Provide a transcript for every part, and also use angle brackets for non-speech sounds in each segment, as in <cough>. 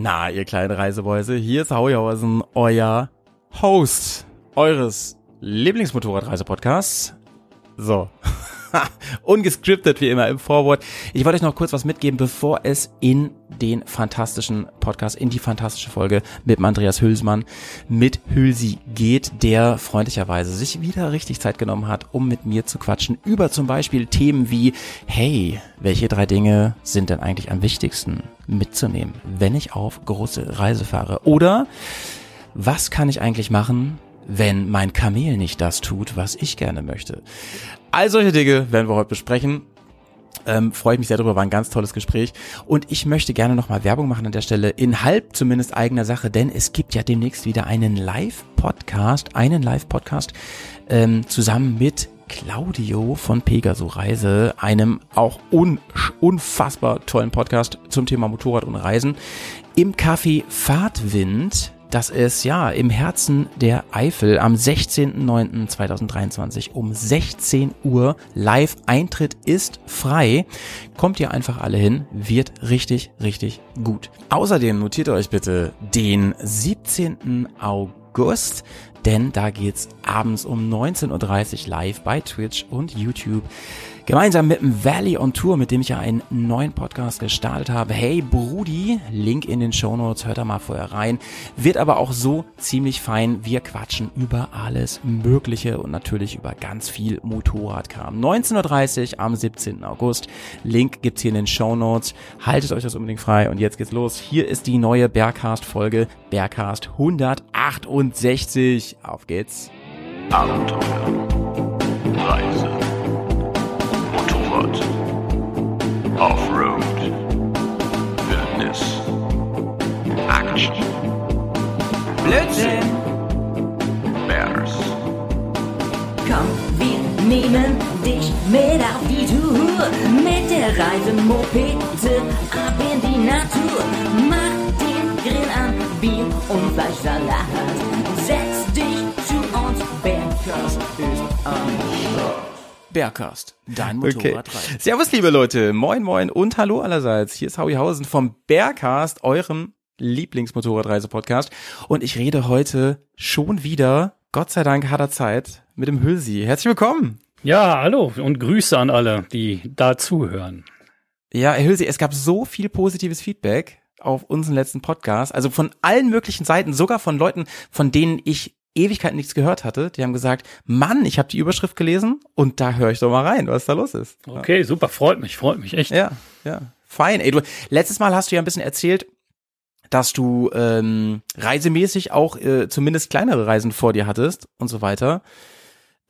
Na, ihr kleinen Reisebeuse, hier ist Hauihausen, euer Host eures Lieblingsmotorradreise-Podcasts. So. <laughs> Ungescriptet wie immer im Vorwort. Ich wollte euch noch kurz was mitgeben, bevor es in den fantastischen Podcast, in die fantastische Folge mit Andreas Hülsmann, mit Hülsi geht, der freundlicherweise sich wieder richtig Zeit genommen hat, um mit mir zu quatschen über zum Beispiel Themen wie, hey, welche drei Dinge sind denn eigentlich am wichtigsten mitzunehmen, wenn ich auf große Reise fahre? Oder was kann ich eigentlich machen, wenn mein Kamel nicht das tut, was ich gerne möchte. All solche Dinge werden wir heute besprechen. Ähm, freue ich mich sehr darüber, war ein ganz tolles Gespräch. Und ich möchte gerne nochmal Werbung machen an der Stelle, in halb zumindest eigener Sache, denn es gibt ja demnächst wieder einen Live-Podcast, einen Live-Podcast ähm, zusammen mit Claudio von Pegaso Reise, einem auch un unfassbar tollen Podcast zum Thema Motorrad und Reisen. Im Café Fahrtwind das ist ja im Herzen der Eifel am 16.09.2023 um 16 Uhr live. Eintritt ist frei. Kommt ihr einfach alle hin, wird richtig, richtig gut. Außerdem notiert euch bitte den 17. August denn da geht's abends um 19.30 Uhr live bei Twitch und YouTube Gemeinsam mit dem Valley on Tour, mit dem ich ja einen neuen Podcast gestartet habe. Hey Brudi, Link in den Show Notes, hört da mal vorher rein. Wird aber auch so ziemlich fein. Wir quatschen über alles Mögliche und natürlich über ganz viel Motorradkram. 19.30 Uhr am 17. August. Link gibt's hier in den Show Notes. Haltet euch das unbedingt frei und jetzt geht's los. Hier ist die neue Bergcast-Folge. Bergcast 168. Auf geht's. Abenteuer. Reise. Offroad, Wildnis, Action, Blödsinn! Bears, Komm, wir nehmen dich mit auf die Tour. Mit der Reisemopete ab in die Natur. Mach den Grill an, Bier und Fleischsalat. Setz dich zu uns, Bergkast ist am Start. Bergcast, dein Okay. Motorradreise. Servus, liebe Leute. Moin, moin und hallo allerseits. Hier ist Howie Hausen vom Bergcast, eurem Lieblingsmotorradreise-Podcast. Und ich rede heute schon wieder, Gott sei Dank hat er Zeit, mit dem Hülsi. Herzlich willkommen. Ja, hallo und Grüße an alle, die da zuhören. Ja, Herr Hülsi, es gab so viel positives Feedback auf unseren letzten Podcast. Also von allen möglichen Seiten, sogar von Leuten, von denen ich Ewigkeiten nichts gehört hatte. Die haben gesagt, Mann, ich habe die Überschrift gelesen und da höre ich doch mal rein, was da los ist. Okay, super, freut mich, freut mich echt. Ja, ja. Fein. Ey, du, letztes Mal hast du ja ein bisschen erzählt, dass du ähm, reisemäßig auch äh, zumindest kleinere Reisen vor dir hattest und so weiter.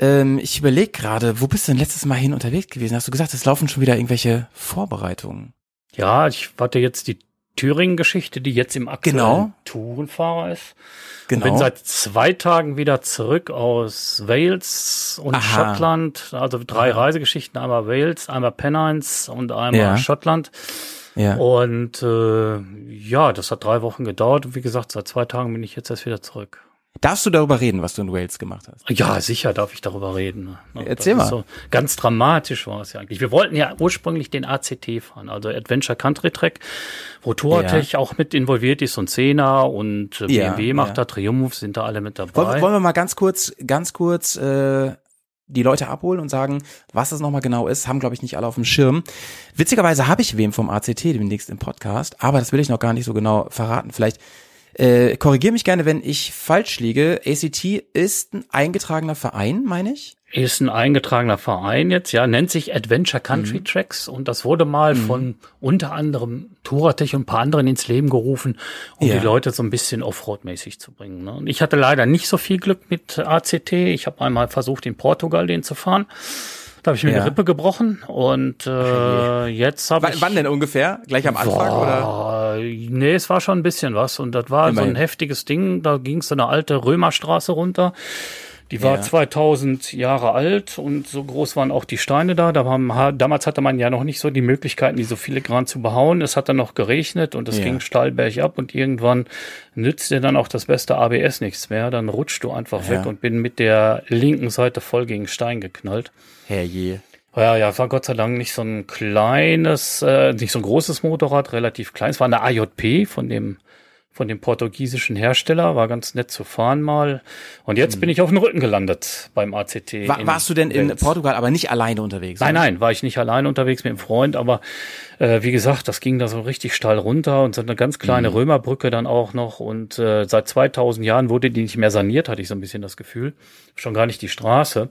Ähm, ich überlege gerade, wo bist du denn letztes Mal hin unterwegs gewesen? Hast du gesagt, es laufen schon wieder irgendwelche Vorbereitungen? Ja, ich warte jetzt die Thüringen-Geschichte, die jetzt im aktuellen Genau. Tourenfahrer ist. Genau. Und bin seit zwei Tagen wieder zurück aus Wales und Aha. Schottland. Also drei Reisegeschichten, einmal Wales, einmal Pennines und einmal Ja. Schottland. ja. Und äh, ja, das hat drei Wochen gedauert. Und wie gesagt, seit zwei Tagen bin ich jetzt erst wieder zurück. Darfst du darüber reden, was du in Wales gemacht hast? Ja, sicher darf ich darüber reden. ne? Erzähl mal. So ganz dramatisch war es ja eigentlich. Wir wollten ja ursprünglich den ACT fahren, also Adventure Country Track, wo Touartech auch mit involviert ist und Sena und äh, Ja, BMW macht ja. da, Triumph sind da alle mit dabei. Wollen, wollen wir mal ganz kurz, ganz kurz äh, die Leute abholen und sagen, was das nochmal genau ist, haben, glaube ich, nicht alle auf dem Schirm. Witzigerweise habe ich wem vom ACT demnächst im Podcast, aber das will ich noch gar nicht so genau verraten. Vielleicht äh, korrigiere mich gerne, wenn ich falsch liege. ACT ist ein eingetragener Verein, meine ich. Ist ein eingetragener Verein jetzt, ja, nennt sich Adventure Mhm. Country Tracks und das wurde mal von unter anderem Touratech und ein paar anderen ins Leben gerufen, um Ja. die Leute so ein bisschen Offroad-mäßig zu bringen. Ne? Und ich hatte leider nicht so viel Glück mit ACT. Ich habe einmal versucht, in Portugal den zu fahren. Da habe ich mir Ja. eine Rippe gebrochen und äh, jetzt habe ich wann denn ungefähr? Gleich am Anfang oder? Nee, es war schon ein bisschen was. Und das war so Immerhin. ein heftiges Ding. Da ging so eine alte Römerstraße runter. Die war Ja. 2000 Jahre alt und so groß waren auch die Steine da. da haben, damals hatte man ja noch nicht so die Möglichkeiten, die so filigran zu behauen. Es hat dann noch geregnet und es Ja. ging steil bergab und irgendwann nützt dir dann auch das beste ABS nichts mehr. Dann rutscht du einfach Ja. weg und bin mit der linken Seite voll gegen Stein geknallt. Herrje. Ja, ja, es war Gott sei Dank nicht so ein kleines, äh, nicht so ein großes Motorrad, relativ klein. Es war eine AJP von dem von dem portugiesischen Hersteller, war ganz nett zu fahren mal. Und jetzt bin ich auf dem Rücken gelandet beim ACT. Hm. War, warst du denn in Wels. Portugal aber nicht alleine unterwegs? Nein, nein, war ich nicht alleine unterwegs mit einem Freund, aber äh, wie gesagt, das ging da so richtig steil runter und so eine ganz kleine Römerbrücke dann auch noch und äh, seit 2000 Jahren wurde die nicht mehr saniert, hatte ich so ein bisschen das Gefühl, schon gar nicht die Straße.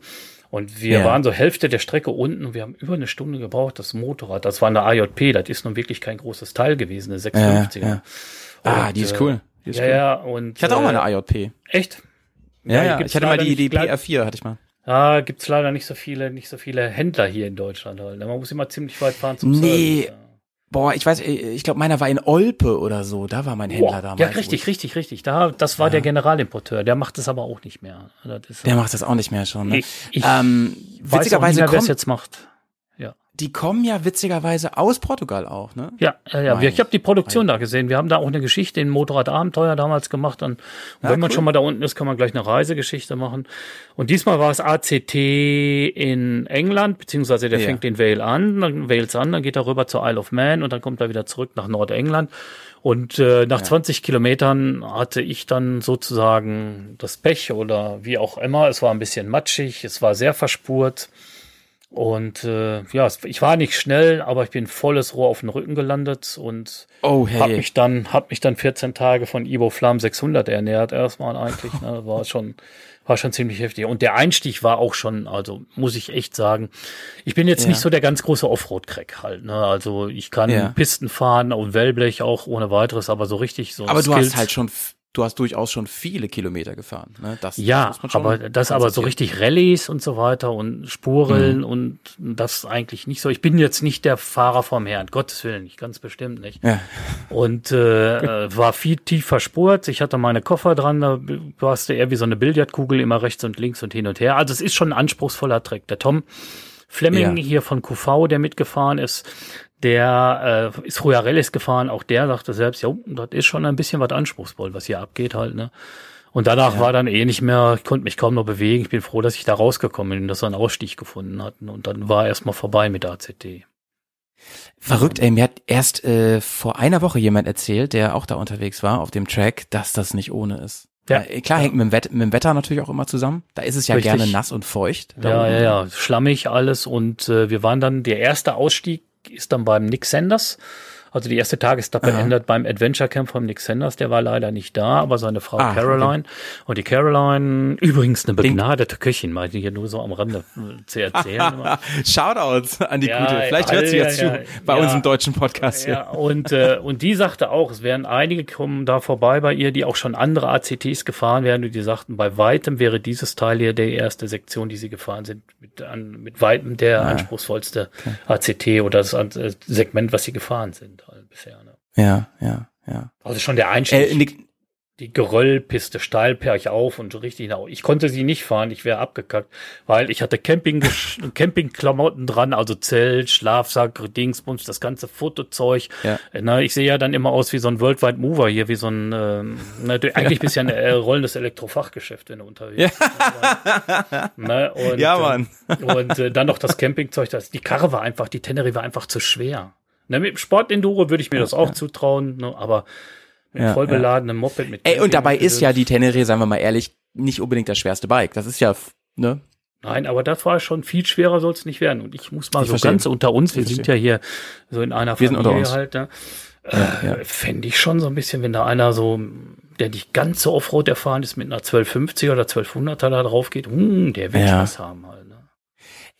Und wir Ja. waren so Hälfte der Strecke unten und wir haben über eine Stunde gebraucht, das Motorrad. Das war eine AJP, das ist nun wirklich kein großes Teil gewesen, eine 650er. ja. Ah, Und, die ist äh, cool. Die ist ja, cool. ja, und Ich hatte auch mal äh, eine AJP. Echt? Ja, ja, ich hatte mal die, die leid- PR4, hatte ich mal. Ja, gibt's leider nicht so viele, nicht so viele Händler hier in Deutschland halt. ne? Man muss immer ziemlich weit fahren zum Nee, Service. Boah, ich weiß, ich glaube, meiner war in Olpe oder so. Da war mein Händler Boah, damals. ja, richtig, ich- richtig, richtig. Da, das war der Generalimporteur. Der macht es aber auch nicht mehr. Das ist, Der macht das auch nicht mehr schon. Ne? ich, ich ähm, weiß auch witzigerweise nicht mehr, kommen, jetzt macht. Ja, die kommen ja witzigerweise aus Portugal auch, ne? ja, ja. ja. Wir, ich habe die Produktion da gesehen. Wir haben da auch eine Geschichte in Motorradabenteuer damals gemacht. Und, und wenn man cool. schon mal da unten ist, kann man gleich eine Reisegeschichte machen. Und diesmal war es ACT in England, beziehungsweise der Ja. fängt in Vale an, dann Wales an, dann geht er rüber zur Isle of Man und dann kommt er wieder zurück nach Nordengland. Und äh, nach 20 Kilometern hatte ich dann sozusagen das Pech oder wie auch immer. Es war ein bisschen matschig, es war sehr verspurt. Und äh, ja, ich war nicht schnell, aber ich bin volles Rohr auf den Rücken gelandet und Oh, hey. mich dann hab mich dann 14 Tage von Ivo Flam 600 ernährt erstmal eigentlich, ne, <laughs> war schon war schon ziemlich heftig und der Einstieg war auch schon, also muss ich echt sagen, ich bin jetzt Ja. nicht so der ganz große Offroad-Crack halt, ne, also ich kann Ja. Pisten fahren und Wellblech auch ohne weiteres, aber so richtig so Aber du Skills, hast halt schon, du hast durchaus schon viele Kilometer gefahren, ne? Das, ja, schon aber das aber so richtig Rallyes und so weiter und Spurrillen und das eigentlich nicht so. Ich bin jetzt nicht der Fahrer vom Herrn, Gottes Willen, nicht ganz bestimmt nicht. Ja. Und äh, <laughs> war viel tief verspurt. Ich hatte meine Koffer dran, da warst du eher wie so eine Billardkugel immer rechts und links und hin und her. Also es ist schon ein anspruchsvoller Trick. Der Tom Fleming Ja. hier von QV, der mitgefahren ist, der äh, ist früher Rallyes gefahren, auch der sagte selbst, ja, das ist schon ein bisschen was anspruchsvoll, was hier abgeht halt, ne? Und danach war dann eh nicht mehr, ich konnte mich kaum noch bewegen. Ich bin froh, dass ich da rausgekommen bin, dass wir einen Ausstieg gefunden hatten. Und dann war erstmal vorbei mit ACT. Verrückt, ey, mir hat erst äh, vor einer Woche jemand erzählt, der auch da unterwegs war auf dem Track, dass das nicht ohne ist. Ja. Äh, klar, hängt mit dem, Wett mit dem Wetter natürlich auch immer zusammen. Da ist es ja Richtig. gerne nass und feucht. Ja, ja, ja, schlammig alles. Und äh, wir waren dann, der erste Ausstieg ist dann beim Nick Sanders. Also die erste Tagesetappe Aha. endet beim Adventure Camp von Nick Sanders. Der war leider nicht da, aber seine Frau Ah, Caroline. Und die Caroline, übrigens eine begnadete Köchin, mal die hier nur so am Rande zu erzählen. <laughs> Shoutouts an die Ja, gute. Vielleicht hört sie jetzt ja, zu bei ja. unserem deutschen Podcast hier. Ja, und, äh, und die sagte auch, es wären einige kommen da vorbei bei ihr, die auch schon andere ACTs gefahren wären und die sagten, bei weitem wäre dieses Teil hier der erste Sektion, die sie gefahren sind, mit, an, mit weitem der anspruchsvollste ACT oder das äh, Segment, was sie gefahren sind bisher. Ne? Ja, ja, ja. Also schon der Einstieg, Äh, Nick, die Geröllpiste steil perch auf und so richtig nach. Ich konnte sie nicht fahren, ich wäre abgekackt, weil ich hatte Camping <laughs> Campingklamotten dran, also Zelt, Schlafsack, Dingsbums, das ganze Fotozeug. Ja. Äh, Na, ich sehe ja dann immer aus wie so ein Worldwide Mover hier, wie so ein ähm, na, du- eigentlich bist ja ein äh, rollendes Elektrofachgeschäft, wenn du unterwegs bist. ne, <laughs> und, Ja, Mann. Äh, und äh, dann noch das Campingzeug, das, die Karre war einfach, die Tenere war einfach zu schwer. Ne, mit dem Sportenduro würde ich mir das auch zutrauen, ne, aber mit Ja, voll beladenem Moped mit ey, und dabei ist ja die Tenere, sagen wir mal ehrlich, nicht unbedingt das schwerste Bike. Das ist ja, ne? Nein, aber das war schon viel schwerer soll es nicht werden. Und ich muss mal Ich so verstehe. ganz unter uns, wir Ich sind ja hier so in einer Wir Familie halt, ne? Ja, ja. Äh, Fände ich schon so ein bisschen, wenn da einer so, der nicht ganz so Offroad erfahren ist, mit einer 1250 oder 1200er da drauf geht, hm, der will Ja. was haben halt. Ne?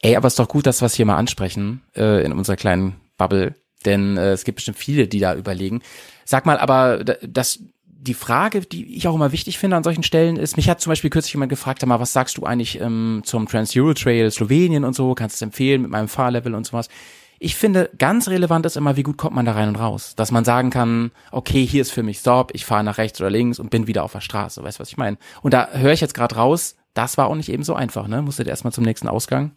Ey, aber ist doch gut, dass wir es hier mal ansprechen, äh, in unserer kleinen Bubble. Denn äh, es gibt bestimmt viele, die da überlegen. Sag mal, aber das, die Frage, die ich auch immer wichtig finde an solchen Stellen, ist, mich hat zum Beispiel kürzlich jemand gefragt, mal, was sagst du eigentlich ähm, zum Trans-Euro Trail Slowenien und so? Kannst du es empfehlen mit meinem Fahrlevel und sowas? Ich finde, ganz relevant ist immer, wie gut kommt man da rein und raus. Dass man sagen kann, okay, hier ist für mich Stop, ich fahre nach rechts oder links und bin wieder auf der Straße. Weißt du, was ich meine? Und da höre ich jetzt gerade raus, das war auch nicht eben so einfach, ne? Musstet erstmal zum nächsten Ausgang?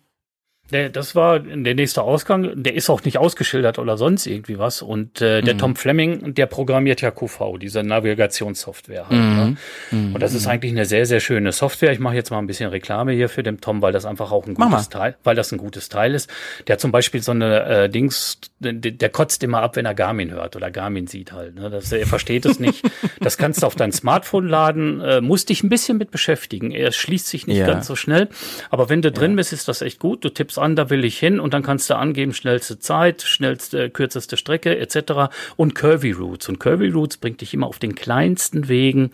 Der, das war der nächste Ausgang. Der ist auch nicht ausgeschildert oder sonst irgendwie was. Und äh, Mhm. der Tom Fleming, der programmiert ja QV, diese Navigationssoftware. Halt, ne? Mhm. Und das ist eigentlich eine sehr, sehr schöne Software. Ich mache jetzt mal ein bisschen Reklame hier für den Tom, weil das einfach auch ein gutes. Teil, weil das ein gutes Teil ist. Der hat zum Beispiel so eine äh, Dings, der, der kotzt immer ab, wenn er Garmin hört oder Garmin sieht halt. Ne? Das, er versteht es nicht. <laughs> Das kannst du auf dein Smartphone laden, äh, musst dich ein bisschen mit beschäftigen. Er schließt sich nicht Ja. ganz so schnell. Aber wenn du drin bist, ist das echt gut. Du tippst an, da will ich hin und dann kannst du angeben, schnellste Zeit, schnellste, kürzeste Strecke etc. und Curvy Routes. Und Curvy Routes bringt dich immer auf den kleinsten Wegen,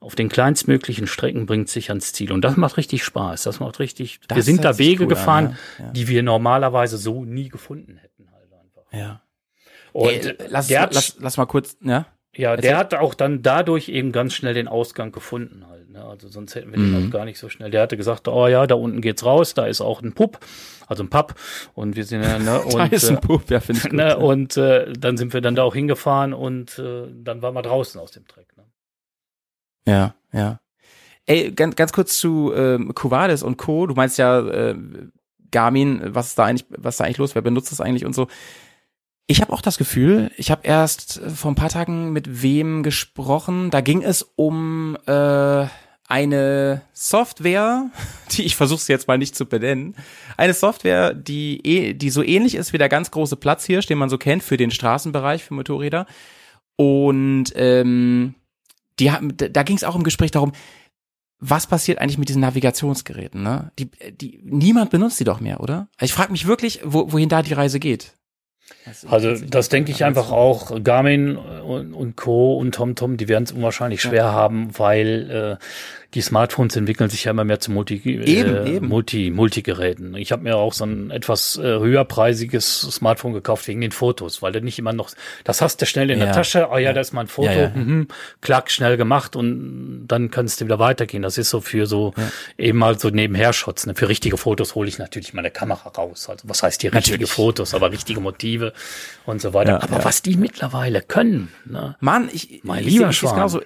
auf den kleinstmöglichen Strecken bringt sich ans Ziel. Und das macht richtig Spaß. Das macht richtig. Das wir sind da Wege cool an, gefahren, ja. Ja. die wir normalerweise so nie gefunden hätten. Halt einfach. Ja. Und Ey, lass, der hat, lass, lass mal kurz, ja? ja, erzähl. der hat auch dann dadurch eben ganz schnell den Ausgang gefunden halt. Ne? Also sonst hätten wir Mhm. den auch gar nicht so schnell. Der hatte gesagt, oh ja, da unten geht's raus, da ist auch ein Pub, also ein Pub. Und wir sind ja, ne, <laughs> Da und, ist ein äh, Pup, ja, finde ich gut. ne, und äh, dann sind wir dann da auch hingefahren und äh, dann waren wir draußen aus dem Track. Ne? Ja, ja. Ey, ganz, ganz kurz zu ähm, Covades und Co. Du meinst ja äh, Garmin, was ist da eigentlich, was ist da eigentlich los? Wer benutzt das eigentlich und so? Ich habe auch das Gefühl, ich habe erst äh, vor ein paar Tagen mit wem gesprochen. Da ging es um äh, eine Software, <laughs> die ich versuche es jetzt mal nicht zu benennen. Eine Software, die eh, die so ähnlich ist wie der ganz große Platzhirsch, den man so kennt für den Straßenbereich für Motorräder. Und ähm, die da ging es auch im Gespräch darum, was passiert eigentlich mit diesen Navigationsgeräten, ne? Die, die, niemand benutzt die doch mehr, oder? Ich frage mich wirklich, wo, wohin da die Reise geht. Also das denke ich einfach auch. Garmin und, und Co. und TomTom, die werden es unwahrscheinlich schwer haben, weil äh, die Smartphones entwickeln sich ja immer mehr zu Multi, Eben, äh, eben. Multi, Multigeräten. Ich habe mir auch so ein etwas äh, höherpreisiges Smartphone gekauft wegen den Fotos, weil du nicht immer noch, das hast du schnell in Ja. der Tasche, ah ja, da ist mal ein Foto, Ja, ja. Mhm, klack, schnell gemacht und dann kannst du wieder weitergehen. Das ist so für so eben mal so nebenher Shots. Ne? Für richtige Fotos hole ich natürlich meine Kamera raus. Also was heißt die richtige Natürlich. Fotos, aber richtige Motive und so weiter. Ja, aber ja. was die mittlerweile können, ne? Mann, ich, Mein ich, lieber ich, ich,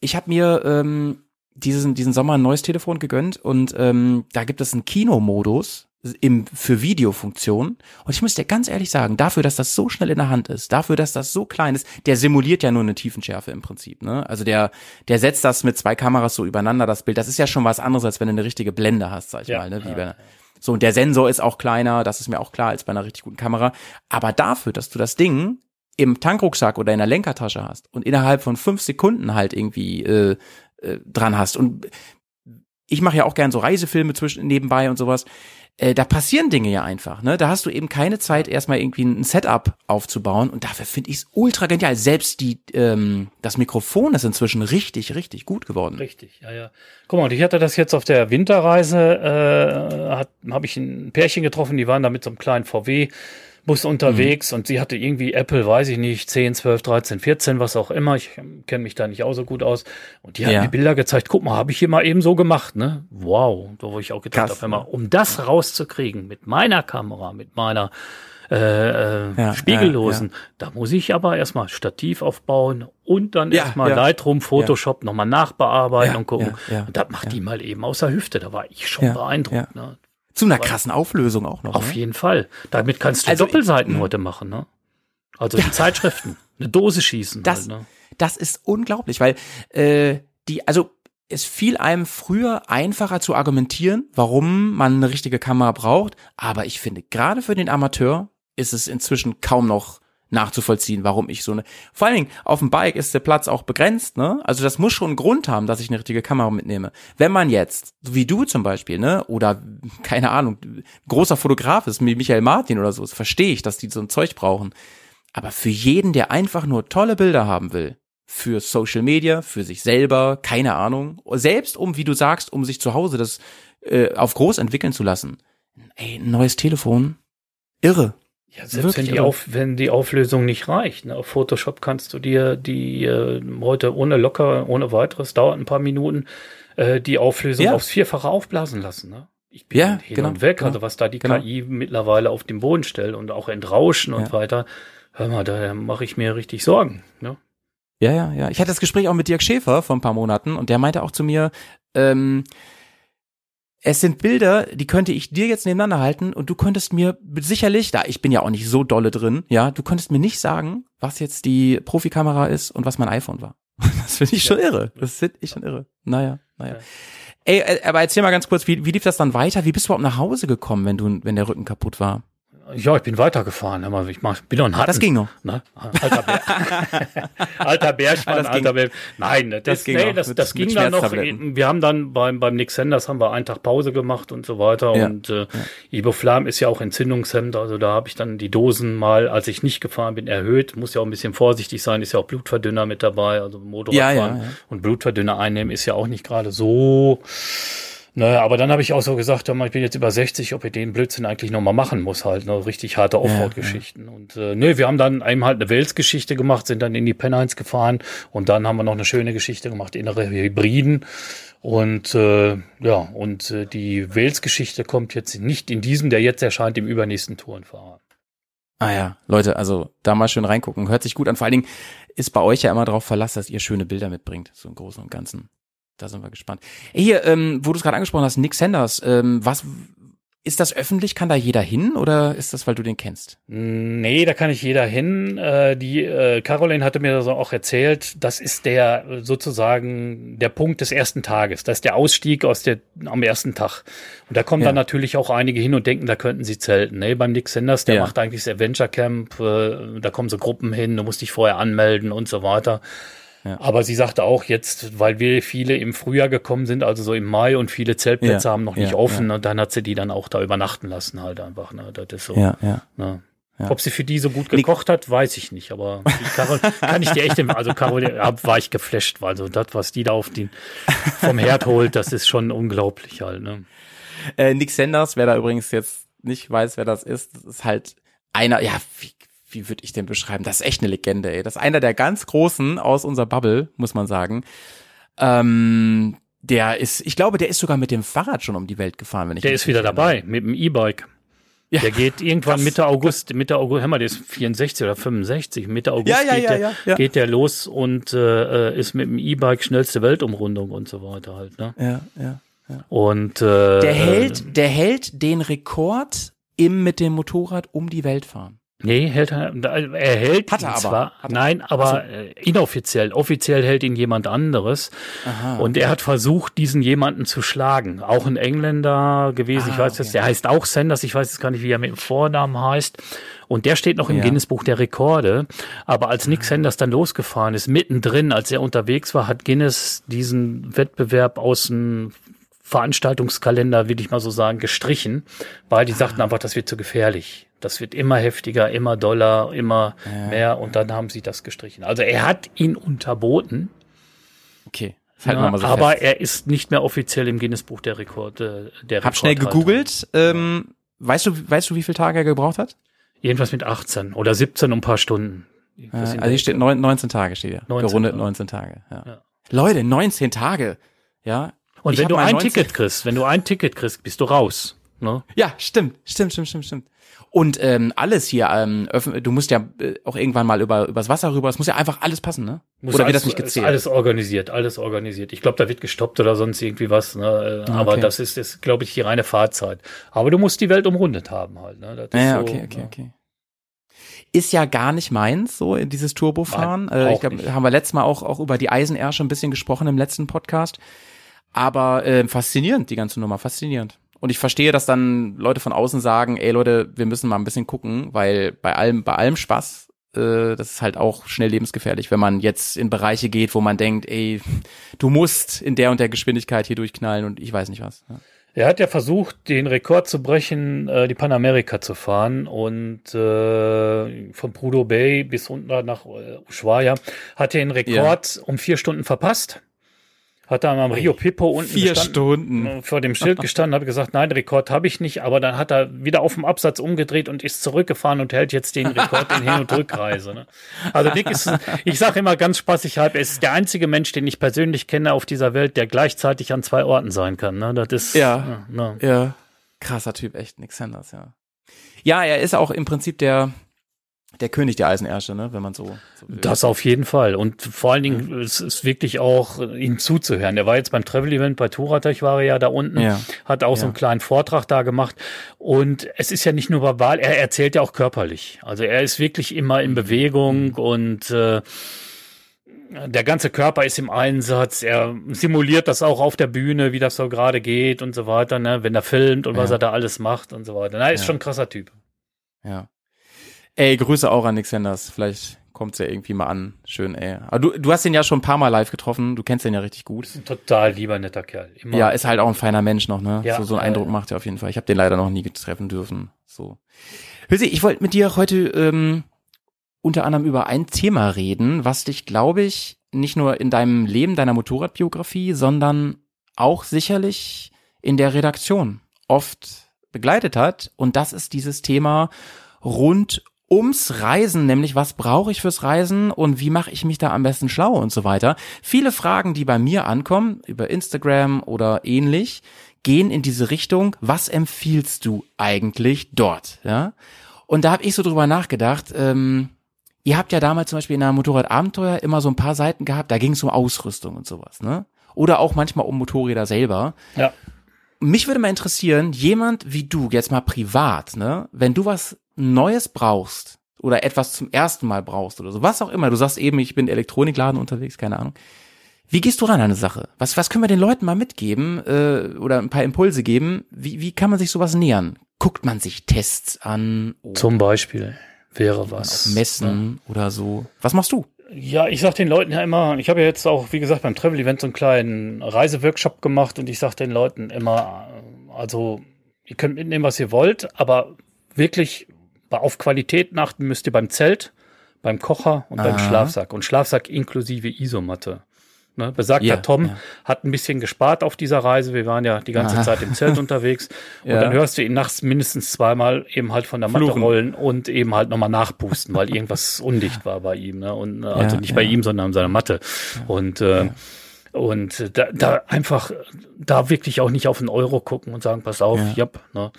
ich habe mir ähm, diesen, diesen Sommer ein neues Telefon gegönnt und ähm, da gibt es einen Kinomodus im, für Videofunktion. Und ich muss dir ganz ehrlich sagen, dafür, dass das so schnell in der Hand ist, dafür, dass das so klein ist, der simuliert ja nur eine Tiefenschärfe im Prinzip. Ne? Also der, der setzt das mit zwei Kameras so übereinander, das Bild. Das ist ja schon was anderes, als wenn du eine richtige Blende hast, sag ich Ja, mal. Ne? Wie ja, bei, so, und der Sensor ist auch kleiner, das ist mir auch klar, als bei einer richtig guten Kamera. Aber dafür, dass du das Ding im Tankrucksack oder in der Lenkertasche hast und innerhalb von fünf Sekunden halt irgendwie äh, äh, dran hast. Und ich mache ja auch gern so Reisefilme zwischen nebenbei und sowas. Äh, da passieren Dinge ja einfach, ne? Da hast du eben keine Zeit, erstmal irgendwie ein Setup aufzubauen. Und dafür finde ich es ultra genial. Selbst die, ähm, das Mikrofon ist inzwischen richtig, richtig gut geworden. Richtig, ja, ja. Guck mal, und ich hatte das jetzt auf der Winterreise, äh, habe ich ein Pärchen getroffen, die waren da mit so einem kleinen VW. Bus unterwegs und sie hatte irgendwie Apple, weiß ich nicht, 10, 12, 13, 14, was auch immer. Ich kenne mich da nicht auch so gut aus. Und die hat Ja. mir Bilder gezeigt. Guck mal, habe ich hier mal eben so gemacht, ne? Wow, da wo ich auch gedacht habe, immer, um das rauszukriegen mit meiner Kamera, mit meiner äh, äh, Ja, Spiegellosen, da muss ich aber erstmal Stativ aufbauen und dann Ja, erstmal ja. Lightroom, Photoshop nochmal nachbearbeiten Ja, und gucken. ja, ja, und das macht die mal eben aus der Hüfte. Da war ich schon Ja, beeindruckt. Ne? Zu einer krassen Auflösung auch noch. Auf ne? jeden Fall. Damit kannst du Also, Doppelseiten heute machen. Ne? Also <laughs> die Zeitschriften, eine Dose schießen. Das, halt, ne? das ist unglaublich, weil äh, die, also es fiel einem früher einfacher zu argumentieren, warum man eine richtige Kamera braucht. Aber ich finde, gerade für den Amateur ist es inzwischen kaum noch nachzuvollziehen, warum ich so eine. Vor allen Dingen auf dem Bike ist der Platz auch begrenzt, ne? Also das muss schon einen Grund haben, dass ich eine richtige Kamera mitnehme. Wenn man jetzt, wie du zum Beispiel, ne, oder keine Ahnung, großer Fotograf ist, wie Michael Martin oder so, verstehe ich, dass die so ein Zeug brauchen. Aber für jeden, der einfach nur tolle Bilder haben will, für Social Media, für sich selber, keine Ahnung, selbst um, wie du sagst, um sich zu Hause das äh, auf groß entwickeln zu lassen. Ey, ein neues Telefon, irre. Ja, selbst Wirklich, wenn die, auf, wenn die Auflösung nicht reicht. Ne? Auf Photoshop kannst du dir die äh, heute ohne locker, ohne weiteres, dauert ein paar Minuten, äh, die Auflösung Ja. aufs Vierfache aufblasen lassen. Ne? Ich bin Ja, hin genau, und weg, genau, also was da die genau. KI mittlerweile auf den Boden stellt und auch entrauschen und Ja. weiter. Hör mal, da mache ich mir richtig Sorgen. Ne? Ja, ja, ja. Ich hatte das Gespräch auch mit Dirk Schäfer vor ein paar Monaten und der meinte auch zu mir, ähm, es sind Bilder, die könnte ich dir jetzt nebeneinander halten und du könntest mir sicherlich, da ich bin ja auch nicht so dolle drin, ja, du könntest mir nicht sagen, was jetzt die Profikamera ist und was mein iPhone war. <laughs> Das finde ich schon irre. Das finde ich schon irre. Naja, naja. Ja. Ey, äh, aber erzähl mal ganz kurz, wie, wie lief das dann weiter? Wie bist du überhaupt nach Hause gekommen, wenn du, wenn der Rücken kaputt war? Ja, ich bin weitergefahren. Aber ich mach, bin doch ein Ah, das ging noch. Ne? Alter, Bär. <laughs> alter Bärspann, Ah, alter Bär. Nein, das, Das ging nee, noch das, mit- das ging dann noch. Schmerztabletten. Wir haben dann beim, beim Nick Sanders haben wir einen Tag Pause gemacht und so weiter. Ja. Und äh, Iboflam ist ja auch Entzündungshemd. Also da habe ich dann die Dosen mal, als ich nicht gefahren bin, erhöht. Muss ja auch ein bisschen vorsichtig sein. Ist ja auch Blutverdünner mit dabei. Also Motorradfahren. Ja, ja, ja. Und Blutverdünner einnehmen ist ja auch nicht gerade so naja, aber dann habe ich auch so gesagt, ich bin jetzt über 60, ob ich den Blödsinn eigentlich nochmal machen muss, halt, ne, richtig harte Offroad-Geschichten. Und äh, ne, wir haben dann eben halt eine Wels-Geschichte gemacht, sind dann in die Pennines gefahren und dann haben wir noch eine schöne Geschichte gemacht, innere Hybriden. Und äh, ja, und äh, die Wales-Geschichte kommt jetzt nicht in diesem, der jetzt erscheint, im übernächsten Tourenfahrer. Ah ja, Leute, also da mal schön reingucken. Hört sich gut an. Vor allen Dingen ist bei euch ja immer darauf Verlass, dass ihr schöne Bilder mitbringt, so im Großen und Ganzen. Da sind wir gespannt. Hier, ähm, wo du es gerade angesprochen hast, Nick Sanders, ähm, was ist das öffentlich? Kann da jeder hin oder ist das, weil du den kennst? Nee, da kann nicht jeder hin. Äh, die äh, Caroline hatte mir das auch erzählt. Das ist der sozusagen der Punkt des ersten Tages. Das ist der Ausstieg aus der am ersten Tag. Und da kommen Ja. dann natürlich auch einige hin und denken, da könnten sie zelten. Nee, beim Nick Sanders, der Ja. macht eigentlich das Adventure Camp. Äh, da kommen so Gruppen hin. Du musst dich vorher anmelden und so weiter. Ja. Aber sie sagte auch jetzt, weil wir viele im Frühjahr gekommen sind, also so im Mai und viele Zeltplätze Ja, haben noch nicht ja, offen, und dann hat sie die dann auch da übernachten lassen halt einfach. Ne? Das ist so. Ja, ja. Ne? Ja. Ob sie für die so gut gekocht hat, weiß ich nicht. Aber die Carol, <laughs> kann ich dir echt, also Carol, war ich geflasht, weil so das, was die da auf den, vom Herd holt, das ist schon unglaublich halt. Ne? Äh, Nick Sanders, wer da übrigens jetzt nicht weiß, wer das ist, das ist halt einer, ja, wie, wie würde ich den beschreiben? Das ist echt eine Legende, ey. Das ist einer der ganz Großen aus unserer Bubble, muss man sagen. Ähm, der ist, ich glaube, der ist sogar mit dem Fahrrad schon um die Welt gefahren, wenn ich Der ist wieder dabei mit dem E-Bike. Ja. Der geht irgendwann Krass. Mitte August, Mitte August, hör mal, der ist 64 oder 65, Mitte August Ja, ja, geht, ja, der, geht der los und äh, ist mit dem E-Bike schnellste Weltumrundung und so weiter halt. Ne? Ja, ja. Und äh, Der hält, der hält den Rekord im mit dem Motorrad um die Welt fahren. Nee, hält er, er hält Hat er ihn aber. zwar, er. nein, aber äh, inoffiziell. Offiziell hält ihn jemand anderes. Aha. Und er hat versucht, diesen jemanden zu schlagen. Auch ein Engländer gewesen, ich Ah, weiß jetzt, der heißt auch Sanders, ich weiß jetzt gar nicht, wie er mit dem Vornamen heißt. Und der steht noch im Ja. Guinness-Buch der Rekorde. Aber als Nick Sanders dann losgefahren ist, mittendrin, als er unterwegs war, hat Guinness diesen Wettbewerb aus dem Veranstaltungskalender, will ich mal so sagen, gestrichen, weil die sagten einfach, das wird zu gefährlich. Das wird immer heftiger, immer doller, immer mehr und dann haben sie das gestrichen. Also er hat ihn unterboten, Okay. Ja, so aber fest. er ist nicht mehr offiziell im Guinness-Buch der Rekorde. Der Hab schnell gegoogelt. Ähm, weißt du, weißt du, wie viele Tage er gebraucht hat? Jedenfalls mit 18 oder 17 und ein paar Stunden. Äh, also hier steht neun, 19 Tage steht hier. 19, Gerundet ja. 19 Tage. Ja. Ja. Leute, 19 Tage. Ja. Und Ich wenn du ein 19 Ticket kriegst, wenn du ein Ticket kriegst, bist du raus. Ne? Ja, stimmt, stimmt, stimmt, stimmt, stimmt. Und ähm, alles hier, ähm, öff- du musst ja äh, auch irgendwann mal über übers Wasser rüber. Es muss ja einfach alles passen, ne? Muss Oder wird alles, das nicht ist gezählt? Alles organisiert, alles organisiert. Ich glaube, da wird gestoppt oder sonst irgendwie was. Ne? Äh, Aber okay. das ist, ist glaube ich, die reine Fahrzeit. Aber du musst die Welt umrundet haben halt. Ne? Das ist Ja, so, okay, okay, ne? okay. Ist ja gar nicht meins, so in dieses Turbofahren. Nein, äh, auch ich glaube, haben wir letztes Mal auch, auch über die Eisenersche ein bisschen gesprochen im letzten Podcast. Aber äh, faszinierend, die ganze Nummer, faszinierend. Und ich verstehe, dass dann Leute von außen sagen, ey Leute, wir müssen mal ein bisschen gucken, weil bei allem, bei allem Spaß, äh, das ist halt auch schnell lebensgefährlich, wenn man jetzt in Bereiche geht, wo man denkt, ey, du musst in der und der Geschwindigkeit hier durchknallen und ich weiß nicht was. Ja. Er hat ja versucht, den Rekord zu brechen, äh, die Panamerika zu fahren und äh, von Prudhoe Bay bis unten nach äh, Ushuaia hat er den Rekord um vier Stunden verpasst. Hat dann am Rio Pippo unten Vier Stunden. äh, vor dem Schild gestanden, habe gesagt, nein, Rekord habe ich nicht, aber dann hat er wieder auf dem Absatz umgedreht und ist zurückgefahren und hält jetzt den Rekord in Hin- und Rückreise. Ne? Also Nick ist, ich sage immer ganz spaßig halb, er ist der einzige Mensch, den ich persönlich kenne auf dieser Welt, der gleichzeitig an zwei Orten sein kann. Ne? Das ist Ja. ne? Ja, krasser Typ, echt Nick Sanders, ja. Ja, er ist auch im Prinzip der, der König der Eisenersche, ne, wenn man so, so. Das auf jeden Fall. Und vor allen Dingen, es ist wirklich auch, ihm zuzuhören. Der war jetzt beim Travel-Event bei Touratech, war er ja da unten, Ja. hat auch so Ja. einen kleinen Vortrag da gemacht. Und es ist ja nicht nur verbal, er erzählt ja auch körperlich. Also er ist wirklich immer in Bewegung und äh, der ganze Körper ist im Einsatz. Er simuliert das auch auf der Bühne, wie das so gerade geht und so weiter, ne? wenn er filmt und was Ja. er da alles macht und so weiter. Na, ist schon ein krasser Typ. Ja. Ey, Grüße auch an Nick Sanders. Vielleicht kommt's ja irgendwie mal an. Schön, ey. Aber du, du hast ihn ja schon ein paar Mal live getroffen. Du kennst ihn ja richtig gut. Total lieber, netter Kerl. Immer. Ja, ist halt auch ein feiner Mensch noch, ne? Ja, so, so einen Eindruck macht er auf jeden Fall. Ich habe den leider noch nie treffen dürfen. So. Hüssi, ich wollte mit dir heute ähm, unter anderem über ein Thema reden, was dich, glaube ich, nicht nur in deinem Leben, deiner Motorradbiografie, sondern auch sicherlich in der Redaktion oft begleitet hat. Und das ist dieses Thema rund ums Reisen, nämlich was brauche ich fürs Reisen und wie mache ich mich da am besten schlau und so weiter. Viele Fragen, die bei mir ankommen, über Instagram oder ähnlich, gehen in diese Richtung, was empfiehlst du eigentlich dort? Ja? Und da habe ich so drüber nachgedacht, ähm, ihr habt ja damals zum Beispiel in der Motorradabenteuer immer so ein paar Seiten gehabt, da ging es um Ausrüstung und sowas, ne? Oder auch manchmal um Motorräder selber. ja. Mich würde mal interessieren, jemand wie du, jetzt mal privat, ne, wenn du was Neues brauchst oder etwas zum ersten Mal brauchst oder so, was auch immer, du sagst eben, ich bin Elektronikladen unterwegs, keine Ahnung. Wie gehst du ran an eine Sache? Was, was können wir den Leuten mal mitgeben äh, oder ein paar Impulse geben? Wie, wie kann man sich sowas nähern? Guckt man sich Tests an oder Zum Beispiel wäre was. Messen oder so? Was machst du? Ja, ich sag den Leuten ja immer, ich habe ja jetzt auch, wie gesagt, beim Travel-Event so einen kleinen Reiseworkshop gemacht und ich sag den Leuten immer, äh, also ihr könnt mitnehmen, was ihr wollt, aber wirklich auf Qualität achten müsst ihr beim Zelt, beim Kocher und beim Aha. Schlafsack. Und Schlafsack inklusive Isomatte. Ne, besagter Ja, Tom ja. hat ein bisschen gespart auf dieser Reise. Wir waren ja die ganze Aha. Zeit im Zelt <laughs> unterwegs. Ja. Und dann hörst du ihn nachts mindestens zweimal eben halt von der Matte Fluchen. rollen und eben halt nochmal nachpusten, weil irgendwas <laughs> undicht war bei ihm. Ne? Und, äh, also Ja, nicht bei ja. ihm, sondern an seiner Matte. Und äh, und äh, da, da einfach da wirklich auch nicht auf den Euro gucken und sagen, pass auf, Ja. ja. ne?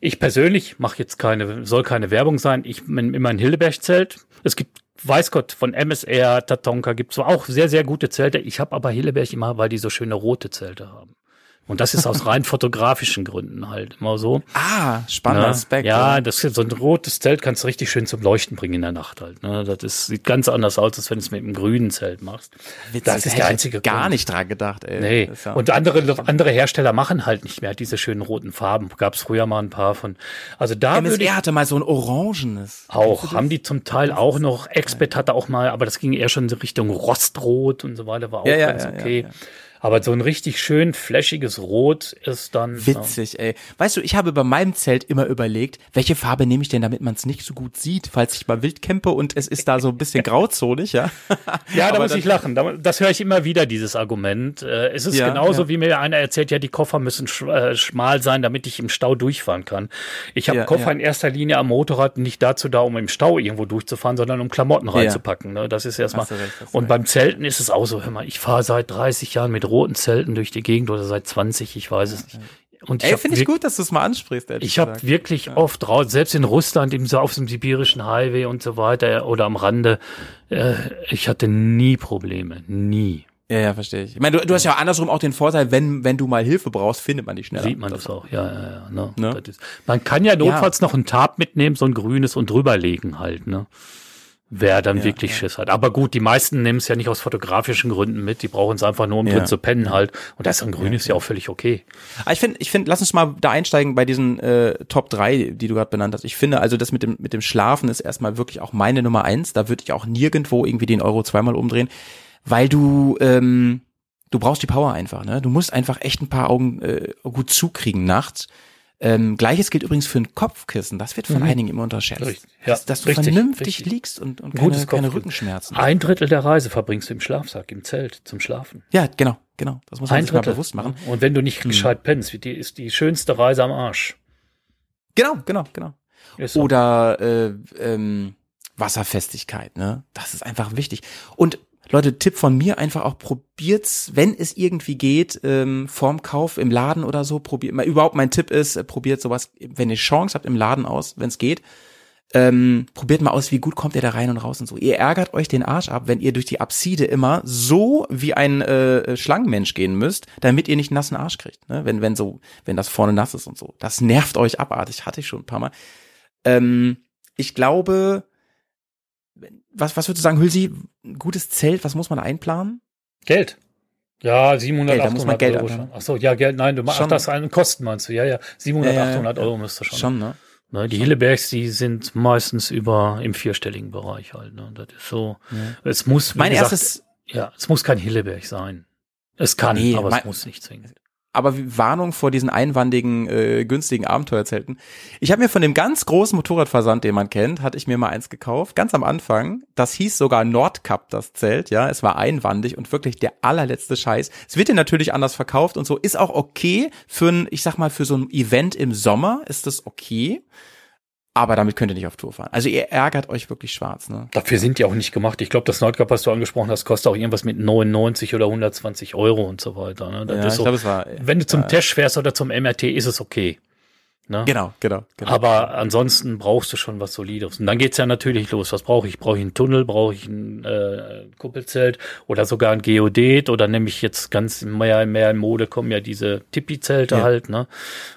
Ich persönlich mache jetzt keine, soll keine Werbung sein. Ich bin immer ein Hilleberg-Zelt. Es gibt, weiß Gott, von MSR, Tatonka gibt es auch sehr, sehr gute Zelte. Ich habe aber Hilleberg immer, weil die so schöne rote Zelte haben. Und das ist aus rein <laughs> fotografischen Gründen halt immer so. Ah, spannender Ne? Aspekt. Ja, das ist so ein rotes Zelt kannst du richtig schön zum Leuchten bringen in der Nacht halt. Ne? Das ist, sieht ganz anders aus, als wenn du es mit einem grünen Zelt machst. Witzig, das ist der einzige Gar Grund. nicht dran gedacht, ey. Nee, ja- und andere, andere Hersteller machen halt nicht mehr diese schönen roten Farben. Gab es früher mal ein paar von. Also da würde ich MSR hatte mal so ein orangenes. auch, haben die zum Teil auch noch. Expert hatte auch mal, aber das ging eher schon in Richtung Rostrot und so weiter, war auch Ja, ganz ja, okay. ja. Aber so ein richtig schön flashiges Rot ist dann. Witzig, ey. Weißt du, ich habe bei meinem Zelt immer überlegt, welche Farbe nehme ich denn, damit man es nicht so gut sieht, falls ich mal wild campe und es ist da so ein bisschen <laughs> grauzonig, ja? Ja, da muss ich lachen. Da- Das höre ich immer wieder, dieses Argument. Äh, Es ist Ja, genauso, ja. wie mir einer erzählt, ja, die Koffer müssen sch äh, schmal sein, damit ich im Stau durchfahren kann. Ich habe Ja, Koffer ja. in erster Linie am Motorrad nicht dazu da, um im Stau irgendwo durchzufahren, sondern um Klamotten reinzupacken. Ne? Das ist erstmal. Recht, Und recht. beim Zelten ist es auch so, hör mal, ich fahre seit 30 Jahren mit roten Zelten durch die Gegend oder seit 20, ich weiß es nicht. Und Ey, finde ich gut, dass du es mal ansprichst, ich habe wirklich oft raus, selbst in Russland, im, so auf dem sibirischen Highway und so weiter oder am Rande, äh, ich hatte nie Probleme, nie. Ja, ja, verstehe ich. Ich meine, du, du hast ja andersrum auch den Vorteil, wenn, wenn du mal Hilfe brauchst, findet man dich schneller. Sieht man das auch, ja, ja, ja. Ne? Ne? Das man kann ja notfalls noch ein Tarp mitnehmen, so ein grünes und drüberlegen halt, ne? Wer dann Ja, wirklich ja. Schiss hat. Aber gut, die meisten nehmen es ja nicht aus fotografischen Gründen mit, die brauchen es einfach nur, um Ja. drin zu pennen halt. Und das ist ein grünes ja, auch völlig okay. Aber ich finde, ich finde, lass uns mal da einsteigen bei diesen äh, Top 3, die du gerade benannt hast. Ich finde, also das mit dem mit dem Schlafen ist erstmal wirklich auch meine Nummer eins. Da würde ich auch nirgendwo irgendwie den Euro zweimal umdrehen, weil du ähm, du brauchst die Power einfach. Ne, du musst einfach echt ein paar Augen äh, gut zukriegen nachts. Ähm, Gleiches gilt übrigens für ein Kopfkissen. Das wird von einigen immer unterschätzt. Mhm. Richtig. Ja, dass, dass du richtig, vernünftig richtig. liegst und, und keine, keine. Rückenschmerzen. Ein Drittel der Reise verbringst du im Schlafsack, im Zelt, zum Schlafen. Ja, genau, genau. Das muss man Ein sich mal Drittel. bewusst machen. Und wenn du nicht gescheit pennst, wie die, ist die schönste Reise am Arsch. Genau, genau, genau. So. Oder äh, ähm, Wasserfestigkeit, ne? Das ist einfach wichtig. Und Leute, Tipp von mir einfach auch probiert's, wenn es irgendwie geht, ähm, vorm Kauf im Laden oder so, probiert mal. Überhaupt mein Tipp ist, äh, probiert sowas, wenn ihr Chance habt, im Laden aus, wenn es geht. ähm, probiert mal aus, wie gut kommt ihr da rein und raus und so. Ihr ärgert euch den Arsch ab, wenn ihr durch die Apside immer so wie ein äh, Schlangenmensch gehen müsst, damit ihr nicht einen nassen Arsch kriegt. Ne? Wenn, wenn so, wenn das vorne nass ist und so. Das nervt euch abartig, hatte ich schon ein paar Mal. Ähm, ich glaube, was, was würdest du sagen, Hülsi, ein gutes Zelt, was muss man einplanen? Geld. Ja, 700, Geld, da muss man 800 Geld Euro schon. Ach so, ja, Geld, nein, du machst Schon. das an Kosten meinst du. Ja, ja, 700, Ja, ja, 800 ja. Euro müsste schon. Schon, ne? Ne, die Hillebergs, die sind meistens über im vierstelligen Bereich halt. Ne? Das ist so. Es muss, Mein gesagt, erstes, ja, es muss kein Hilleberg sein. Es kann, Nee, aber mein- es muss nicht zwingend. Aber Warnung vor diesen einwandigen, äh, günstigen Abenteuerzelten. Ich habe mir von dem ganz großen Motorradversand, den man kennt, hatte ich mir mal eins gekauft, ganz am Anfang. Das hieß sogar Nordcup, das Zelt, ja. Es war einwandig und wirklich der allerletzte Scheiß. Es wird dir natürlich anders verkauft und so. Ist auch okay für ein, ich sag mal, für so ein Event im Sommer ist das okay. Aber damit könnt ihr nicht auf Tour fahren. Also ihr ärgert euch wirklich schwarz, ne? Dafür sind die auch nicht gemacht. Ich glaube, das Nordcup, was du angesprochen hast, kostet auch irgendwas mit 99 oder 120 Euro und so weiter. Ne? Das Ja, ist ich so, glaube, es war. wenn du zum Tesch fährst oder zum MRT, ist es okay. Ne? Genau, genau, genau. Aber ansonsten brauchst du schon was Solides. Und dann geht's ja natürlich los. Was brauche ich? Brauche ich einen Tunnel? Brauche ich ein äh, Kuppelzelt? Oder sogar ein Geodet? Oder nämlich jetzt ganz mehr, mehr in Mode kommen ja diese Tipi-Zelte Ja. halt, ne?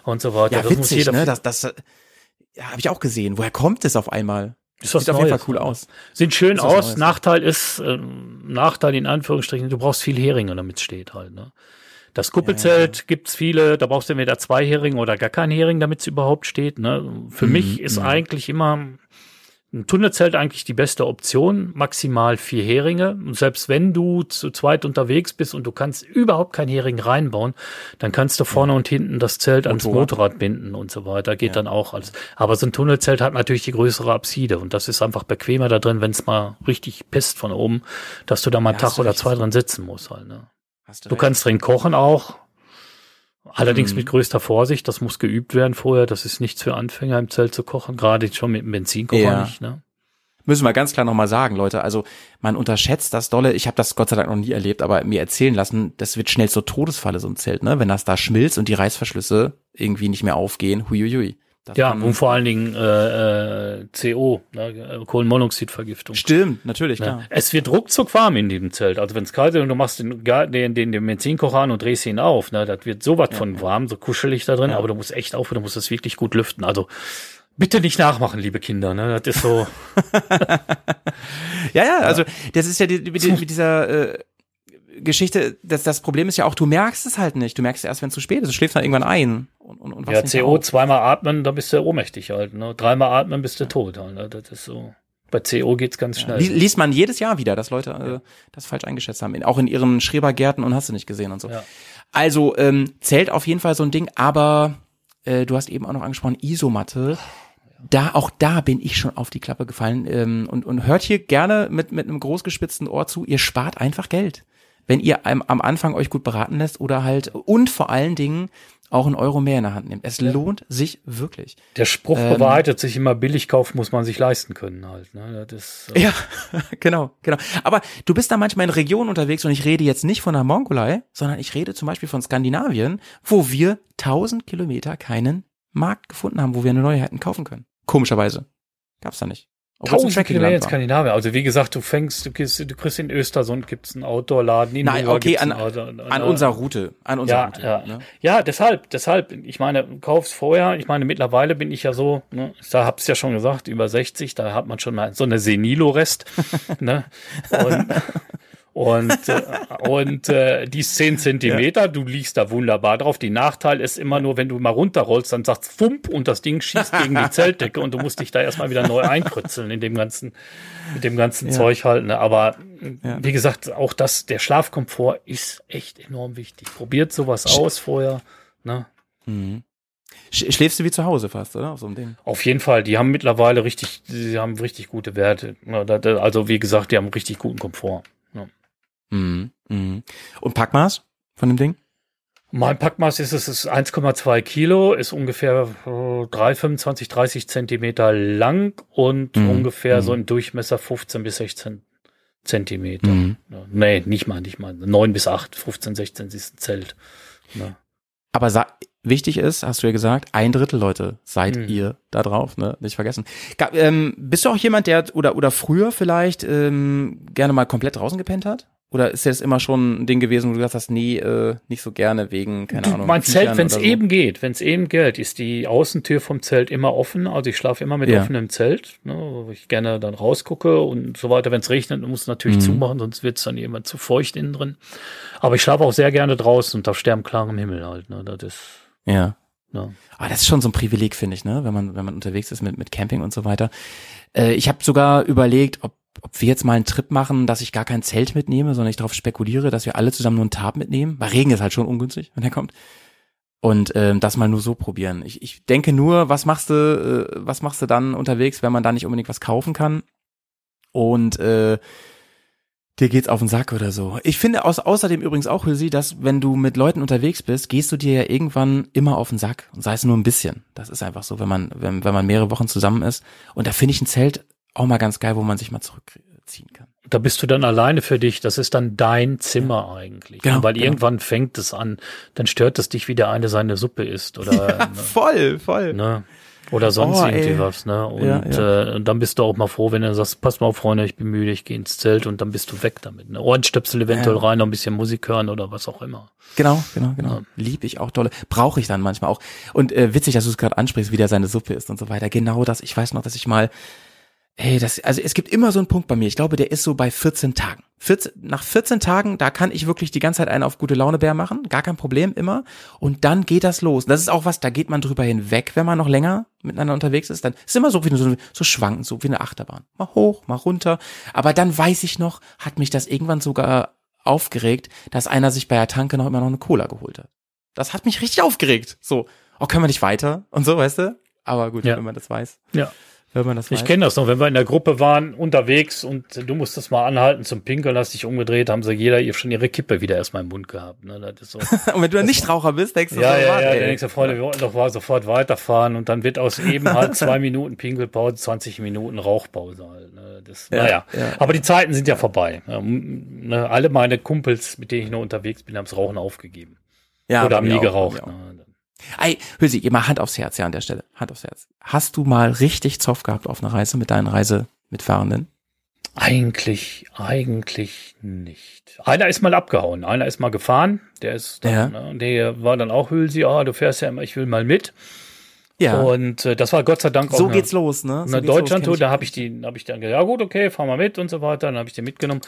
Und so weiter. ja, das muss witzig, jeder ne? Das, das äh, ja, habe ich auch gesehen. Woher kommt es auf einmal? Ist was Sieht auf jeden Fall Neues, cool aus. Sieht schön Ist aus. Neues. Nachteil ist, ähm, Nachteil in Anführungsstrichen, du brauchst viel Heringe, damit es steht halt. Ne? Das Kuppelzelt gibt's viele, da brauchst du entweder zwei Heringe oder gar keinen Hering, damit es überhaupt steht. Ne? Für Mhm, mich ist eigentlich immer ein Tunnelzelt eigentlich die beste Option, maximal vier Heringe. Und selbst wenn du zu zweit unterwegs bist und du kannst überhaupt keinen Hering reinbauen, dann kannst du vorne und hinten das Zelt ans Motorrad. Motorrad binden und so weiter. Geht dann auch alles. Aber so ein Tunnelzelt hat natürlich die größere Apside und das ist einfach bequemer da drin, wenn es mal richtig pisst von oben, dass du da mal einen Ja, Tag oder zwei drin sitzen musst halt. Ne? Du recht. kannst drin kochen auch. Allerdings Mhm. mit größter Vorsicht, das muss geübt werden vorher. Das ist nichts für Anfänger im Zelt zu kochen, gerade schon mit dem Benzinkocher Ja. nicht. Ne? Müssen wir ganz klar nochmal sagen, Leute. Also man unterschätzt das dolle. Ich habe das Gott sei Dank noch nie erlebt, aber mir erzählen lassen, das wird schnell zur Todesfalle, so ein Zelt, ne? Wenn das da schmilzt und die Reißverschlüsse irgendwie nicht mehr aufgehen. Huiuiui. Das Ja, und vor allen Dingen äh, äh, CO, ne, Kohlenmonoxidvergiftung. Stimmt, natürlich, Ne? klar. Es wird ruckzuck warm in diesem Zelt. Also wenn es kalt ist und du machst den, den, den, den Benzinkocher an und drehst ihn auf, ne, das wird so was von warm, so kuschelig da drin, aber du musst echt auf, du musst es wirklich gut lüften. Also bitte nicht nachmachen, liebe Kinder. Ne? Das ist so. <laughs> Ja, ja, also das ist ja die, mit, die- mit dieser äh, Geschichte, das, das Problem ist ja auch, du merkst es halt nicht. Du merkst es erst, wenn es zu spät ist. Du schläfst dann irgendwann ein. Und, und, und ja, CO auf. zweimal atmen, dann bist du ohnmächtig halt. Ne? Dreimal atmen, bist du tot. Halt, ne? Das ist so. Bei CO geht's ganz schnell. Li- Liest man jedes Jahr wieder, dass Leute äh, das falsch eingeschätzt haben. In, auch in ihren Schrebergärten und hast du nicht gesehen und so. Ja. Also ähm, zählt auf jeden Fall so ein Ding, aber äh, du hast eben auch noch angesprochen, Isomatte. Da, auch da bin ich schon auf die Klappe gefallen ähm, und, und hört hier gerne mit, mit einem großgespitzten Ohr zu. Ihr spart einfach Geld. Wenn ihr am, am Anfang euch gut beraten lässt oder halt und vor allen Dingen auch einen Euro mehr in der Hand nehmt. Es lohnt sich wirklich. Der Spruch Ähm, bewahrheitet sich immer, billig kaufen muss man sich leisten können halt. Ne? Das ist, äh, Ja, <laughs> genau, genau. Aber du bist da manchmal in Regionen unterwegs und ich rede jetzt nicht von der Mongolei, sondern ich rede zum Beispiel von Skandinavien, wo wir 1000 Kilometer keinen Markt gefunden haben, wo wir eine Neuheiten kaufen können. Komischerweise. Gab's da nicht. Obwohl 1000 Kilometer in. Skandinavien. Also wie gesagt, du fängst, du kriegst, du kriegst in Östersund gibt's einen Outdoor-Laden. in Nein, Hua okay, an, einen Outdoor- an äh, unserer Route. An unserer Ja, Route. ja. Ne? ja, deshalb, deshalb, ich meine, kaufst vorher, ich meine, mittlerweile bin ich ja so, ne, da hab's ja schon gesagt, über 60, da hat man schon mal so eine Senilo-Rest, <laughs> ne, und, und, äh, und äh, die 10 Zentimeter, du liegst da wunderbar drauf. Die Nachteil ist immer nur, wenn du mal runterrollst, dann sagt's Fump und das Ding schießt gegen die Zeltdecke und du musst dich da erstmal wieder neu einkrützeln in dem ganzen, mit dem ganzen Ja. Zeug halt. Ne? Aber Ja. wie gesagt, auch das, der Schlafkomfort ist echt enorm wichtig. Probiert sowas aus vorher. Ne? Mhm. Sch schläfst du wie zu Hause fast, oder? Auf so einem Ding. Auf jeden Fall, die haben mittlerweile richtig, die haben richtig gute Werte. Ja, da- Also wie gesagt, die haben richtig guten Komfort. Mhm. Mhm. Und Packmaß von dem Ding? Mein Packmaß ist es ist 1,2 Kilo, ist ungefähr äh, 3, 25, 30 Zentimeter lang und Mhm. ungefähr Mhm. so im Durchmesser 15 bis 16 Zentimeter. Mhm. Nee, nicht mal, nicht mal. 9 bis 8, 15, 16 ist ein Zelt. Ja. Aber wichtig ist, hast du ja gesagt, ein Drittel Leute seid Mhm. ihr da drauf, ne? Nicht vergessen. Ga- ähm, bist du auch jemand, der oder oder früher vielleicht ähm, gerne mal komplett draußen gepennt hat? Oder ist das immer schon ein Ding gewesen, wo du gesagt hast, nee, äh, nicht so gerne wegen, keine Du, Ahnung. mein Zelt, wenn es so? eben geht, wenn es eben geht, ist die Außentür vom Zelt immer offen. Also ich schlafe immer mit Ja. offenem Zelt, ne, wo ich gerne dann rausgucke und so weiter. Wenn es regnet, muss es natürlich Mhm. zumachen, sonst wird es dann irgendwann zu feucht innen drin. Aber ich schlafe auch sehr gerne draußen unter sternklarem Himmel halt. Ne, das ist, Ja. ne. Aber das ist schon so ein Privileg, finde ich, ne? Wenn man, wenn man unterwegs ist mit, mit Camping und so weiter. Äh, ich habe sogar überlegt, ob, ob wir jetzt mal einen Trip machen, dass ich gar kein Zelt mitnehme, sondern ich darauf spekuliere, dass wir alle zusammen nur einen Tarp mitnehmen. Weil Regen ist halt schon ungünstig, wenn er kommt. Und ähm, das mal nur so probieren. Ich, ich denke nur, was machst du, äh, was machst du dann unterwegs, wenn man da nicht unbedingt was kaufen kann? Und äh, dir geht's auf den Sack oder so. Ich finde aus, außerdem übrigens auch, Hülsi, dass wenn du mit Leuten unterwegs bist, gehst du dir ja irgendwann immer auf den Sack. Und sei es nur ein bisschen. Das ist einfach so, wenn man, wenn, wenn man mehrere Wochen zusammen ist. Und da finde ich ein Zelt auch mal ganz geil, wo man sich mal zurückziehen kann. Da bist du dann alleine für dich. Das ist dann dein Zimmer eigentlich. Genau, Weil genau. irgendwann fängt es an, dann stört es dich, wie der eine seine Suppe isst oder <laughs> ne, voll, voll. ne? Oder sonst Oh, irgendwie ey. was, ne? Und Ja, ja. Äh, dann bist du auch mal froh, wenn du sagst, pass mal auf, Freunde, ich bin müde, ich gehe ins Zelt und dann bist du weg damit. Ne? Ohrenstöpsel eventuell Ja. rein, noch ein bisschen Musik hören oder was auch immer. Genau, genau, genau. Ja. Lieb ich auch dolle. Brauche ich dann manchmal auch. Und äh, witzig, dass du es gerade ansprichst, wie der seine Suppe ist und so weiter. Genau das. Ich weiß noch, dass ich mal, hey, das, also es gibt immer so einen Punkt bei mir. Ich glaube, der ist so bei 14 Tagen. 14, nach 14 Tagen, da kann ich wirklich die ganze Zeit einen auf gute Laune Bär machen. Gar kein Problem, immer. Und dann geht das los. Das ist auch was, da geht man drüber hinweg, wenn man noch länger miteinander unterwegs ist. Dann ist immer so wie so, so schwanken, so wie eine Achterbahn. Mal hoch, mal runter. Aber dann weiß ich noch, hat mich das irgendwann sogar aufgeregt, dass einer sich bei der Tanke noch immer noch eine Cola geholt hat. Das hat mich richtig aufgeregt. So, oh, können wir nicht weiter? Und so, weißt du? Aber gut, Ja. wenn man das weiß. Ja. Wenn man das weiß. Ich kenne das noch, wenn wir in der Gruppe waren, unterwegs und du musstest mal anhalten zum Pinkeln, hast dich umgedreht, haben sie jeder ihr schon ihre Kippe wieder erstmal im Mund gehabt. Ne? Das ist so. <laughs> Und wenn du dann nicht Raucher bist, denkst du Ja, so, ja, warte, ja, ey. der nächste Freunde, wir wollten doch mal sofort weiterfahren und dann wird aus eben halt zwei <laughs> Minuten Pinkelpause 20 Minuten Rauchpause halt. Ne? Das, Ja, naja, ja. aber die Zeiten sind ja vorbei. Ne, alle meine Kumpels, mit denen ich nur unterwegs bin, haben das Rauchen aufgegeben. ja, Oder haben nie auch, geraucht. Ne? Ey, Hülsi, mal Hand aufs Herz, ja, an der Stelle. Hand aufs Herz. Hast du mal richtig Zoff gehabt auf einer Reise mit deinen Reisemitfahrenden? Eigentlich, eigentlich nicht. Einer ist mal abgehauen, einer ist mal gefahren, der ist dann, Ja. ne, der war dann auch Hülsi, ah, du fährst ja immer, ich will mal mit. Ja. Und äh, das war Gott sei Dank auch so eine- geht's los, ne? So los, Deutschland-Tour, da habe ich die, habe ich dann gesagt, ja gut, okay, fahr mal mit und so weiter. Dann habe ich die mitgenommen.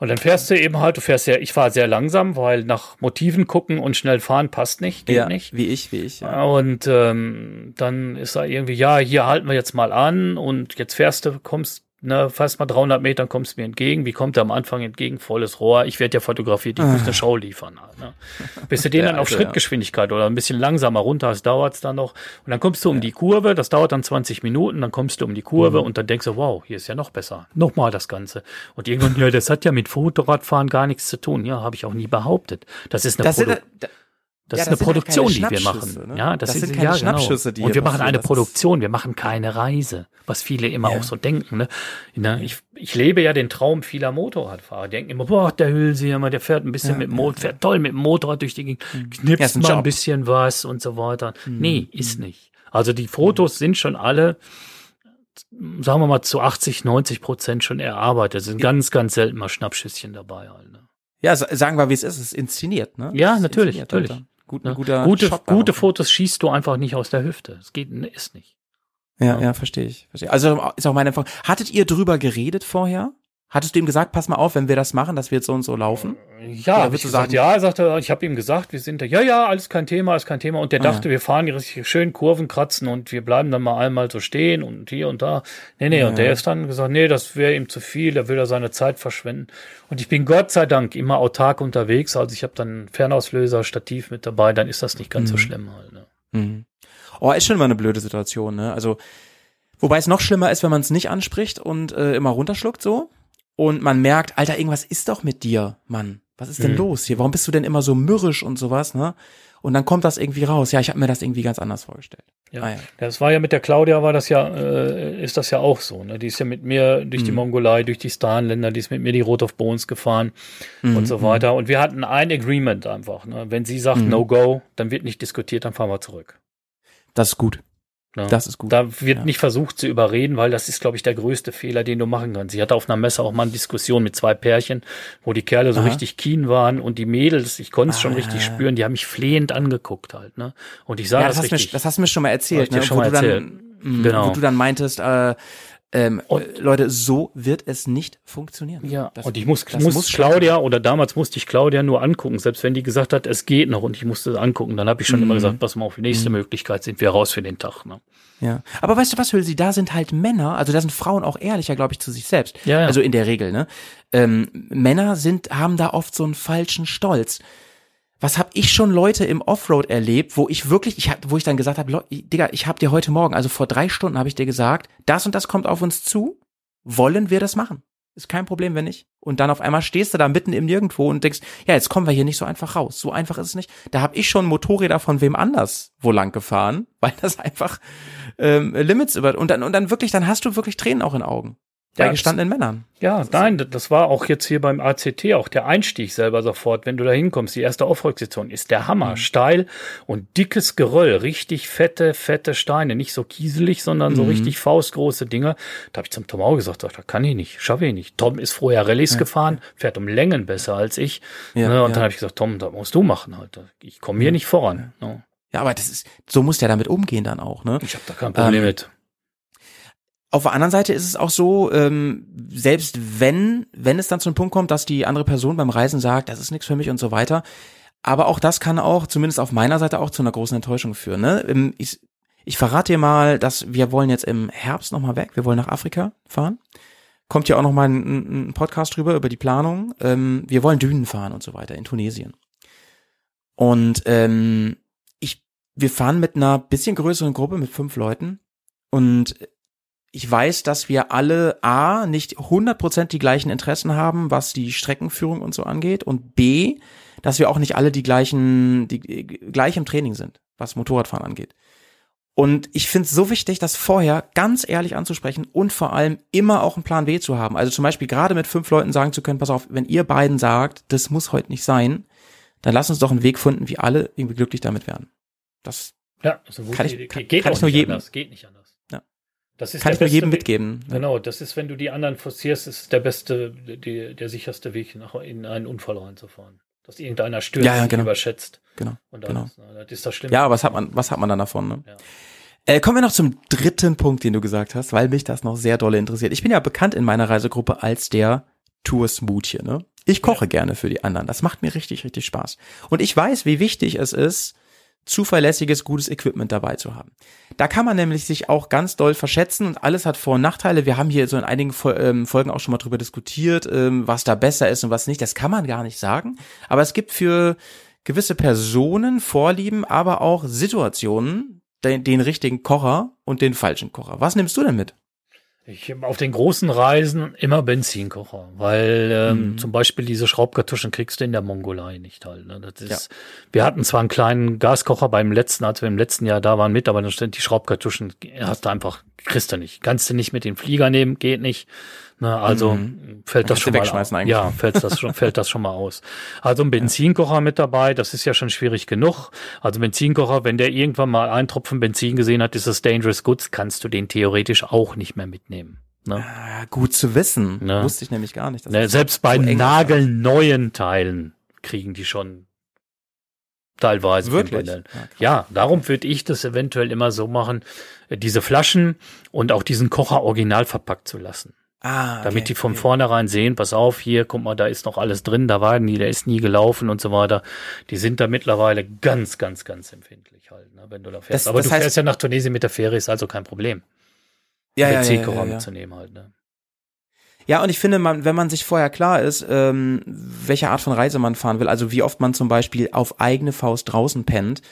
Und dann fährst du eben halt, du fährst ja, ich fahre sehr langsam, weil nach Motiven gucken und schnell fahren passt nicht, geht ja, nicht. wie ich, wie ich. Ja. Und ähm, dann ist da irgendwie, ja, hier halten wir jetzt mal an und jetzt fährst du, kommst, ne, fährst mal 300 Meter, kommst mir entgegen. Wie kommt er am Anfang entgegen? Volles Rohr. Ich werde ja fotografiert, ich muss eine Show liefern. Halt, ne? Bis du den dann auf ja. Schrittgeschwindigkeit oder ein bisschen langsamer runter hast, dauert's dann noch. Und dann kommst du um die Kurve, das dauert dann 20 Minuten, dann kommst du um die Kurve Mhm. und dann denkst du, wow, hier ist ja noch besser. Nochmal das Ganze. Und irgendwann, ja, das hat ja mit Motorradfahren gar nichts zu tun. Ja, habe ich auch nie behauptet. Das ist eine Das das Ja, ist eine das sind halt Produktion, keine die wir machen. ne? Ja, Das das, sind ist, keine ja, Schnappschüsse, genau. die Und hier wir machen eine Produktion, wir machen keine Reise, was viele immer Ja. auch so denken. Ne? Ne, ich, ich lebe ja den Traum vieler Motorradfahrer. Die denken immer, boah, der Hülse, immer, der fährt ein bisschen mit dem Motorrad, fährt toll mit dem Motorrad durch die Gegend, Ja, ist knipst ein mal Job. ein bisschen was und so weiter. Nee, ist nicht. Also die Fotos sind schon alle, sagen wir mal, zu 80, 90 Prozent schon erarbeitet. Es sind ganz, ganz selten mal Schnappschüsschen dabei. Halt, ne? ja, sa- sagen wir, wie es ist. Es ist inszeniert, ne? Ja, natürlich, natürlich. Alter. Gut, Ne? ein guter gute, Shot gute. Fotos schießt du einfach nicht aus der Hüfte. Es geht, ist nicht. Ja, ja, verstehe ich. Verstehe. Also ist auch meine Frage. Hattet ihr drüber geredet vorher? Hattest du ihm gesagt, pass mal auf, wenn wir das machen, dass wir jetzt so und so laufen? Ja, Oder würdest du gesagt, sagen- ja, er sagte, ich habe ihm gesagt, wir sind da, ja, ja, alles kein Thema, alles kein Thema. Und der Ah, dachte, wir fahren hier richtig schön Kurven kratzen und wir bleiben dann mal einmal so stehen und hier und da. Nee, nee, und Ja. der ist dann gesagt, nee, das wäre ihm zu viel, da will er seine Zeit verschwenden. Und ich bin Gott sei Dank immer autark unterwegs, also ich habe dann Fernauslöser, Stativ mit dabei, dann ist das nicht ganz so Mhm. schlimm halt. Ne? Mhm. Oh, ist schon immer eine blöde Situation, ne? Also, wobei es noch schlimmer ist, wenn man es nicht anspricht und äh, immer runterschluckt so. Und man merkt, Alter, irgendwas ist doch mit dir, Mann. Was ist denn los hier? Warum bist du denn immer so mürrisch und sowas, ne? Und dann kommt das irgendwie raus. Ja, ich habe mir das irgendwie ganz anders vorgestellt. Ja. Ah, ja. Das war ja mit der Claudia, war das ja, äh, ist das ja auch so. Ne? Die ist ja mit mir durch die Mhm. Mongolei, durch die Starnländer, die ist mit mir die Rot of Bones gefahren Mhm, und so weiter. Und wir hatten ein Agreement einfach. Ne? Wenn sie sagt Mhm. No Go, dann wird nicht diskutiert, dann fahren wir zurück. Das ist gut. Ne? Das ist gut. Da wird Ja. nicht versucht zu überreden, weil das ist, glaube ich, der größte Fehler, den du machen kannst. Ich hatte auf einer Messe auch mal eine Diskussion mit zwei Pärchen, wo die Kerle so Aha. richtig keen waren und die Mädels, ich konnte es schon Ah. richtig spüren, die haben mich flehend angeguckt halt. Ne? Und ich sah ja, das, das, hast mir, richtig. das hast du mir schon mal erzählt, ne? schon wo, mal du dann, erzählt. mh, Genau. wo du dann meintest, äh, ähm, Und- äh, Leute, so wird es nicht funktionieren. Ja, Das- und ich muss, das muss, muss Claudia oder damals musste ich Claudia nur angucken, selbst wenn die gesagt hat, es geht noch und ich musste es angucken, dann habe ich schon Mhm. immer gesagt, pass mal auf, die nächste Möglichkeit sind wir raus für den Tag. Ne? Ja. Aber weißt du was, Hülsi, da sind halt Männer, also da sind Frauen auch ehrlicher, glaube ich, zu sich selbst. Ja, ja. Also in der Regel, ne? Ähm, Männer sind, haben da oft so einen falschen Stolz. Was hab ich schon Leute im Offroad erlebt, wo ich wirklich, ich hab, wo ich dann gesagt habe, Digga, ich hab dir heute Morgen, also vor drei Stunden habe ich dir gesagt, das und das kommt auf uns zu, wollen wir das machen? Ist kein Problem, wenn nicht. Und dann auf einmal stehst du da mitten im Nirgendwo und denkst, ja, jetzt kommen wir hier nicht so einfach raus. So einfach ist es nicht. Da habe ich schon Motorräder von wem anders wo lang gefahren, <laughs> weil das einfach ähm, Limits über und dann und dann wirklich, dann hast du wirklich Tränen auch in Augen. Bei Ja, gestandenen Männern. Ja, nein, das- war auch jetzt hier beim ACT auch der Einstieg selber sofort, wenn du da hinkommst. Die erste Aufrücksektion ist der Hammer, Mhm. steil und dickes Geröll, richtig fette, fette Steine, nicht so kieselig, sondern so Mhm. richtig faustgroße Dinge. Da habe ich zum Tom auch gesagt, da kann ich nicht, schaffe ich nicht. Tom ist vorher Rallyes gefahren, fährt um Längen besser als ich. Ja, ne, und ja. dann habe ich gesagt, Tom, das musst du machen halt. Ich komme hier nicht voran. Ne? Ja, aber das ist, so muss der damit umgehen dann auch, ne? Ich habe da kein Problem Ähm, mit. Auf der anderen Seite ist es auch so, ähm, selbst wenn, wenn es dann zu einem Punkt kommt, dass die andere Person beim Reisen sagt, das ist nichts für mich und so weiter, aber auch das kann auch, zumindest auf meiner Seite, auch zu einer großen Enttäuschung führen. Ne? Ähm, Ich, ich verrate dir mal, dass wir wollen jetzt im Herbst nochmal weg, wir wollen nach Afrika fahren. Kommt ja auch nochmal ein, ein Podcast drüber, über die Planung. Ähm, wir wollen Dünen fahren und so weiter in Tunesien. Und ähm, ich, wir fahren mit einer bisschen größeren Gruppe, mit fünf Leuten. Und ich weiß, dass wir alle A, nicht 100% die gleichen Interessen haben, was die Streckenführung und so angeht. Und B, dass wir auch nicht alle die gleichen, die äh, gleich im Training sind, was Motorradfahren angeht. Und ich finde es so wichtig, das vorher ganz ehrlich anzusprechen und vor allem immer auch einen Plan B zu haben. Also zum Beispiel gerade mit fünf Leuten sagen zu können, pass auf, wenn ihr beiden sagt, das muss heute nicht sein, dann lass uns doch einen Weg finden, wie alle irgendwie glücklich damit werden. Das Ja, das ist eine gute kann ich- kann- geht kann ich nur jedem- anders. Geht nicht anders. Ja. Das ist kann ich nur jedem Weg. mitgeben. Genau, das ist, wenn du die anderen forcierst, ist der beste, die, der sicherste Weg, nach, in einen Unfall reinzufahren. Dass irgendeiner stürzt Ja, ja, und genau. überschätzt. Genau. Und genau. alles. ne? Das ist das Schlimme. Ja, was hat man, was hat man dann davon, ne? Ja. Äh, kommen wir noch zum dritten Punkt, den du gesagt hast, weil mich das noch sehr dolle interessiert. Ich bin ja bekannt in meiner Reisegruppe als der Toursmoot hier, ne? Ich koche gerne für die anderen. Das macht mir richtig, richtig Spaß. Und ich weiß, wie wichtig es ist, zuverlässiges, gutes Equipment dabei zu haben. Da kann man nämlich sich auch ganz doll verschätzen und alles hat Vor- und Nachteile. Wir haben hier so in einigen ähm, Folgen auch schon mal drüber diskutiert, ähm, was da besser ist und was nicht. Das kann man gar nicht sagen. Aber es gibt für gewisse Personen Vorlieben, aber auch Situationen, den, den richtigen Kocher und den falschen Kocher. Was nimmst du denn mit? Ich auf den großen Reisen immer Benzinkocher, weil ähm, Mhm. zum Beispiel diese Schraubkartuschen kriegst du in der Mongolei nicht halt. Ne? Das ist, Wir hatten zwar einen kleinen Gaskocher beim letzten, als wir im letzten Jahr da waren mit, aber dann stand die Schraubkartuschen, hast du einfach, kriegst du nicht. Kannst du nicht mit den Flieger nehmen, geht nicht. Ne? Also fällt das schon mal aus. eigentlich. Ja, fällt das schon, fällt das schon mal aus. Also ein Benzinkocher mit dabei, das ist ja schon schwierig genug. Also Benzinkocher, wenn der irgendwann mal einen Tropfen Benzin gesehen hat, ist das Dangerous Goods, kannst du den theoretisch auch nicht mehr mitnehmen. Ne? Ah, gut zu wissen. Ja. Wusste ich nämlich gar nicht. Ne, selbst bei so nagelneuen Teilen kriegen die schon teilweise Wirklich? Ja. Ja, darum würde ich das eventuell immer so machen, äh, diese Flaschen und auch diesen Kocher original verpackt zu lassen. Ah, okay, Damit die von okay. vornherein sehen, pass auf, hier, guck mal, da ist noch alles drin, da war nie, der ist nie gelaufen und so weiter. Die sind da mittlerweile ganz, ganz, ganz empfindlich halt, ne, wenn du da fährst. Das- Aber das du heißt- fährst ja nach Tunesien mit der Fähre, ist also kein Problem. ja, ja, ja, ja. mitzunehmen halt, ne. ja, und ich finde, man, wenn man sich vorher klar ist, ähm, welche Art von Reise man fahren will, also wie oft man zum Beispiel auf eigene Faust draußen pennt,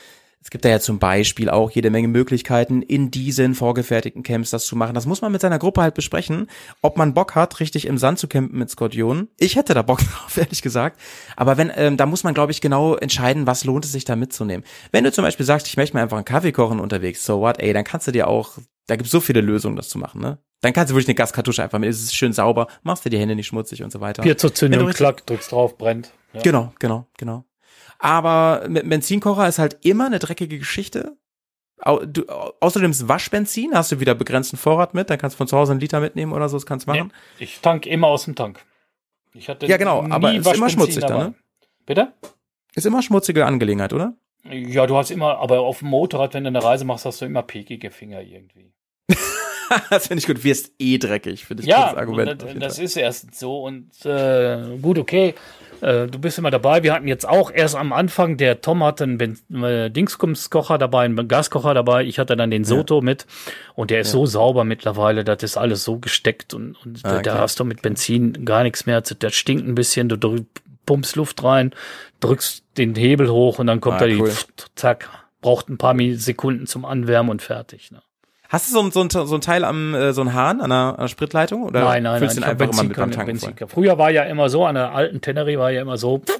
Es gibt da ja zum Beispiel auch jede Menge Möglichkeiten, in diesen vorgefertigten Camps das zu machen. Das muss man mit seiner Gruppe halt besprechen, ob man Bock hat, richtig im Sand zu campen mit Skorpionen. Ich hätte da Bock <laughs> drauf, ehrlich gesagt. Aber wenn, ähm, da muss man, glaube ich, genau entscheiden, was lohnt es sich da mitzunehmen. Wenn du zum Beispiel sagst, ich möchte mir einfach einen Kaffee kochen unterwegs, so what, ey, dann kannst du dir auch, da gibt's so viele Lösungen, das zu machen, ne? Dann kannst du wirklich eine Gaskartusche einfach mit, es ist schön sauber, machst dir die Hände nicht schmutzig und so weiter. Bier zur Wenn Zündung, du richtig- klack, drückst drauf, brennt. Ja. Genau, genau, genau. Aber mit Benzinkocher ist halt immer eine dreckige Geschichte. Au, du, au- außerdem ist Waschbenzin, hast du wieder begrenzten Vorrat mit, dann kannst du von zu Hause einen Liter mitnehmen oder so, das kannst du Nee, machen. ich tank immer aus dem Tank. Ich hatte Ja, genau, aber ist immer schmutzig dann, ne? Bitte? Ist immer schmutzige Angelegenheit, oder? Ja, du hast immer, aber auf dem Motorrad, wenn du eine Reise machst, hast du immer pekige Finger irgendwie. <laughs> <laughs> das finde ich gut. Wirst eh dreckig, finde ich Ja, gutes Argument. das, jeden das ist erstens so und äh, gut, okay. Äh, du bist immer dabei. Wir hatten jetzt auch erst am Anfang, der Tom hatte einen Ben- äh, Dingskumskocher dabei, einen Gaskocher dabei. Ich hatte dann den Soto mit und der ist so sauber mittlerweile, das ist alles so gesteckt und, und da, Ah, da okay. hast du mit Benzin gar nichts mehr. Der stinkt ein bisschen, du pumpst Luft rein, drückst den Hebel hoch und dann kommt Ah, da die, cool. zack, braucht ein paar Sekunden zum Anwärmen und fertig. Ne? Hast du so ein, so ein, so ein Teil am, äh, so ein Hahn an einer, Spritleitung? Oder Nein, nein, füllst nein. den einfach immer mit beim Tanken voll? Früher war ja immer so, an der alten Teneri war ja immer so, pff,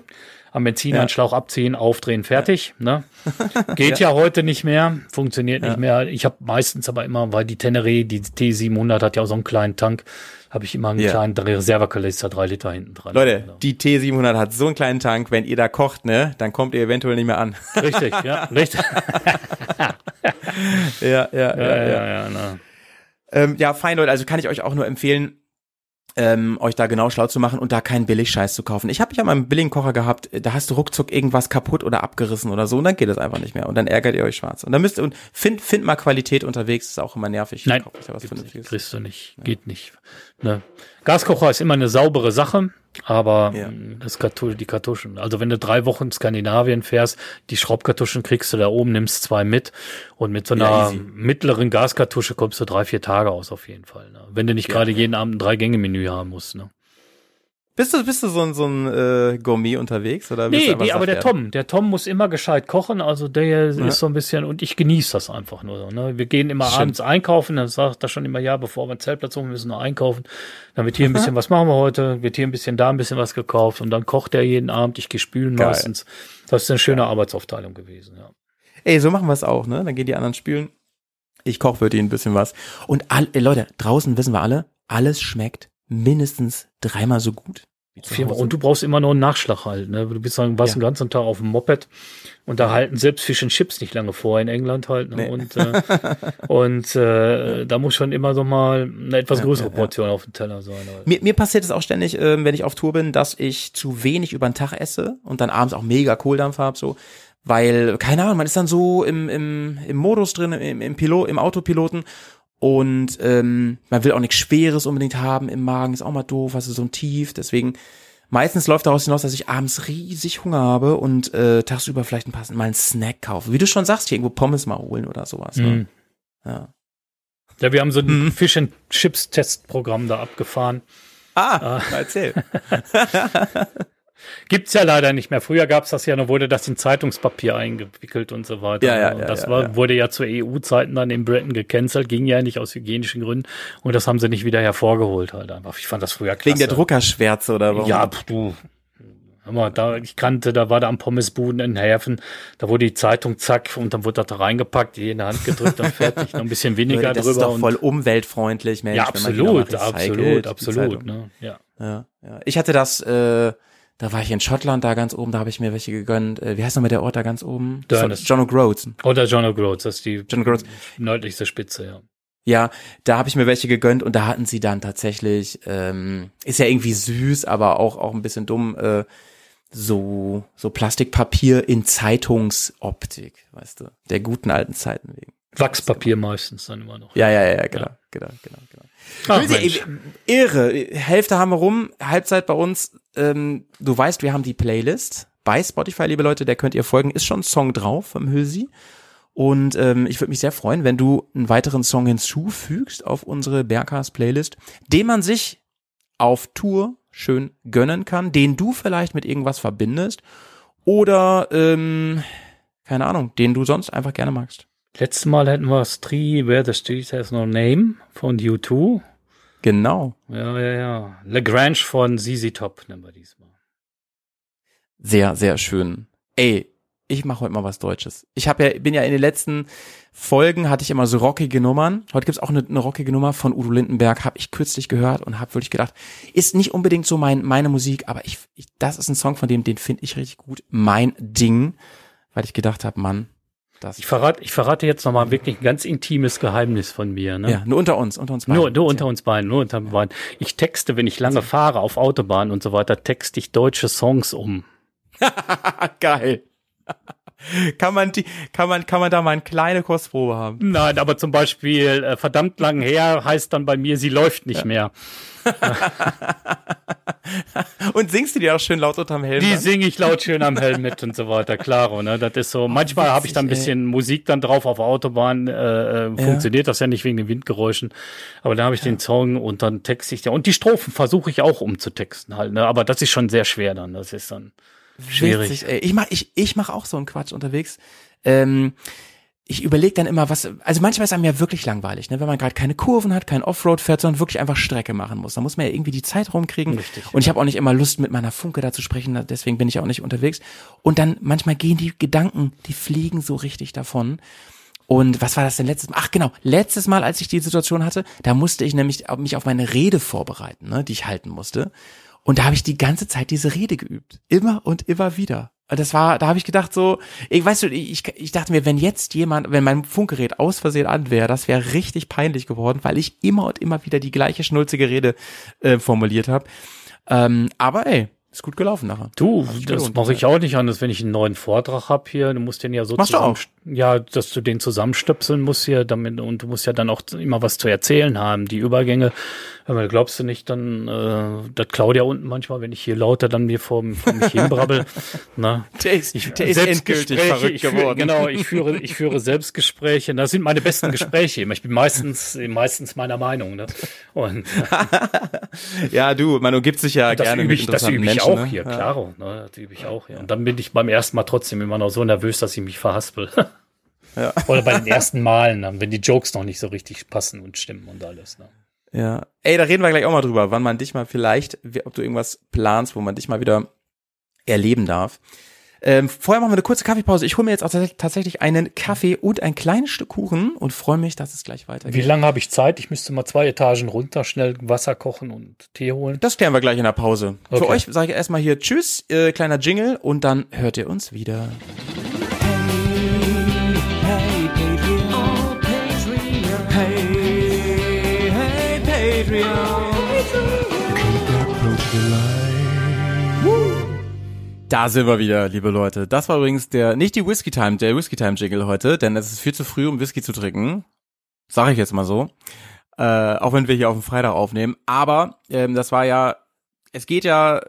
am Benzinanschlauch abziehen, aufdrehen, fertig. Ne? <laughs> Geht ja. heute nicht mehr, funktioniert nicht mehr. Ich habe meistens aber immer, weil die Teneri, die T700 hat ja auch so einen kleinen Tank, habe ich immer einen Ja. kleinen Reservekanister, drei Liter hinten dran. Leute, Genau. die T700 hat so einen kleinen Tank, wenn ihr da kocht, ne, dann kommt ihr eventuell nicht mehr an. Richtig, ja, richtig. <laughs> ja, ja, ja, ja, ja, na. Ähm, ja, fein, Leute, also kann ich euch auch nur empfehlen, ähm, euch da genau schlau zu machen und da keinen Billigscheiß zu kaufen. Ich habe ja mal einen billigen Kocher gehabt, da hast du ruckzuck irgendwas kaputt oder abgerissen oder so und dann geht es einfach nicht mehr und dann ärgert ihr euch schwarz. Und dann müsst ihr, und find, find mal Qualität unterwegs, ist auch immer nervig. Nein, ja kriegst du nicht, geht nicht. Ne? Gaskocher ist immer eine saubere Sache, aber Ja. mh, das Kartu die Kartuschen, also wenn du drei Wochen in Skandinavien fährst, die Schraubkartuschen kriegst du da oben, nimmst zwei mit und mit so Ja, einer easy. mittleren Gaskartusche kommst du drei, vier Tage aus auf jeden Fall. Ne? Wenn du nicht Ja, gerade ja. jeden Abend ein Drei-Gänge-Menü haben musst. Ne? Bist du, bist du so ein, so ein äh, Gourmet unterwegs? Oder Nee, nee, aber der? Tom, der Tom muss immer gescheit kochen, also der ist so ein bisschen, und ich genieße das einfach nur so. Ne? Wir gehen immer Stimmt. abends einkaufen, dann sagt er schon immer, ja, bevor wir einen Zeltplatz suchen, müssen wir noch einkaufen. Dann wird hier ein bisschen, was machen wir heute? Wird hier ein bisschen da ein bisschen was gekauft und dann kocht er jeden Abend, ich gehe spülen Geil. meistens. Das ist eine schöne Arbeitsaufteilung gewesen, ja. Ey, so machen wir es auch, ne? Dann gehen die anderen spülen. Ich koche für die ein bisschen was. Und all, ey, Leute, draußen wissen wir alle, alles schmeckt mindestens dreimal so gut. Und du brauchst immer noch einen Nachschlag halt. Ne? Du bist dann, warst Ja. den ganzen Tag auf dem Moped und da halten selbst Fish and Chips nicht lange vor in England halt. Ne? Nee. Und, äh, <laughs> und äh, da muss schon immer so mal eine etwas größere ja, ja. Portion auf dem Teller sein. Halt. Mir, mir passiert es auch ständig, ähm, wenn ich auf Tour bin, dass ich zu wenig über den Tag esse und dann abends auch mega Kohldampf habe, so. Weil, keine Ahnung, man ist dann so im, im, im Modus drin, im, im, Pilot, im Autopiloten und ähm, man will auch nichts Schweres unbedingt haben im Magen, ist auch mal doof, also so ein Tief. Deswegen, meistens läuft daraus hinaus, dass ich abends riesig Hunger habe und äh, tagsüber vielleicht ein paar, mal einen Snack kaufe. Wie du schon sagst, hier irgendwo Pommes mal holen oder sowas. Ne? Mhm. Ja. Ja, wir haben so ein Mhm. Fish and Chips Testprogramm da abgefahren. Ah, erzähl. <laughs> <laughs> Gibt's ja leider nicht mehr. Früher gab's das ja, dann wurde das in Zeitungspapier eingewickelt und so weiter. Ja, ja, und das ja, war, wurde ja zu EU-Zeiten dann in Britain gecancelt, ging ja nicht aus hygienischen Gründen. Und das haben sie nicht wieder hervorgeholt halt einfach. Ich fand das früher klasse. Wegen der Druckerschwärze oder warum? Ja, pf, du. Mal, da, ich kannte, da war da am Pommesbuden in Häfen, da wurde die Zeitung zack und dann wurde das da reingepackt, die in die Hand gedrückt und fertig, noch ein bisschen weniger das drüber. ist doch voll umweltfreundlich, Mensch. ja, absolut, absolut, absolut, ne, ja. Ja, ja. Ich hatte das, äh, da war ich in Schottland, da ganz oben, da habe ich mir welche gegönnt. Äh, wie heißt nochmal der Ort da ganz oben? Durness. John O'Groats. Oder John O'Groats, das ist die John nördlichste Spitze, ja. Ja, da habe ich mir welche gegönnt und da hatten sie dann tatsächlich, ähm, ist ja irgendwie süß, aber auch auch ein bisschen dumm, äh, so so Plastikpapier in Zeitungsoptik, weißt du, der guten alten Zeiten wegen. Wachspapier meistens dann immer noch. Ja, ja, ja, genau, genau, genau, genau. Ach, Grüße, Mensch. ey, Irre. Hälfte haben wir rum, Halbzeit bei uns. Ähm, du weißt, wir haben die Playlist bei Spotify, liebe Leute, der könnt ihr folgen. Ist schon ein Song drauf vom Hülsi. Und ähm, ich würde mich sehr freuen, wenn du einen weiteren Song hinzufügst auf unsere Berghaus-Playlist, den man sich auf Tour schön gönnen kann, den du vielleicht mit irgendwas verbindest. Oder, ähm, keine Ahnung, den du sonst einfach gerne magst. Letztes Mal hätten wir Tree Where the Street Has No Name von U2. Genau. Ja, ja, ja. Lagrange von ZZ Top nehmen wir diesmal. Sehr, sehr schön. Ey, ich mache heute mal was Deutsches. Ich habe ja, bin ja in den letzten Folgen hatte ich immer so rockige Nummern. Heute gibt's auch eine, eine rockige Nummer von Udo Lindenberg, habe ich kürzlich gehört und habe wirklich gedacht, ist nicht unbedingt so mein meine Musik, aber ich, ich das ist ein Song von dem, den finde ich richtig gut, mein Ding, weil ich gedacht habe, Mann, das Ich verrate, ich verrate jetzt nochmal wirklich ein ganz intimes Geheimnis von mir. Ne? ja, nur unter uns, unter uns beiden. Nur, nur unter uns beiden, nur unter uns beiden. Ich texte, wenn ich lange fahre auf Autobahn und so weiter, texte ich deutsche Songs um. <laughs> Geil. <laughs> kann man die, kann man, kann man da mal eine kleine Kostprobe haben? Nein, aber zum Beispiel äh, verdammt lang her heißt dann bei mir, sie läuft nicht mehr. <laughs> Und singst du die auch schön laut unterm Helm? Die singe ich laut schön am Helm mit und so weiter, klaro, ne? Das ist so. Manchmal habe ich da ein bisschen Musik dann drauf auf der Autobahn, äh, äh, funktioniert das ja nicht wegen den Windgeräuschen. Aber dann habe ich den Song und dann texte ich ja. Und die Strophen versuche ich auch umzutexten halt, ne? Aber das ist schon sehr schwer dann. Das ist dann schwierig. Witzig, ey. Ich mach, ich, ich mach auch so einen Quatsch unterwegs. Ähm, ich überlege dann immer, was, also manchmal ist einem ja wirklich langweilig, ne? wenn man gerade keine Kurven hat, kein Offroad fährt, sondern wirklich einfach Strecke machen muss. Da muss man ja irgendwie die Zeit rumkriegen. Richtig, und ich habe auch nicht immer Lust, mit meiner Funke da zu sprechen, deswegen bin ich auch nicht unterwegs. Und dann manchmal gehen die Gedanken, die fliegen so richtig davon. Und was war das denn letztes Mal? Ach genau, letztes Mal, als ich die Situation hatte, da musste ich nämlich mich auf meine Rede vorbereiten, ne, die ich halten musste. Und da habe ich die ganze Zeit diese Rede geübt. Immer und immer wieder. Und Das war, da habe ich gedacht so, ich weißt du, ich, ich dachte mir, wenn jetzt jemand, wenn mein Funkgerät aus Versehen an wäre, das wäre richtig peinlich geworden, weil ich immer und immer wieder die gleiche schnulzige Rede äh, formuliert habe. Ähm, aber ey, ist gut gelaufen nachher. Du, das mache ich auch nicht anders, wenn ich einen neuen Vortrag hab hier. Du musst den ja so Machst auch? Ja, dass du den zusammenstöpseln musst hier, damit und du musst ja dann auch immer was zu erzählen haben. Die Übergänge, aber glaubst du nicht, dann äh, das Claudia unten manchmal, wenn ich hier lauter dann mir vor, vor mich hinbrabbel. <laughs> ne? Der ist, der ist endgültig verrückt ich führe, geworden. Genau, ich führe, <laughs> ich führe Selbstgespräche. Das sind meine besten Gespräche. Ich bin meistens, meistens meiner Meinung. Ne? Und <laughs> Ja, du, man umgibt sich ja das gerne übe mit ich, das interessanten übe ich Menschen. auch ne? hier, Ja. klaro. Ne, das übe ich auch hier. Und dann bin ich beim ersten Mal trotzdem immer noch so nervös, dass ich mich verhaspel. <laughs> Oder bei den ersten Malen, dann, wenn die Jokes noch nicht so richtig passen und stimmen und alles. Ne? Ja. Ey, da reden wir gleich auch mal drüber, wann man dich mal vielleicht, ob du irgendwas planst, wo man dich mal wieder erleben darf. Ähm, vorher machen wir eine kurze Kaffeepause. Ich hole mir jetzt auch tats- tatsächlich einen Kaffee und ein kleines Stück Kuchen und freue mich, dass es gleich weitergeht. Wie lange habe ich Zeit? Ich müsste mal zwei Etagen runter, schnell Wasser kochen und Tee holen. Das klären wir gleich in der Pause. Für Okay. euch sage ich erstmal hier Tschüss, äh, kleiner Jingle und dann hört ihr uns wieder. Da sind wir wieder, liebe Leute. Das war übrigens der, nicht die Whisky Time, der Whisky Time Jingle heute, denn es ist viel zu früh, um Whisky zu trinken. Sag ich jetzt mal so. Äh, auch wenn wir hier auf dem Freitag aufnehmen. Aber ähm, das war ja, es geht ja,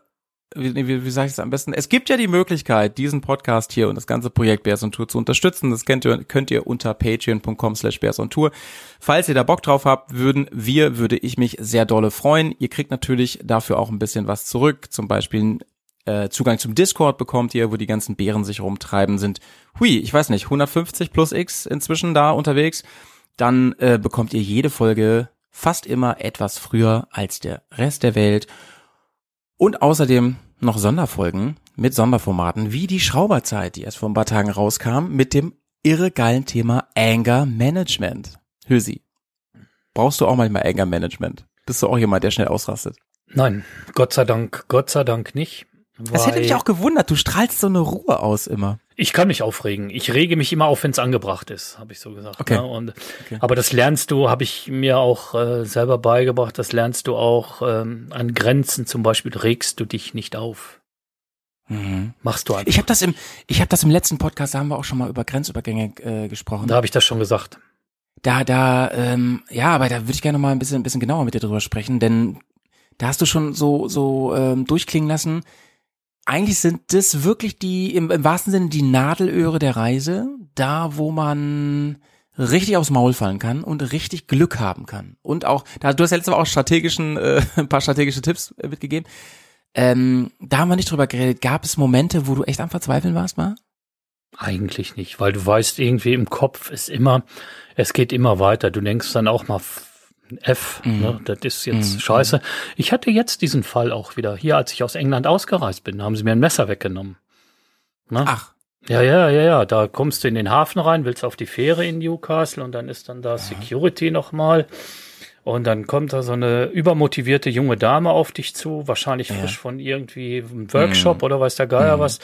wie, wie, wie sage ich es am besten? Es gibt ja die Möglichkeit, diesen Podcast hier und das ganze Projekt Bears on Tour zu unterstützen. Das könnt ihr, könnt ihr unter patreon.com slash Bears on Tour. Falls ihr da Bock drauf habt, würden wir, würde ich mich sehr dolle freuen. Ihr kriegt natürlich dafür auch ein bisschen was zurück. Zum Beispiel äh, Zugang zum Discord bekommt ihr, wo die ganzen Bären sich rumtreiben sind. Hui, ich weiß nicht, 150 plus X inzwischen da unterwegs. Dann äh, bekommt ihr jede Folge fast immer etwas früher als der Rest der Welt. Und außerdem noch Sonderfolgen mit Sonderformaten wie die Schrauberzeit, die erst vor ein paar Tagen rauskam, mit dem irre geilen Thema Anger Management. Hülsi, brauchst du auch manchmal Anger Management? Bist du auch jemand, der schnell ausrastet? Nein, Gott sei Dank, Gott sei Dank nicht. Das hätte mich auch gewundert, du strahlst so eine Ruhe aus immer. Ich kann mich aufregen. Ich rege mich immer auf, wenn es angebracht ist, habe ich so gesagt. Okay. Ne? Und, Okay. Aber das lernst du, habe ich mir auch äh, selber beigebracht, das lernst du auch ähm, an Grenzen. Zum Beispiel regst du dich nicht auf. Machst du einfach. Ich habe das im, ich habe das im letzten Podcast, da haben wir auch schon mal über Grenzübergänge äh, gesprochen. da habe ich das schon gesagt. Da, da, ähm, ja, aber da würde ich gerne noch mal ein bisschen, ein bisschen genauer mit dir drüber sprechen, denn da hast du schon so, so ähm, durchklingen lassen. Eigentlich sind das wirklich die, im, im wahrsten Sinne, die Nadelöhre der Reise, da wo man richtig aufs Maul fallen kann und richtig Glück haben kann. Und auch, da du hast ja letztes Mal auch strategischen, äh, <laughs> ein paar strategische Tipps äh, mitgegeben. Ähm, da haben wir nicht drüber geredet. Gab es Momente, wo du echt am Verzweifeln warst, mal? Eigentlich nicht, weil du weißt, irgendwie im Kopf ist immer, es geht immer weiter. Du denkst dann auch mal F, F Mhm. ne? das ist jetzt scheiße. Ich hatte jetzt diesen Fall auch wieder. Hier, als ich aus England ausgereist bin, haben sie mir ein Messer weggenommen. Ne? Ach, Ja, ja, ja, ja. Da kommst du in den Hafen rein, willst auf die Fähre in Newcastle und dann ist dann da Security nochmal. Und dann kommt da so eine übermotivierte junge Dame auf dich zu, wahrscheinlich frisch von irgendwie einem Workshop Mhm. oder weiß der Geier was,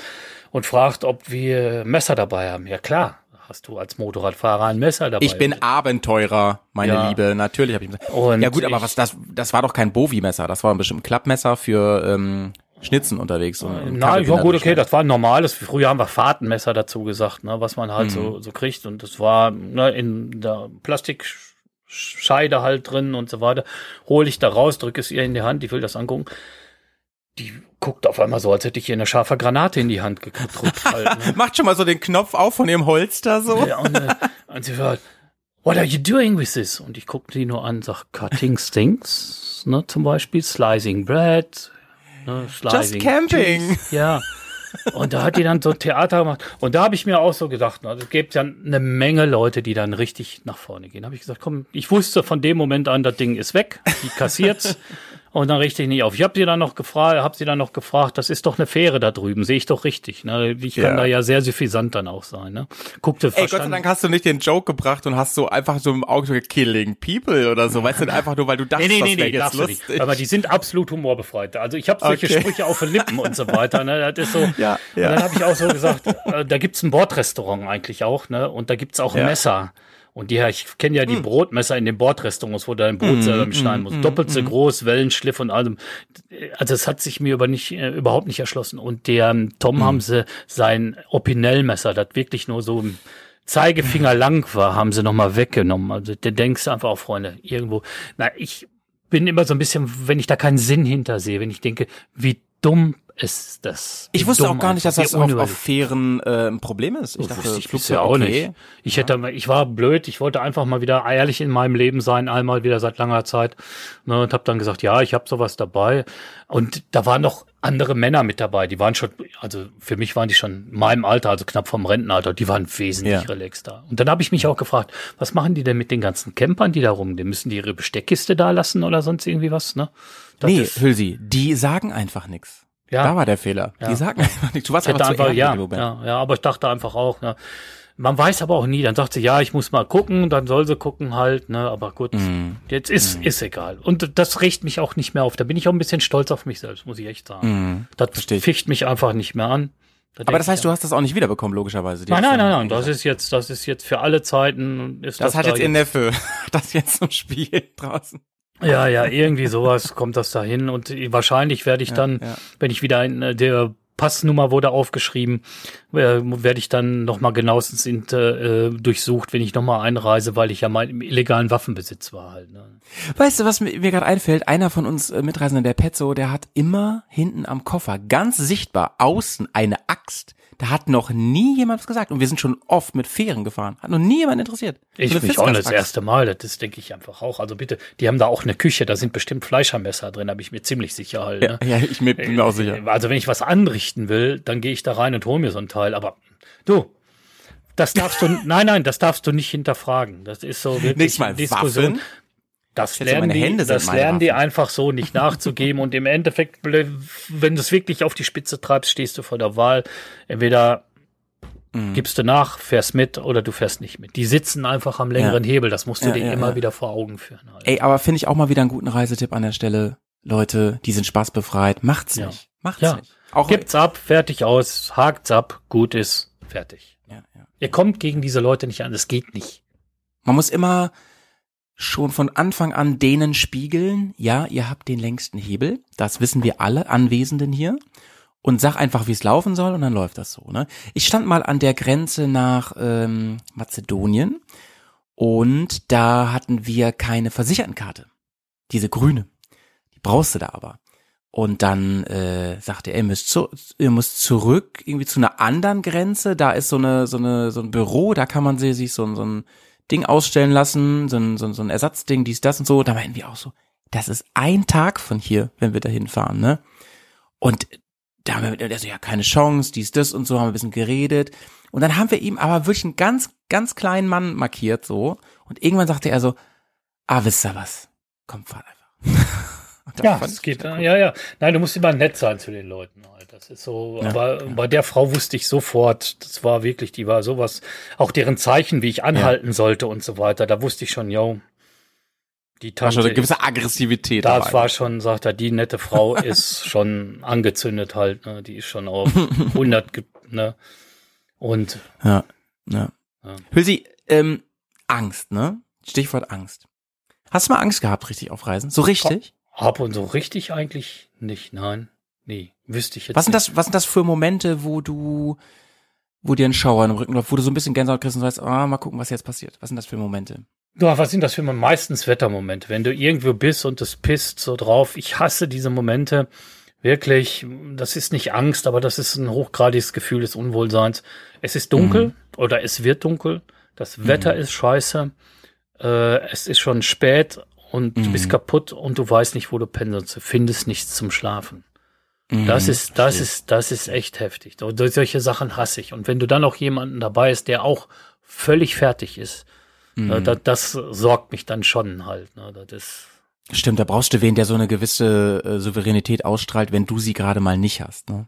und fragt, ob wir Messer dabei haben. Ja klar, hast du als Motorradfahrer ein Messer dabei. ich bin Abenteurer, meine Ja. Liebe. Natürlich habe ich. Und ja gut, aber was das? Das war doch kein Bovi-Messer. Das war bestimmt ein Klappmesser für ähm, Schnitzen unterwegs. Und, und Na, ja gut, okay, das war ein normales. Früher haben wir Fahrtenmesser dazu gesagt, ne, was man halt Mhm. so, so kriegt. Und das war ne, in der Plastikscheide halt drin und so weiter. Hole ich da raus, drücke es ihr in die Hand, ich will das angucken. Die guckt auf einmal so, als hätte ich ihr eine scharfe Granate in die Hand gedrückt. <laughs> halt, ne? Macht schon mal so den Knopf auf von ihrem Holster so. Ja, und, äh, und sie hört, what are you doing with this? Und ich gucke die nur an, sag, cutting things, ne, zum Beispiel, slicing bread, ne, slicing camping. cheese. Ja. Und da hat die dann so Theater gemacht. Und da habe ich mir auch so gedacht, ne, es gibt ja eine Menge Leute, die dann richtig nach vorne gehen. habe ich gesagt, komm, ich wusste von dem Moment an, das Ding ist weg, die kassiert's. Und dann richte ich nicht auf. Ich habe sie dann noch gefragt, habe sie dann noch gefragt, das ist doch eine Fähre da drüben, sehe ich doch richtig. Ne? Ich kann Ja. da ja sehr suffisant dann auch sein. Ne? Guckte Ey, Gott sei Dank hast du nicht den Joke gebracht und hast so einfach so im Auge so Killing People oder so, weißt du, <laughs> einfach nur, weil du dachtest, Nee, nee, das nee, wäre nee, jetzt lustig. nicht. Aber die sind absolut humorbefreit. Also ich habe solche Okay. Sprüche auf den Lippen und so weiter. Ne? Das ist so. <laughs> Ja, Und ja. dann habe ich auch so gesagt, äh, da gibt's ein Bordrestaurant eigentlich auch, ne? Und da gibt's auch ein Ja. Messer. Und die, ich kenne ja die Brotmesser in den Bordrestaurants, wo du dein Brot selber schneiden musst. Doppelt hm. so groß, Wellenschliff und allem. Also es hat sich mir aber nicht, äh, überhaupt nicht erschlossen. Und der ähm, Tom Hm. haben sie sein Opinel-Messer, das wirklich nur so ein Zeigefinger lang war, haben sie nochmal weggenommen. Also da denkst einfach auch, Freunde, irgendwo. Na, ich bin immer so ein bisschen, wenn ich da keinen Sinn hinter sehe, wenn ich denke, wie dumm ist das? Ich wusste auch gar nicht, dass das auf, auf. Fähren äh, ein Problem ist. Ich Ich dachte, ich Flugzeug, bisher auch okay. nicht. Ich hätte, ich war blöd. Ich wollte einfach mal wieder ehrlich in meinem Leben sein, einmal wieder seit langer Zeit. Ne, und habe dann gesagt, ja, ich habe sowas dabei. Und da waren noch andere Männer mit dabei. Die waren schon, also für mich waren die schon in meinem Alter, also knapp vom Rentenalter. Die waren wesentlich Ja. relaxter. Und dann habe ich mich auch gefragt, was machen die denn mit den ganzen Campern, die da rumgehen? Müssen die ihre Besteckkiste da lassen oder sonst irgendwie was? Ne? Das Nee, ist- Hülsi, die sagen einfach nichts. Ja. Da war der Fehler. Ja. Die sagen einfach nichts. Du warst Ich einfach einfach, ja, ja, ja, aber ich dachte einfach auch, ne, man weiß aber auch nie, dann sagt sie, ja, ich muss mal gucken, dann soll sie gucken halt, ne, aber gut, Mhm. jetzt ist, ist egal. Und das riecht mich auch nicht mehr auf. Da bin ich auch ein bisschen stolz auf mich selbst, muss ich echt sagen. Das Mhm. Versteh ich. ficht mich einfach nicht mehr an. Da Aber das heißt, du hast das auch nicht wiederbekommen, logischerweise. Nein, nein, nein, nein, das ist jetzt, das ist jetzt für alle Zeiten, ist Das das, hat da jetzt ihr Neffe. <laughs> Das jetzt zum Spiel draußen. Ja, ja, irgendwie sowas <laughs> kommt das dahin und wahrscheinlich werde ich dann, ja. wenn ich wieder in äh, der Passnummer wurde aufgeschrieben, äh, werde ich dann nochmal genauestens in, äh, durchsucht, wenn ich nochmal einreise, weil ich ja mal im illegalen Waffenbesitz war halt. Ne? Weißt du, was mir, mir gerade einfällt? Einer von uns äh, Mitreisenden, der Petzo, der hat immer hinten am Koffer ganz sichtbar außen eine Axt. Da hat noch nie jemand was gesagt. Und wir sind schon oft mit Fähren gefahren. Hat noch nie jemand interessiert. Ich So eine mich auch nicht das erste Mal, das denke ich einfach auch. Also bitte, die haben da auch eine Küche, da sind bestimmt Fleischermesser drin, da bin ich mir ziemlich sicher halt. Ja, Ne? ja, ich mir- bin mir auch sicher. Also wenn ich was anrichten will, dann gehe ich da rein und hole mir so ein Teil. Aber du, das darfst du, <laughs> nein, nein, das darfst du nicht hinterfragen. Das ist so wirklich Nächstes Mal Diskussion. Waffen. Das Schätze, lernen, die, das lernen die einfach so nicht nachzugeben und im Endeffekt, wenn du es wirklich auf die Spitze treibst, stehst du vor der Wahl. Entweder Mhm. gibst du nach, fährst mit oder du fährst nicht mit. Die sitzen einfach am längeren Hebel. Das musst du Ja, dir ja, immer ja. wieder vor Augen führen. Halt. Ey, aber finde ich auch mal wieder einen guten Reisetipp an der Stelle. Leute, die sind spaßbefreit. Macht's Ja. nicht. Macht's Ja. nicht. Auch Gibt's ab, fertig aus, hakt's ab, gut ist, fertig. Ja, ja. Ihr kommt gegen diese Leute nicht an, das geht nicht. Man muss immer schon von Anfang an denen spiegeln, ja, ihr habt den längsten Hebel, das wissen wir alle Anwesenden hier. Und sag einfach, wie es laufen soll und dann läuft das so. Ne? Ich stand mal an der Grenze nach ähm, Mazedonien und da hatten wir keine Versichertenkarte. Diese grüne. Die brauchst du da aber. Und dann äh, sagte er, ihr müsst, zu, ihr müsst zurück irgendwie zu einer anderen Grenze. Da ist so eine so eine so ein Büro, da kann man sich so, so ein Ding ausstellen lassen, so ein, so ein, so ein Ersatzding, dies, das und so. Da meinten wir auch so, das ist ein Tag von hier, wenn wir dahin fahren, ne? Und da haben wir mit der so, ja, keine Chance, dies, das und so, haben wir ein bisschen geredet. Und dann haben wir ihm aber wirklich einen ganz, ganz kleinen Mann markiert so. Und irgendwann sagte er so, ah, wisst ihr was? Komm, fahr einfach. <laughs> Ja, es geht, ja, ja. Nein, du musst immer nett sein zu den Leuten halt. Das ist so, Ja, aber bei der Frau wusste ich sofort, das war wirklich, die war sowas, auch deren Zeichen, wie ich anhalten sollte und so weiter, da wusste ich schon, yo, die war schon Tante, eine gewisse Aggressivität das dabei. war schon, sagt er, die nette Frau <laughs> ist schon angezündet halt, ne? die ist schon auf 100, ge- ne? Und, Ja, ja. Ja. Hülsi, ähm, Angst, ne? Stichwort Angst. Hast du mal Angst gehabt, richtig auf Reisen? So richtig? Ab und so richtig eigentlich nicht, nein, nee, wüsste ich jetzt Was sind nicht. das, was sind das für Momente, wo du, wo dir ein Schauer im Rücken läuft, wo du so ein bisschen Gänsehaut kriegst und sagst, ah, mal gucken, was jetzt passiert. Was sind das für Momente? Ja, was sind das für meistens Wettermomente? Wenn du irgendwo bist und es pisst so drauf. Ich hasse diese Momente. Wirklich, das ist nicht Angst, aber das ist ein hochgradiges Gefühl des Unwohlseins. Es ist dunkel oder es wird dunkel. Das Wetter ist scheiße. Äh, es ist schon spät und du bist kaputt und du weißt nicht, wo du pennen sollst. Findest nichts zum Schlafen. Das ist, das ist, das ist echt heftig. So- Solche Sachen hasse ich. Und wenn du dann auch jemanden dabei ist, der auch völlig fertig ist, ne, das, das sorgt mich dann schon halt. Ne, das ist, Stimmt, da brauchst du wen, der so eine gewisse äh, Souveränität ausstrahlt, wenn du sie gerade mal nicht hast, ne?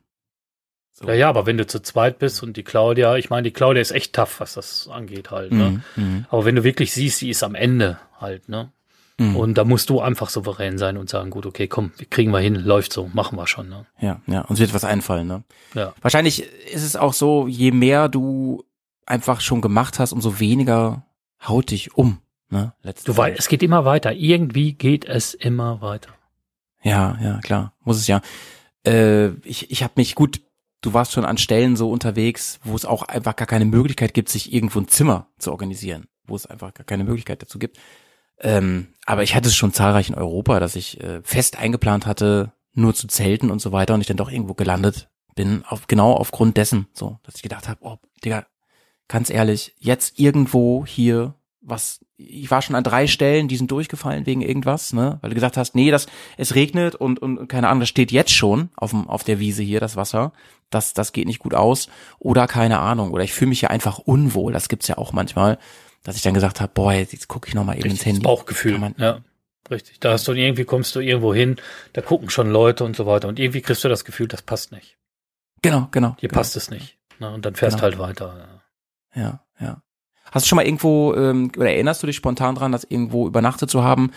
So. ja, ja, aber wenn du zu zweit bist und die Claudia, ich meine, die Claudia ist echt tough, was das angeht halt. Ne? Mhm, mhm, Aber wenn du wirklich siehst, sie ist am Ende halt, ne? Mhm. Und da musst du einfach souverän sein und sagen, gut, okay, komm, kriegen wir hin, läuft so, machen wir schon, ne? Ja, ja, uns wird was einfallen, ne? Ja. Wahrscheinlich ist es auch so, je mehr du einfach schon gemacht hast, umso weniger haut dich um, ne? Du Letztendlich. weißt, es geht immer weiter. Irgendwie geht es immer weiter. Ja, ja, klar, muss es ja. Äh, ich ich habe mich gut, du warst schon an Stellen so unterwegs, wo es auch einfach gar keine Möglichkeit gibt, sich irgendwo ein Zimmer zu organisieren, wo es einfach gar keine Möglichkeit dazu gibt. Ähm, aber ich hatte es schon zahlreich in Europa, dass ich äh, fest eingeplant hatte, nur zu zelten und so weiter und ich dann doch irgendwo gelandet bin, auf, genau aufgrund dessen, so, dass ich gedacht habe, oh, Digga, ganz ehrlich, jetzt irgendwo hier was, ich war schon an drei Stellen, die sind durchgefallen wegen irgendwas, ne, weil du gesagt hast, nee, das, es regnet und, und keine Ahnung, das steht jetzt schon auf, dem, auf der Wiese hier, das Wasser, das, das geht nicht gut aus oder keine Ahnung, oder ich fühle mich ja einfach unwohl, das gibt's ja auch manchmal, dass ich dann gesagt habe, boah, jetzt, gucke ich noch mal eben ins Richtig, Handy. das Bauchgefühl. Man, ja, richtig. Da hast du irgendwie kommst du irgendwo hin, da gucken schon Leute und so weiter und irgendwie kriegst du das Gefühl, das passt nicht. Genau, genau. Hier genau. passt es nicht. Na, und dann fährst Genau. halt weiter. Ja. Ja. Hast du schon mal irgendwo, ähm, oder erinnerst du dich spontan dran, das irgendwo übernachtet zu haben,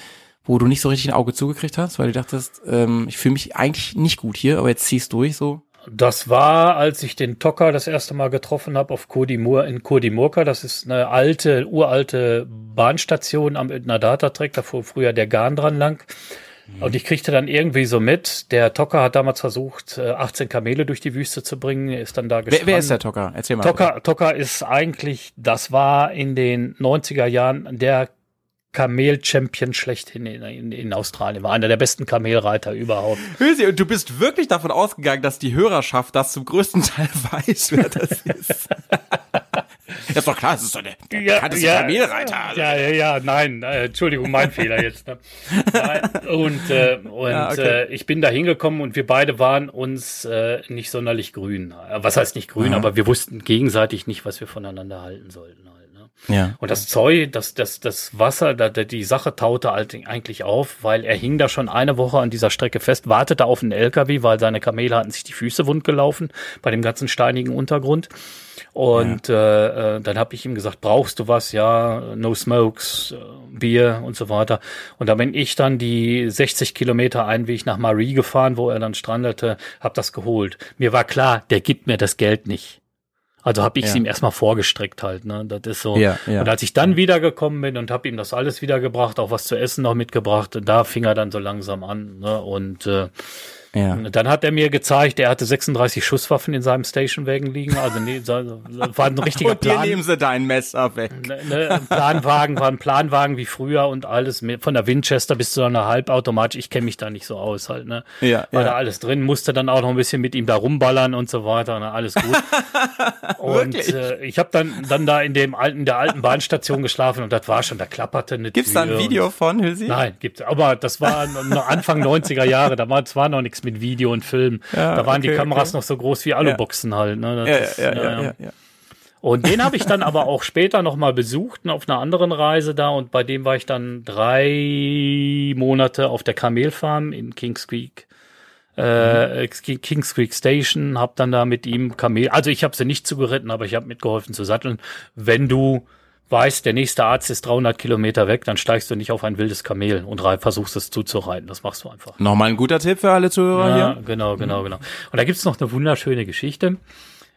wo du nicht so richtig ein Auge zugekriegt hast, weil du dachtest, ähm, ich fühle mich eigentlich nicht gut hier, aber jetzt ziehst durch so? Das war, als ich den Tocker das erste Mal getroffen habe auf Kodimur in Kodimurka. Das ist eine alte, uralte Bahnstation am Ödner Datatrek. Da fuhr früher der Garn dran lang. Und ich kriegte dann irgendwie so mit, der Tocker hat damals versucht, äh, 18 Kamele durch die Wüste zu bringen, ist dann da Wer, gestrandet. wer ist der Tocker? Erzähl mal. Tocker, Tocker ist eigentlich, das war in den 90er Jahren der Kamel-Champion schlechthin in, in, in Australien, war einer der besten Kamelreiter überhaupt. Hülsi, und du bist wirklich davon ausgegangen, dass die Hörerschaft das zum größten Teil <laughs> weiß, wer das ist. ist doch klar, es ist doch der, der bekannteste Kamelreiter. Also. Ja, ja, ja, nein, äh, Entschuldigung, mein <laughs> Fehler jetzt. Ne? Und äh, und Ja, okay. äh, ich bin da hingekommen und wir beide waren uns äh, nicht sonderlich grün. Äh, Was heißt nicht grün, Aha. aber wir wussten gegenseitig nicht, was wir voneinander halten sollten. Ja. Und das Zeug, das, das, das Wasser, da, die Sache taute halt eigentlich auf, weil er hing da schon eine Woche an dieser Strecke fest, wartete auf einen LKW, weil seine Kamele hatten sich die Füße wund gelaufen bei dem ganzen steinigen Untergrund. Und äh, äh, dann habe ich ihm gesagt, brauchst du was? Ja, no smokes, äh, Bier und so weiter. Und da bin ich dann die 60 Kilometer Einweg nach Marie gefahren, wo er dann strandete, habe das geholt. Mir war klar, der gibt mir das Geld nicht. Also habe ich es Ja. ihm erstmal vorgestreckt halt. Ne? Das ist so. Ja, ja. Und als ich dann wiedergekommen bin und habe ihm das alles wiedergebracht, auch was zu essen noch mitgebracht, da fing er dann so langsam an. Ne? Und äh, Ja. dann hat er mir gezeigt, er hatte 36 Schusswaffen in seinem Stationwagen liegen. Also nee, war ein richtiger Und Plan. nehmen sie dein Messer weg. Ne, ne, ein Planwagen war ein Planwagen wie früher und alles von der Winchester bis zu einer Halbautomatik. Ich kenne mich da nicht so aus halt, ne? Ja, War ja. da alles drin, musste dann auch noch ein bisschen mit ihm da rumballern und so weiter, ne? alles gut. <laughs> und Wirklich? äh, ich habe dann dann da in dem alten der alten Bahnstation geschlafen und das war schon, da klapperte eine Gibt's da ein Tür Video und- von, Hülsi? Nein, gibt's. Aber das war Anfang 90er Jahre. Da war, es war noch nichts mit Video und Film. Ja, da waren die okay, Kameras okay. noch so groß wie Aluboxen halt. Ne? Ja, ist- ja, ja, ja, ja, ja. Und den habe ich dann <laughs> aber auch später nochmal besucht auf einer anderen Reise da und bei dem war ich dann drei Monate auf der Kamelfarm in Kings Creek. Äh, Kings Creek Station, hab dann da mit ihm Kamel, also ich habe sie nicht zugeritten, aber ich habe mitgeholfen zu satteln. Wenn du weißt, der nächste Arzt ist 300 Kilometer weg, dann steigst du nicht auf ein wildes Kamel und versuchst es zuzureiten. Das machst du einfach. Nochmal ein guter Tipp für alle Zuhörer Ja, hier. genau, genau, genau. Und da gibt's noch eine wunderschöne Geschichte.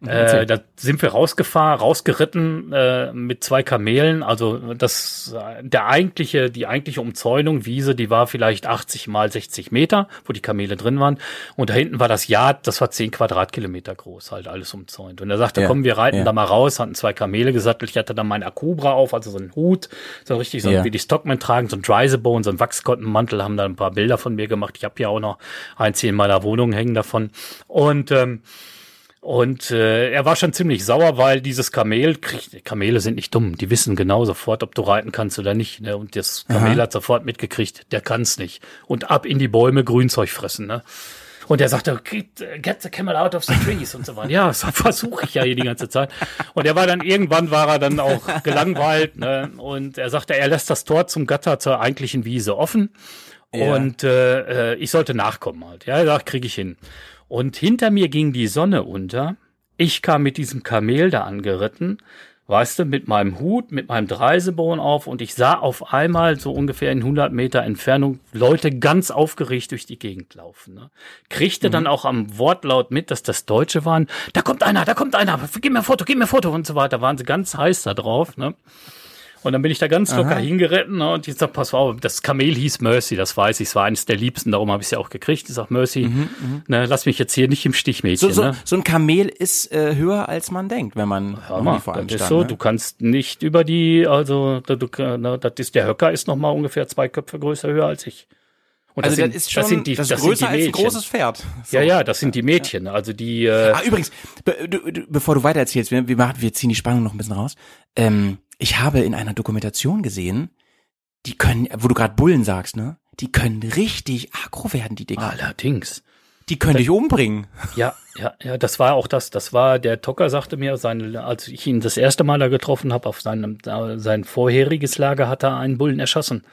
Äh, da sind wir rausgefahren, rausgeritten äh, mit zwei Kamelen. Also das, der eigentliche, die eigentliche Umzäunung, Wiese, die war vielleicht 80 mal 60 Meter, wo die Kamele drin waren. Und da hinten war das Yard, das war 10 Quadratkilometer groß, halt alles umzäunt. Und er sagte, Ja, komm, wir reiten ja. da mal raus, hatten zwei Kamele gesattelt. Ich hatte dann meinen Akubra auf, also so einen Hut, so richtig so Ja. wie die Stockmen tragen, so ein Dryzebone, so ein Wachskottenmantel, haben da ein paar Bilder von mir gemacht. Ich habe ja auch noch eins hier in meiner Wohnung hängen davon. Und ähm, und äh, er war schon ziemlich sauer, weil dieses Kamel, kriegt, Kamele sind nicht dumm, die wissen genau sofort, ob du reiten kannst oder nicht. Ne? Und das Kamel hat sofort mitgekriegt, der kann's nicht. Und ab in die Bäume Grünzeug fressen. Ne? Und er sagte, get, get the camel out of the trees und so weiter. Ja, <laughs> das versuche ich ja hier die ganze Zeit. Und er war dann, irgendwann war er dann auch gelangweilt. Ne? Und er sagte, er lässt das Tor zum Gatter zur eigentlichen Wiese offen. Ja. Und äh, äh, ich sollte nachkommen halt. Ja, er sagt, kriege ich hin. Und hinter mir ging die Sonne unter. Ich kam mit diesem Kamel da angeritten, weißt du, mit meinem Hut, mit meinem Dreisebohnen auf und ich sah auf einmal so ungefähr in 100 Meter Entfernung Leute ganz aufgeregt durch die Gegend laufen. Ne? Kriegte dann auch am Wortlaut mit, dass das Deutsche waren. Da kommt einer, da kommt einer, gib mir ein Foto, gib mir ein Foto und so weiter. Waren sie ganz heiß da drauf. Ne? Und dann bin ich da ganz locker hingeritten ne? und ich sag, pass auf, das Kamel hieß Mercy, das weiß ich, es war eines der liebsten, darum habe ich es ja auch gekriegt. Ich sag, Mercy, ne, lass mich jetzt hier nicht im Stich, Mädchen. So, so, ne? so ein Kamel ist äh, höher, als man denkt, wenn man Hör mal, vor einem das ist stand, so, ne? du kannst nicht über die, also du, ne, das ist, der Höcker ist noch mal ungefähr zwei Köpfe größer höher als ich. Und Also sind- das ist schon das sind die, das das ist größer als ein großes Pferd. So. Ja, ja, das sind die Mädchen, also die, äh, Ah, übrigens, be du, du, bevor du weiter erzählst, wir, wir, machen- wir ziehen die Spannung noch ein bisschen raus. Ähm, ich habe in einer Dokumentation gesehen, die können, wo du gerade Bullen sagst, ne? Die können richtig aggro werden, die Dinger. allerdings. Die können dich umbringen. Ja, ja, ja, das war auch das. Das war, der Tocker sagte mir, sein, als ich ihn das erste Mal da getroffen habe, auf seinem, sein vorheriges Lager hat er einen Bullen erschossen.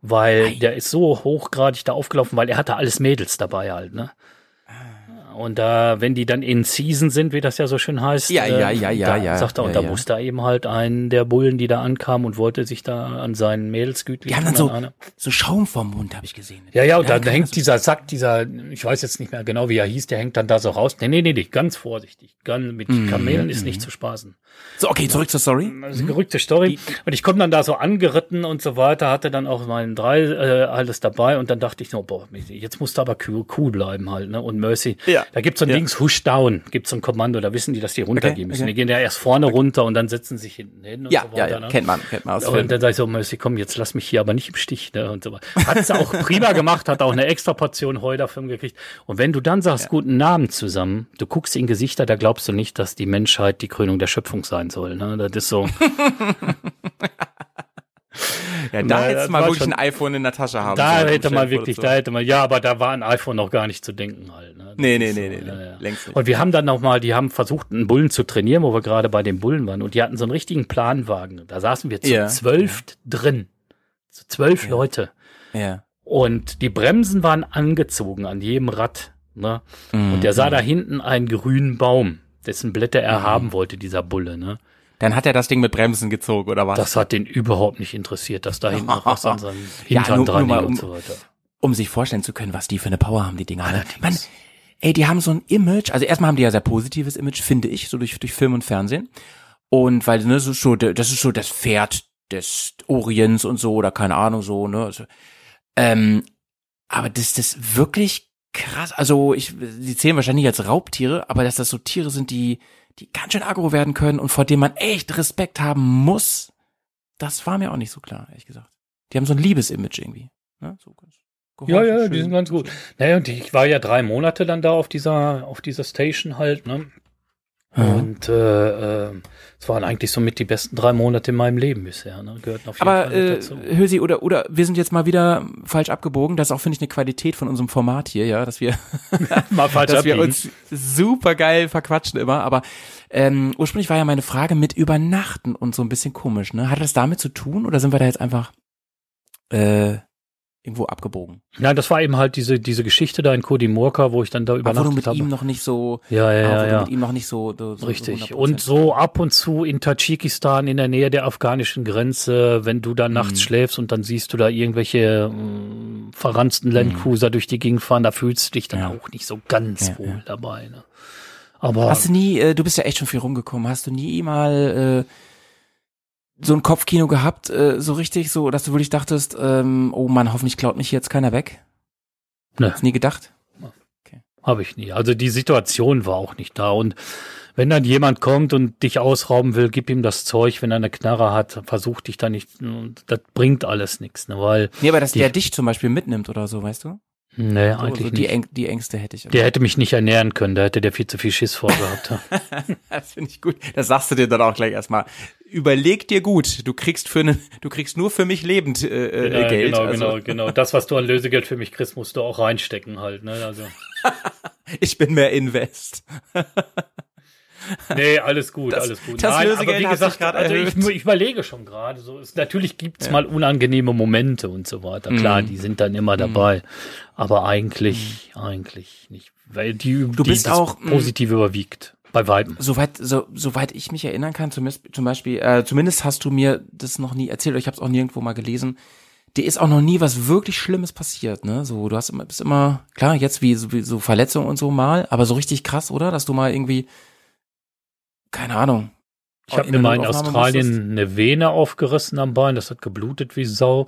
Weil der ist so hochgradig da aufgelaufen, weil er hatte alles Mädels dabei halt, ne? Und da, wenn die dann in Season sind, wie das ja so schön heißt, Ja, ja, äh, ja, ja, da, ja, sagt er, und ja, da ja. musste eben halt einen der Bullen, die da ankamen und wollte sich da an seinen Mädels gütlich Die haben dann so, an einer- so Schaum vom Mund, habe ich gesehen. ja, ja, und dann kann hängt dieser Sack, dieser, ich weiß jetzt nicht mehr genau, wie er hieß, der hängt dann da so raus. Nee, nee, nee, nee ganz vorsichtig. Ganz, mit Mhm, Kamelen ist nicht zu spaßen. So, okay, zurück zur Story. Also gerückte Story. Und ich komme dann da so angeritten und so weiter, hatte dann auch meinen drei äh, alles dabei und dann dachte ich, no, boah, jetzt musst du aber cool, cool bleiben halt, ne? Und Mercy, Ja. Da gibt's so ein Ja. Dings Hush Down, gibt's so ein Kommando, da wissen die, dass die runtergehen Okay, müssen. okay. Die gehen ja erst vorne runter und dann setzen sich hinten hin und Ja, so ja, weiter. ja, ne? kennt man, kennt man aus Und Filmen. dann sag ich so, Mercy, komm, jetzt lass mich hier aber nicht im Stich, ne, und so weiter. Hat sie auch prima gemacht, hat auch eine extra Portion Heu dafür gekriegt. Und wenn du dann sagst, guten Namen zusammen, du guckst in Gesichter, da glaubst du nicht, dass die Menschheit die Krönung der Schöpfung sein soll, ne, das ist so. <laughs> Ja, da hättest das du mal wirklich schon- ein iPhone in der Tasche haben Da sollen, hätte man wirklich, da Stellfoto hätte man, ja, aber da war ein iPhone noch gar nicht zu denken halt. Ne? Nee, nee, nee, so, nee, ja, ja. längst nicht. Und wir haben dann noch mal, die haben versucht, einen Bullen zu trainieren, wo wir gerade bei den Bullen waren. Und die hatten so einen richtigen Planwagen. Da saßen wir zu Ja. zwölf drin. Zu zwölf Leute. Ja. Und die Bremsen waren angezogen an jedem Rad. Ne? Mhm. Und der sah da hinten einen grünen Baum, dessen Blätter er haben wollte, dieser Bulle. Ne? Dann hat er das Ding mit Bremsen gezogen, oder was? Das hat den überhaupt nicht interessiert, dass da hinten noch was an seinem <laughs> Ja, Hintern nur- dran nur mal hing und um- so weiter. um sich vorstellen zu können, was die für eine Power haben, die Dinger. Ne? Man, ey, die haben so ein Image, also erstmal haben die ja sehr positives Image, finde ich, so durch, durch Film und Fernsehen. Und weil, ne, so, so, das ist so das Pferd des Orients und so, oder keine Ahnung, so, ne. Also, ähm, aber das, das wirklich krass, also ich, sie zählen wahrscheinlich als Raubtiere, aber dass das so Tiere sind, die, die ganz schön aggro werden können und vor denen man echt Respekt haben muss, das war mir auch nicht so klar, ehrlich gesagt. Die haben so ein Liebesimage irgendwie. Ne? So ganz Ja, ja, gehorchen, die schön. sind ganz gut. Naja, und ich war ja drei Monate dann da auf dieser, auf dieser Station halt, ne? Und äh, äh, es waren eigentlich somit die besten drei Monate in meinem Leben bisher. Ne? Gehörten auf jeden Aber Fall äh, dazu. Hösi, oder, oder wir sind jetzt mal wieder falsch abgebogen. Das ist auch, finde ich, eine Qualität von unserem Format hier, ja, dass wir, <laughs> Mal falsch <laughs> dass wir uns super geil verquatschen immer. Aber ähm, ursprünglich war ja meine Frage mit Übernachten und so ein bisschen komisch, ne? Hat das damit zu tun oder sind wir da jetzt einfach äh, irgendwo abgebogen? Ja, das war eben halt diese, diese Geschichte da in Kodimorka, wo ich dann da Aber wo du übernachtet mit habe. ihm noch nicht so, ja, ja, ah, ja, ja. mit ihm noch nicht so, so Richtig. 100%. Und so ab und zu in Tadschikistan in der Nähe der afghanischen Grenze, wenn du da nachts Mhm. schläfst und dann siehst du da irgendwelche mh, verranzten Landcruiser durch die Gegend fahren, da fühlst du dich dann Mhm. Ja. auch nicht so ganz Ja, wohl dabei. Ne? Aber Hast du nie, äh, du bist ja echt schon viel rumgekommen, hast du nie mal äh, so ein Kopfkino gehabt, äh, so richtig, so, dass du wirklich dachtest, ähm, oh Mann, hoffentlich klaut mich jetzt keiner weg? Ne. Hast nie gedacht? Habe ich nie. Also die Situation war auch nicht da. Und wenn dann jemand kommt und dich ausrauben will, gib ihm das Zeug. Wenn er eine Knarre hat, versuch dich da nicht. Das bringt alles nichts, ne? Weil, Nee, aber dass Die- der dich zum Beispiel mitnimmt oder so, weißt du? Ne, So, eigentlich so die, nicht. Äng die Ängste hätte ich. Der hätte mich nicht ernähren können, da hätte der viel zu viel Schiss vorgehabt. <laughs> das finde ich gut. Das sagst du dir dann auch gleich erstmal. Überleg dir gut. Du kriegst für ne, du kriegst nur für mich lebend äh, äh, Ja, Geld. Genau, also, genau, genau. Das, was du an Lösegeld für mich kriegst, musst du auch reinstecken halt. Ne? Also, <laughs> Ich bin mehr Invest. Nee, alles gut, Das- alles gut. das Nein, Lösegeld aber wie gesagt, also ich, ich überlege schon gerade. So, es, natürlich gibt's mal unangenehme Momente und so weiter. Klar, Mhm. die sind dann immer dabei. Aber eigentlich, eigentlich nicht. Weil die, Du die bist auch, mm, positiv überwiegt. Bei Weitem. Soweit, so, soweit ich mich erinnern kann, zumindest, zum Beispiel, äh, zumindest hast du mir das noch nie erzählt, oder ich habe es auch nirgendwo mal gelesen. Dir ist auch noch nie was wirklich Schlimmes passiert, ne? So, du hast immer, bist immer, klar, jetzt wie so, wie so Verletzungen und so mal, aber so richtig krass, oder? Dass du mal irgendwie, keine Ahnung. Ich habe mir mal in Australien eine Vene aufgerissen am Bein, das hat geblutet wie Sau.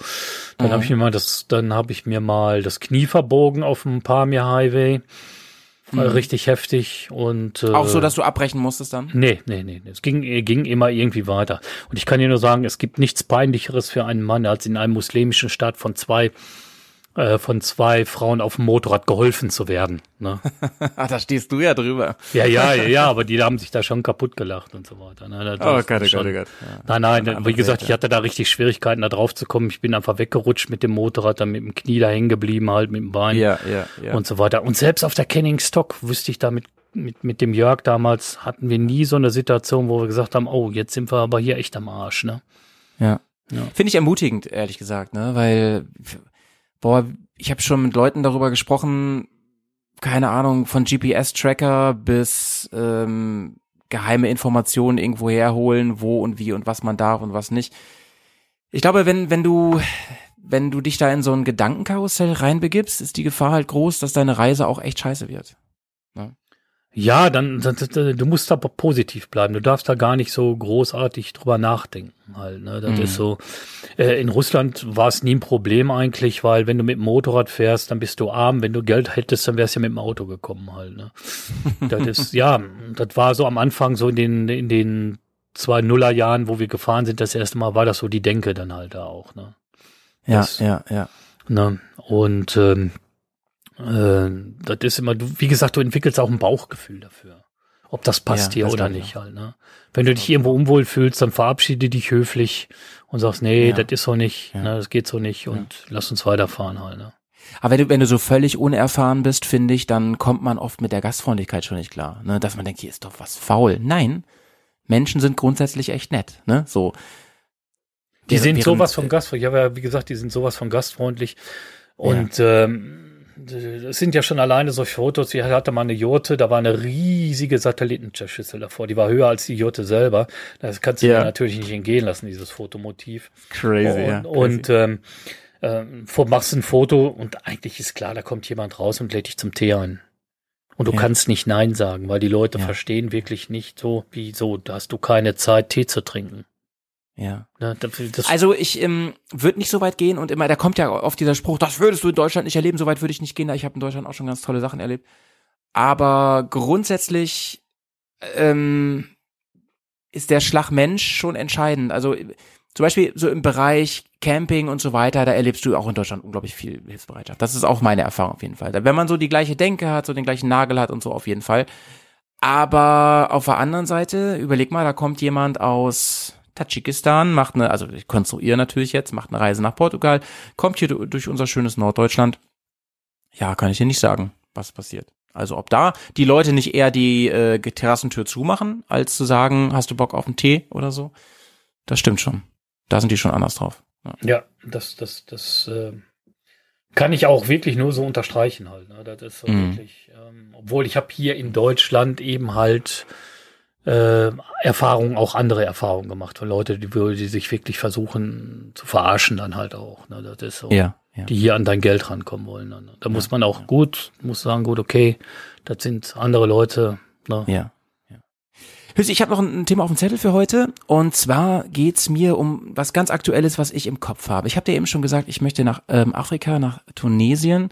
Dann Mhm. habe ich mir mal das, dann habe ich mir mal das Knie verbogen auf dem Pamir Highway. Mhm. richtig heftig und äh, Auch so, dass du abbrechen musstest dann? Nee, nee, nee. nee. Es ging, äh, ging immer irgendwie weiter. Und ich kann dir nur sagen, es gibt nichts peinlicheres für einen Mann, als in einem muslimischen Staat von zwei äh, von zwei Frauen auf dem Motorrad geholfen zu werden. Ne? Ah, <laughs> da stehst du ja drüber. Ja, ja, ja, ja, aber die haben sich da schon kaputt gelacht und so weiter. Ne? Das Oh Gott, oh schon- Gott, oh Gott. Ja. Nein, nein, wie gesagt, Welt, ich hatte da richtig Schwierigkeiten, da drauf zu kommen. Ich bin einfach weggerutscht mit dem Motorrad, dann mit dem Knie da hängen geblieben, halt mit dem Bein Ja, ja, ja. und so weiter. Und selbst auf der Canning Stock wüsste ich da mit, mit, mit dem Jörg damals, hatten wir nie so eine Situation, wo wir gesagt haben, oh, jetzt sind wir aber hier echt am Arsch, ne? Ja. Ja. Finde ich ermutigend, ehrlich gesagt, ne? Weil, boah, ich habe schon mit Leuten darüber gesprochen, keine Ahnung, von GPS-Tracker bis ähm, geheime Informationen irgendwo herholen, wo und wie und was man darf und was nicht. Ich glaube, wenn, wenn du, wenn du dich da in so ein Gedankenkarussell reinbegibst, ist die Gefahr halt groß, dass deine Reise auch echt scheiße wird. Ja, dann, dann, du musst aber positiv bleiben. Du darfst da gar nicht so großartig drüber nachdenken halt. Ne? Das Mhm. ist so. Äh, in Russland war es nie ein Problem eigentlich, weil wenn du mit dem Motorrad fährst, dann bist du arm. Wenn du Geld hättest, dann wärst du ja mit dem Auto gekommen halt. Ne? <laughs> das ist ja, das war so am Anfang so in den in den zwei Nullerjahren, wo wir gefahren sind, das erste Mal war das so die Denke dann halt da auch. Ne? Ja, Das- ja, ja. Ne? Und ähm, äh, das ist immer, du, wie gesagt, du entwickelst auch ein Bauchgefühl dafür. Ob das passt Ja, dir oder nicht halt. Ne? Wenn du dich irgendwo unwohl fühlst, dann verabschiede dich höflich und sagst, nee, Ja. das ist so nicht, Ja. ne, das geht so nicht und lass uns weiterfahren halt. Ne? Aber wenn du, wenn du so völlig unerfahren bist, finde ich, dann kommt man oft mit der Gastfreundlichkeit schon nicht klar. Ne? Dass man denkt, hier ist doch was faul. Nein, Menschen sind grundsätzlich echt nett. Ne? So. Die Während- sind während- sowas von gastfreundlich. Ich habe ja, wie gesagt, die sind sowas von gastfreundlich. Und ähm, das sind ja schon alleine solche Fotos. Ich hatte mal eine Jurte, da war eine riesige Satellitenschüssel davor. Die war höher als die Jurte selber. Das kannst du Ja. natürlich nicht entgehen lassen, dieses Fotomotiv. Crazy, und ja. und ähm, ähm, machst ein Foto und eigentlich ist klar, da kommt jemand raus und lädt dich zum Tee ein. Und du Ja. kannst nicht Nein sagen, weil die Leute Ja. verstehen wirklich nicht so, wie so, da hast du keine Zeit, Tee zu trinken. Ja. Ne? Das, Also ich ähm, würde nicht so weit gehen und immer, da kommt ja oft dieser Spruch, das würdest du in Deutschland nicht erleben, so weit würde ich nicht gehen, ich habe in Deutschland auch schon ganz tolle Sachen erlebt. Aber grundsätzlich ähm, ist der Schlag Mensch schon entscheidend. Also äh, zum Beispiel so im Bereich Camping und so weiter, da erlebst du auch in Deutschland unglaublich viel Hilfsbereitschaft. Das ist auch meine Erfahrung auf jeden Fall. Wenn man so die gleiche Denke hat, so den gleichen Nagel hat und so auf jeden Fall. Aber auf der anderen Seite, überleg mal, da kommt jemand aus Tadschikistan, macht eine, also ich konstruiere natürlich jetzt, macht eine Reise nach Portugal, kommt hier du- durch unser schönes Norddeutschland. Ja, kann ich dir nicht sagen, was passiert. Also ob da die Leute nicht eher die äh, Terrassentür zumachen, als zu sagen, hast du Bock auf einen Tee oder so. Das stimmt schon. Da sind die schon anders drauf. Ja. Ja, das, das, das äh, kann ich auch wirklich nur so unterstreichen halt. Ne? Das ist so Mhm. wirklich, ähm, obwohl ich habe hier in Deutschland eben halt äh, Erfahrungen, auch andere Erfahrungen gemacht von Leuten, die, die sich wirklich versuchen zu verarschen dann halt auch. Ne? Das ist so, Ja, ja. die hier an dein Geld rankommen wollen. Dann. Da muss man auch gut, muss sagen, gut, okay, das sind andere Leute. Ne? Ja. ja. Hüssi, ich habe noch ein, ein Thema auf dem Zettel für heute. Und zwar geht's mir um was ganz Aktuelles, was ich im Kopf habe. Ich habe dir eben schon gesagt, ich möchte nach ähm, Afrika, nach Tunesien.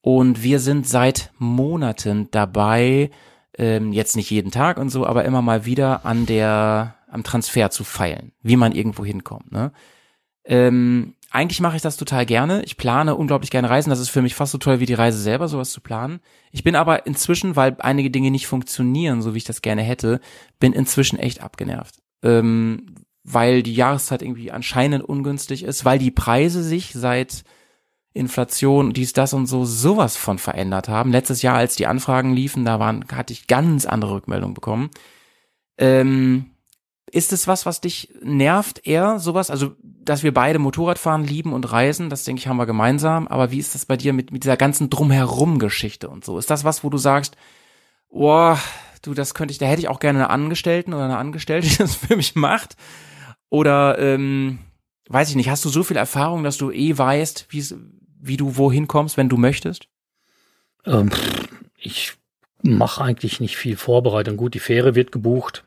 Und wir sind seit Monaten dabei, ähm, jetzt nicht jeden Tag und so, aber immer mal wieder an der, am Transfer zu feilen, wie man irgendwo hinkommt. Ne? Ähm, eigentlich mache ich das total gerne. Ich plane unglaublich gerne Reisen. Das ist für mich fast so toll wie die Reise selber, sowas zu planen. Ich bin aber inzwischen, weil einige Dinge nicht funktionieren, so wie ich das gerne hätte, bin inzwischen echt abgenervt. Ähm, weil die Jahreszeit irgendwie anscheinend ungünstig ist, weil die Preise sich seit Inflation, dies, das und so sowas von verändert haben. Letztes Jahr, als die Anfragen liefen, da waren, hatte ich ganz andere Rückmeldungen bekommen. Ähm, ist es was, was dich nervt eher, sowas? Also, dass wir beide Motorradfahren lieben und reisen, das denke ich, haben wir gemeinsam. Aber wie ist das bei dir mit, mit dieser ganzen Drumherum-Geschichte und so? Ist das was, wo du sagst, boah, du, das könnte ich, da hätte ich auch gerne eine Angestellten oder eine Angestellte, <laughs> die das für mich macht? Oder, ähm, weiß ich nicht, hast du so viel Erfahrung, dass du eh weißt, wie es, wie du wohin kommst, wenn du möchtest? Ähm, pff, ich mache eigentlich nicht viel Vorbereitung. Gut, die Fähre wird gebucht.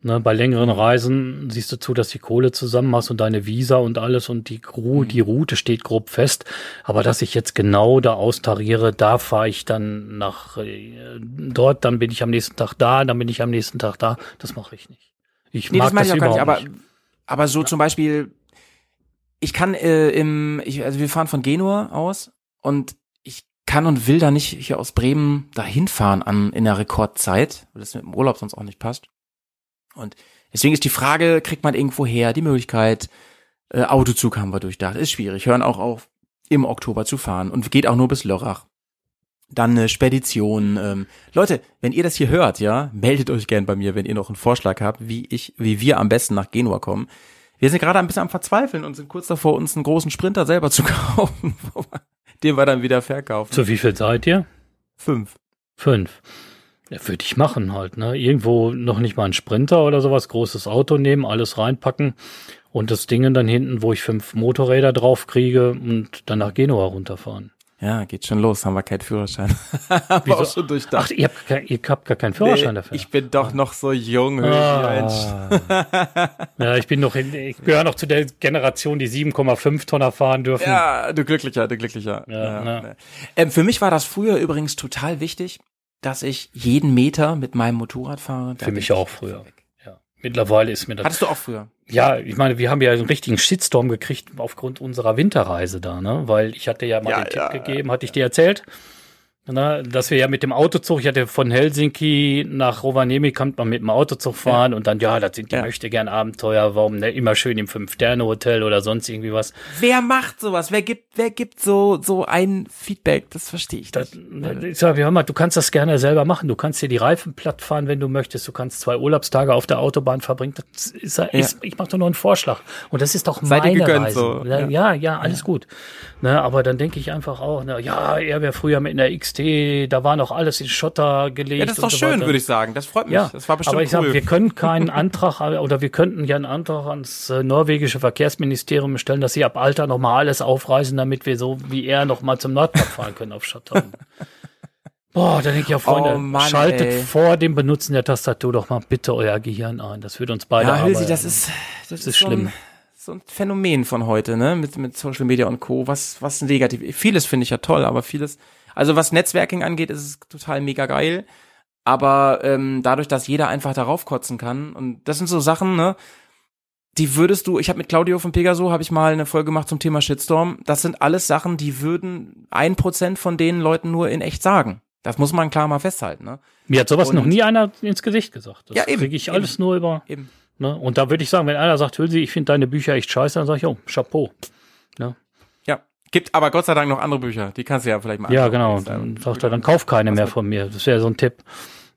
Ne, bei längeren Reisen siehst du zu, dass die Kohle zusammen hast und deine Visa und alles und die, Gru die Route steht grob fest. Aber dass ich jetzt genau da austariere, da fahre ich dann nach äh, dort, dann bin ich am nächsten Tag da, dann bin ich am nächsten Tag da. Das mache ich nicht. Ich Nee, mag das meine ich auch gar nicht, überhaupt aber, aber so zum Beispiel, ich kann äh, im, ich, also wir fahren von Genua aus und ich kann und will da nicht hier aus Bremen dahin fahren an, in der Rekordzeit, weil das mit dem Urlaub sonst auch nicht passt. Und deswegen ist die Frage, kriegt man irgendwo her die Möglichkeit, äh, Autozug haben wir durchdacht, ist schwierig, hören auch auf, im Oktober zu fahren und geht auch nur bis Lörrach. Dann eine Spedition. Ähm. Leute, wenn ihr das hier hört, ja, meldet euch gern bei mir, wenn ihr noch einen Vorschlag habt, wie ich, wie wir am besten nach Genua kommen. Wir sind gerade ein bisschen am Verzweifeln und sind kurz davor, uns einen großen Sprinter selber zu <laughs> kaufen, den wir dann wieder verkaufen. Zu wie viel seid ihr? fünf. Fünf. Ja, würde ich machen halt, ne? Irgendwo noch nicht mal ein Sprinter oder sowas, großes Auto nehmen, alles reinpacken und das Ding dann hinten, wo ich fünf Motorräder drauf kriege und dann nach Genua runterfahren. Ja, geht schon los, haben wir keinen Führerschein. <laughs> haben auch schon durchdacht. Ach, ihr habt, kein, ihr habt gar keinen Führerschein Nee, dafür. Ich bin doch noch so jung, Mensch. ah. <laughs> ja, ich bin noch in, ich gehöre noch zu der Generation, die 7,5 Tonner fahren dürfen. Ja, du glücklicher, du glücklicher. Ja, ja. ne. Ähm, für mich war das früher übrigens total wichtig, dass ich jeden Meter mit meinem Motorrad fahre. Für mich ich auch früher. Ja. Mittlerweile ist mir das. Hattest du auch früher? Ja, ich meine, wir haben ja einen richtigen Shitstorm gekriegt aufgrund unserer Winterreise da, ne? Weil ich hatte ja mal Ja, den ja, Tipp gegeben, hatte ich dir erzählt, ne? dass wir ja mit dem Autozug, ich hatte von Helsinki nach Rovaniemi, kann man mit dem Autozug fahren und dann, ja, das sind die Ja. möchte gern Abenteuer, warum ne? immer schön im Fünf-Sterne-Hotel oder sonst irgendwie was. Wer macht sowas? Wer gibt, wer gibt so, so ein Feedback? Das verstehe ich Das, nicht. ich sag, hör mal, du kannst das gerne selber machen. Du kannst dir die Reifen platt fahren, wenn du möchtest. Du kannst zwei Urlaubstage auf der Autobahn verbringen. Das ist, ist, Ich mache doch nur einen Vorschlag. Und das ist doch ihr meine gegönnt Reise. so, Ja, ja. ja, ja, alles gut. Ne, aber dann denke ich einfach auch, na, ja, er wäre früher mit einer XT, da war noch alles in Schotter gelegt. Ja, das ist doch so schön, weiter. würde ich sagen. Das freut mich. Ja, das war bestimmt aber ich cool. sag, wir können keinen <laughs> Antrag oder wir könnten ja einen Antrag ans äh, norwegische Verkehrsministerium stellen, dass sie ab Alter noch mal alles aufreißen, damit wir so wie er noch mal zum Nordkap fahren können auf Schotter. <laughs> Boah, da denke ich ja, Freunde, Oh Mann, schaltet ey. vor dem Benutzen der Tastatur doch mal bitte euer Gehirn ein. Das würde uns beide ja, aber- das ist, das, ist so schlimm. Ein, so ein Phänomen von heute, ne? Mit, mit Social Media und Co. Was, was negativ. Vieles finde ich ja toll, aber vieles, also was Netzwerking angeht, ist es total mega geil. Aber ähm, dadurch, dass jeder einfach darauf kotzen kann, und das sind so Sachen, ne? Die würdest du, ich habe mit Claudio von Pegaso, habe ich mal eine Folge gemacht zum Thema Shitstorm. Das sind alles Sachen, die würden ein Prozent von den Leuten nur in echt sagen. Das muss man klar mal festhalten. Ne? Mir hat sowas Und- noch nie einer ins Gesicht gesagt. Das Ja, eben, kriege ich eben. alles nur über. Eben. Ne? Und da würde ich sagen, wenn einer sagt, Hülsi, ich finde deine Bücher echt scheiße, dann sage ich, oh, Chapeau. Ne? Gibt aber Gott sei Dank noch andere Bücher. Die kannst du ja vielleicht mal Ja, genau. Dann sagt er, dann kauf keine mehr von mir. Das wäre so ein Tipp.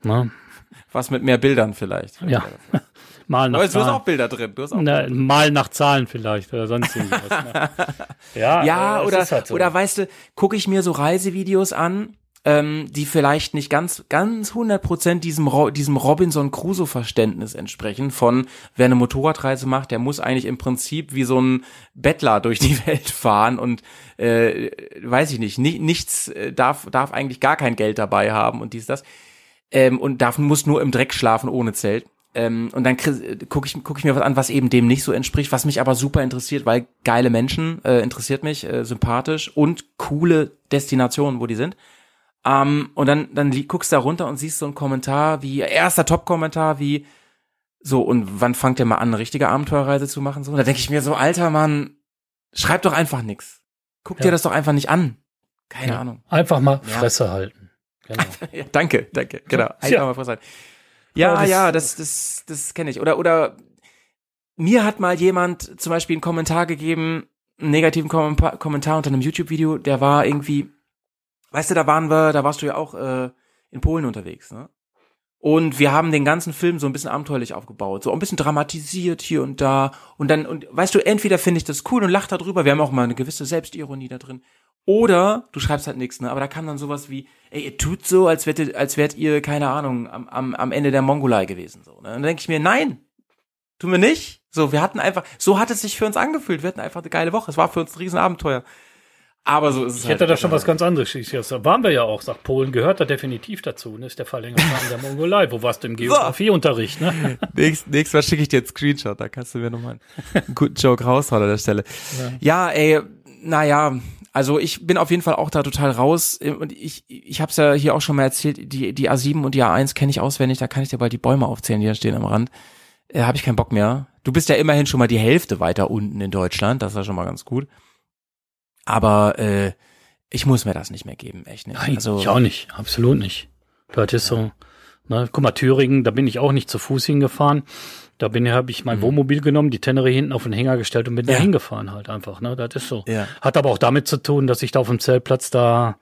Ne? Was mit mehr Bildern vielleicht. Ja. <laughs> Mal nach Aber du hast Zahlen. auch Bilder drin. Du hast auch Na, mal nach Zahlen vielleicht oder sonst irgendwas. Ne? <laughs> Ja, Ja, äh, es oder, halt so. oder weißt du, gucke ich mir so Reisevideos an, ähm, die vielleicht nicht ganz, ganz 100% diesem, Ro diesem Robinson Crusoe-Verständnis entsprechen von, wer eine Motorradreise macht, der muss eigentlich im Prinzip wie so ein Bettler durch die <laughs> Welt fahren und, äh, weiß ich nicht, ni nichts, äh, darf, darf eigentlich gar kein Geld dabei haben und dies, das. Ähm, und darf, muss nur im Dreck schlafen ohne Zelt. Ähm, und dann gucke ich, guck ich mir was an, was eben dem nicht so entspricht, was mich aber super interessiert, weil geile Menschen äh, interessiert mich, äh, sympathisch und coole Destinationen, wo die sind. Ähm, und dann, dann guckst du da runter und siehst so einen Kommentar wie, erster Top-Kommentar wie, so, und wann fangt ihr mal an, eine richtige Abenteuerreise zu machen? So, und da denke ich mir so, alter Mann, schreib doch einfach nix. Guck Ja. dir das doch einfach nicht an. Keine Ja. Ahnung. Einfach mal Ja. Fresse halten. Genau. <laughs> Ja, danke, danke, genau. Einfach Ja. mal vorsein. Ja, Aber das- ja, das, das, das kenne ich. Oder, oder mir hat mal jemand zum Beispiel einen Kommentar gegeben, einen negativen Kom Kommentar unter einem YouTube-Video, der war irgendwie, weißt du, da waren wir, da warst du ja auch äh, in Polen unterwegs, ne? Und wir haben den ganzen Film so ein bisschen abenteuerlich aufgebaut, so ein bisschen dramatisiert hier und da. Und dann, und weißt du, entweder finde ich das cool und lach darüber, wir haben auch mal eine gewisse Selbstironie da drin. Oder du schreibst halt nichts, ne? Aber da kam dann sowas wie, ey, ihr tut so, als wärt ihr, als wärt ihr, keine Ahnung, am, am, am Ende der Mongolei gewesen. So, ne? Und dann denke ich mir, nein, tun wir nicht. So, wir hatten einfach, so hat es sich für uns angefühlt. Wir hatten einfach eine geile Woche. Es war für uns ein Riesenabenteuer. Aber so ist es Ich halt. hätte da schon was ganz anderes. Da waren wir ja auch. Sagt Polen gehört da definitiv dazu. Ne? Ist der verlängerte Arm der Mongolei. Wo warst du im <laughs> Geografieunterricht? Ne? <laughs> Nächst, nächstes Mal schicke ich dir einen Screenshot, da kannst du mir nochmal einen guten Joke raushauen an der Stelle. Ja, ey, naja, also ich bin auf jeden Fall auch da total raus und ich, ich habe es ja hier auch schon mal erzählt, die, die A7 und die A1 kenne ich auswendig, da kann ich dir bald die Bäume aufzählen, die da stehen am Rand. Äh, habe ich keinen Bock mehr. Du bist ja immerhin schon mal die Hälfte weiter unten in Deutschland, das ist ja schon mal ganz gut. Aber äh, ich muss mir das nicht mehr geben, echt nicht. Nein, also, ich auch nicht. Absolut nicht. Das ist so. Ne? Guck mal, Thüringen, da bin ich auch nicht zu Fuß hingefahren. Da bin habe ich mein Wohnmobil genommen, die Tennere hinten auf den Hänger gestellt und bin da Mhm. Ja. hingefahren halt einfach. Ne? Das ist so. Ja. Hat aber auch damit zu tun, dass ich da auf dem Zeltplatz da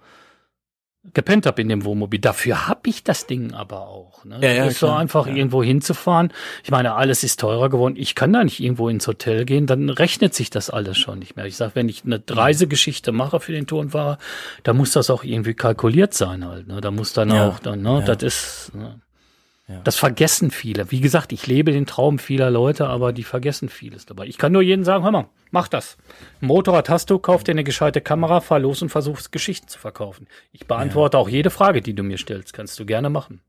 gepennt habe in dem Wohnmobil. Dafür habe ich das Ding aber auch. Ne? Ja, ja, ist so einfach ja. irgendwo hinzufahren. Ich meine, alles ist teurer geworden. Ich kann da nicht irgendwo ins Hotel gehen, dann rechnet sich das alles schon nicht mehr. Ich sage, wenn ich eine Reisegeschichte mache für den Tourenfahrer, da muss das auch irgendwie kalkuliert sein halt. Ne? Da muss dann Ja, auch, dann, ne? ja. das ist. Ne? Ja. Das vergessen viele. Wie gesagt, ich lebe den Traum vieler Leute, aber die vergessen vieles dabei. Ich kann nur jedem sagen, hör mal, mach das. Ein Motorrad hast du, kauf dir eine gescheite Kamera, fahr los und versuch Geschichten zu verkaufen. Ich beantworte auch jede Frage, die du mir stellst. Kannst du gerne machen.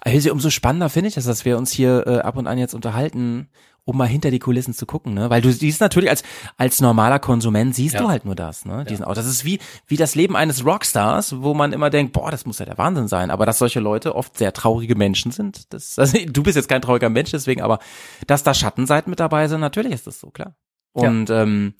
Also umso spannender finde ich das, dass wir uns hier äh, ab und an jetzt unterhalten, um mal hinter die Kulissen zu gucken, ne? Weil du siehst natürlich als als normaler Konsument siehst Ja. du halt nur das, ne? Diesen auch. Das ist wie wie das Leben eines Rockstars, wo man immer denkt, boah, das muss ja der Wahnsinn sein, aber dass solche Leute oft sehr traurige Menschen sind, das <laughs> also du bist jetzt kein trauriger Mensch deswegen, aber dass da Schattenseiten mit dabei sind, natürlich ist das so klar. Und ähm,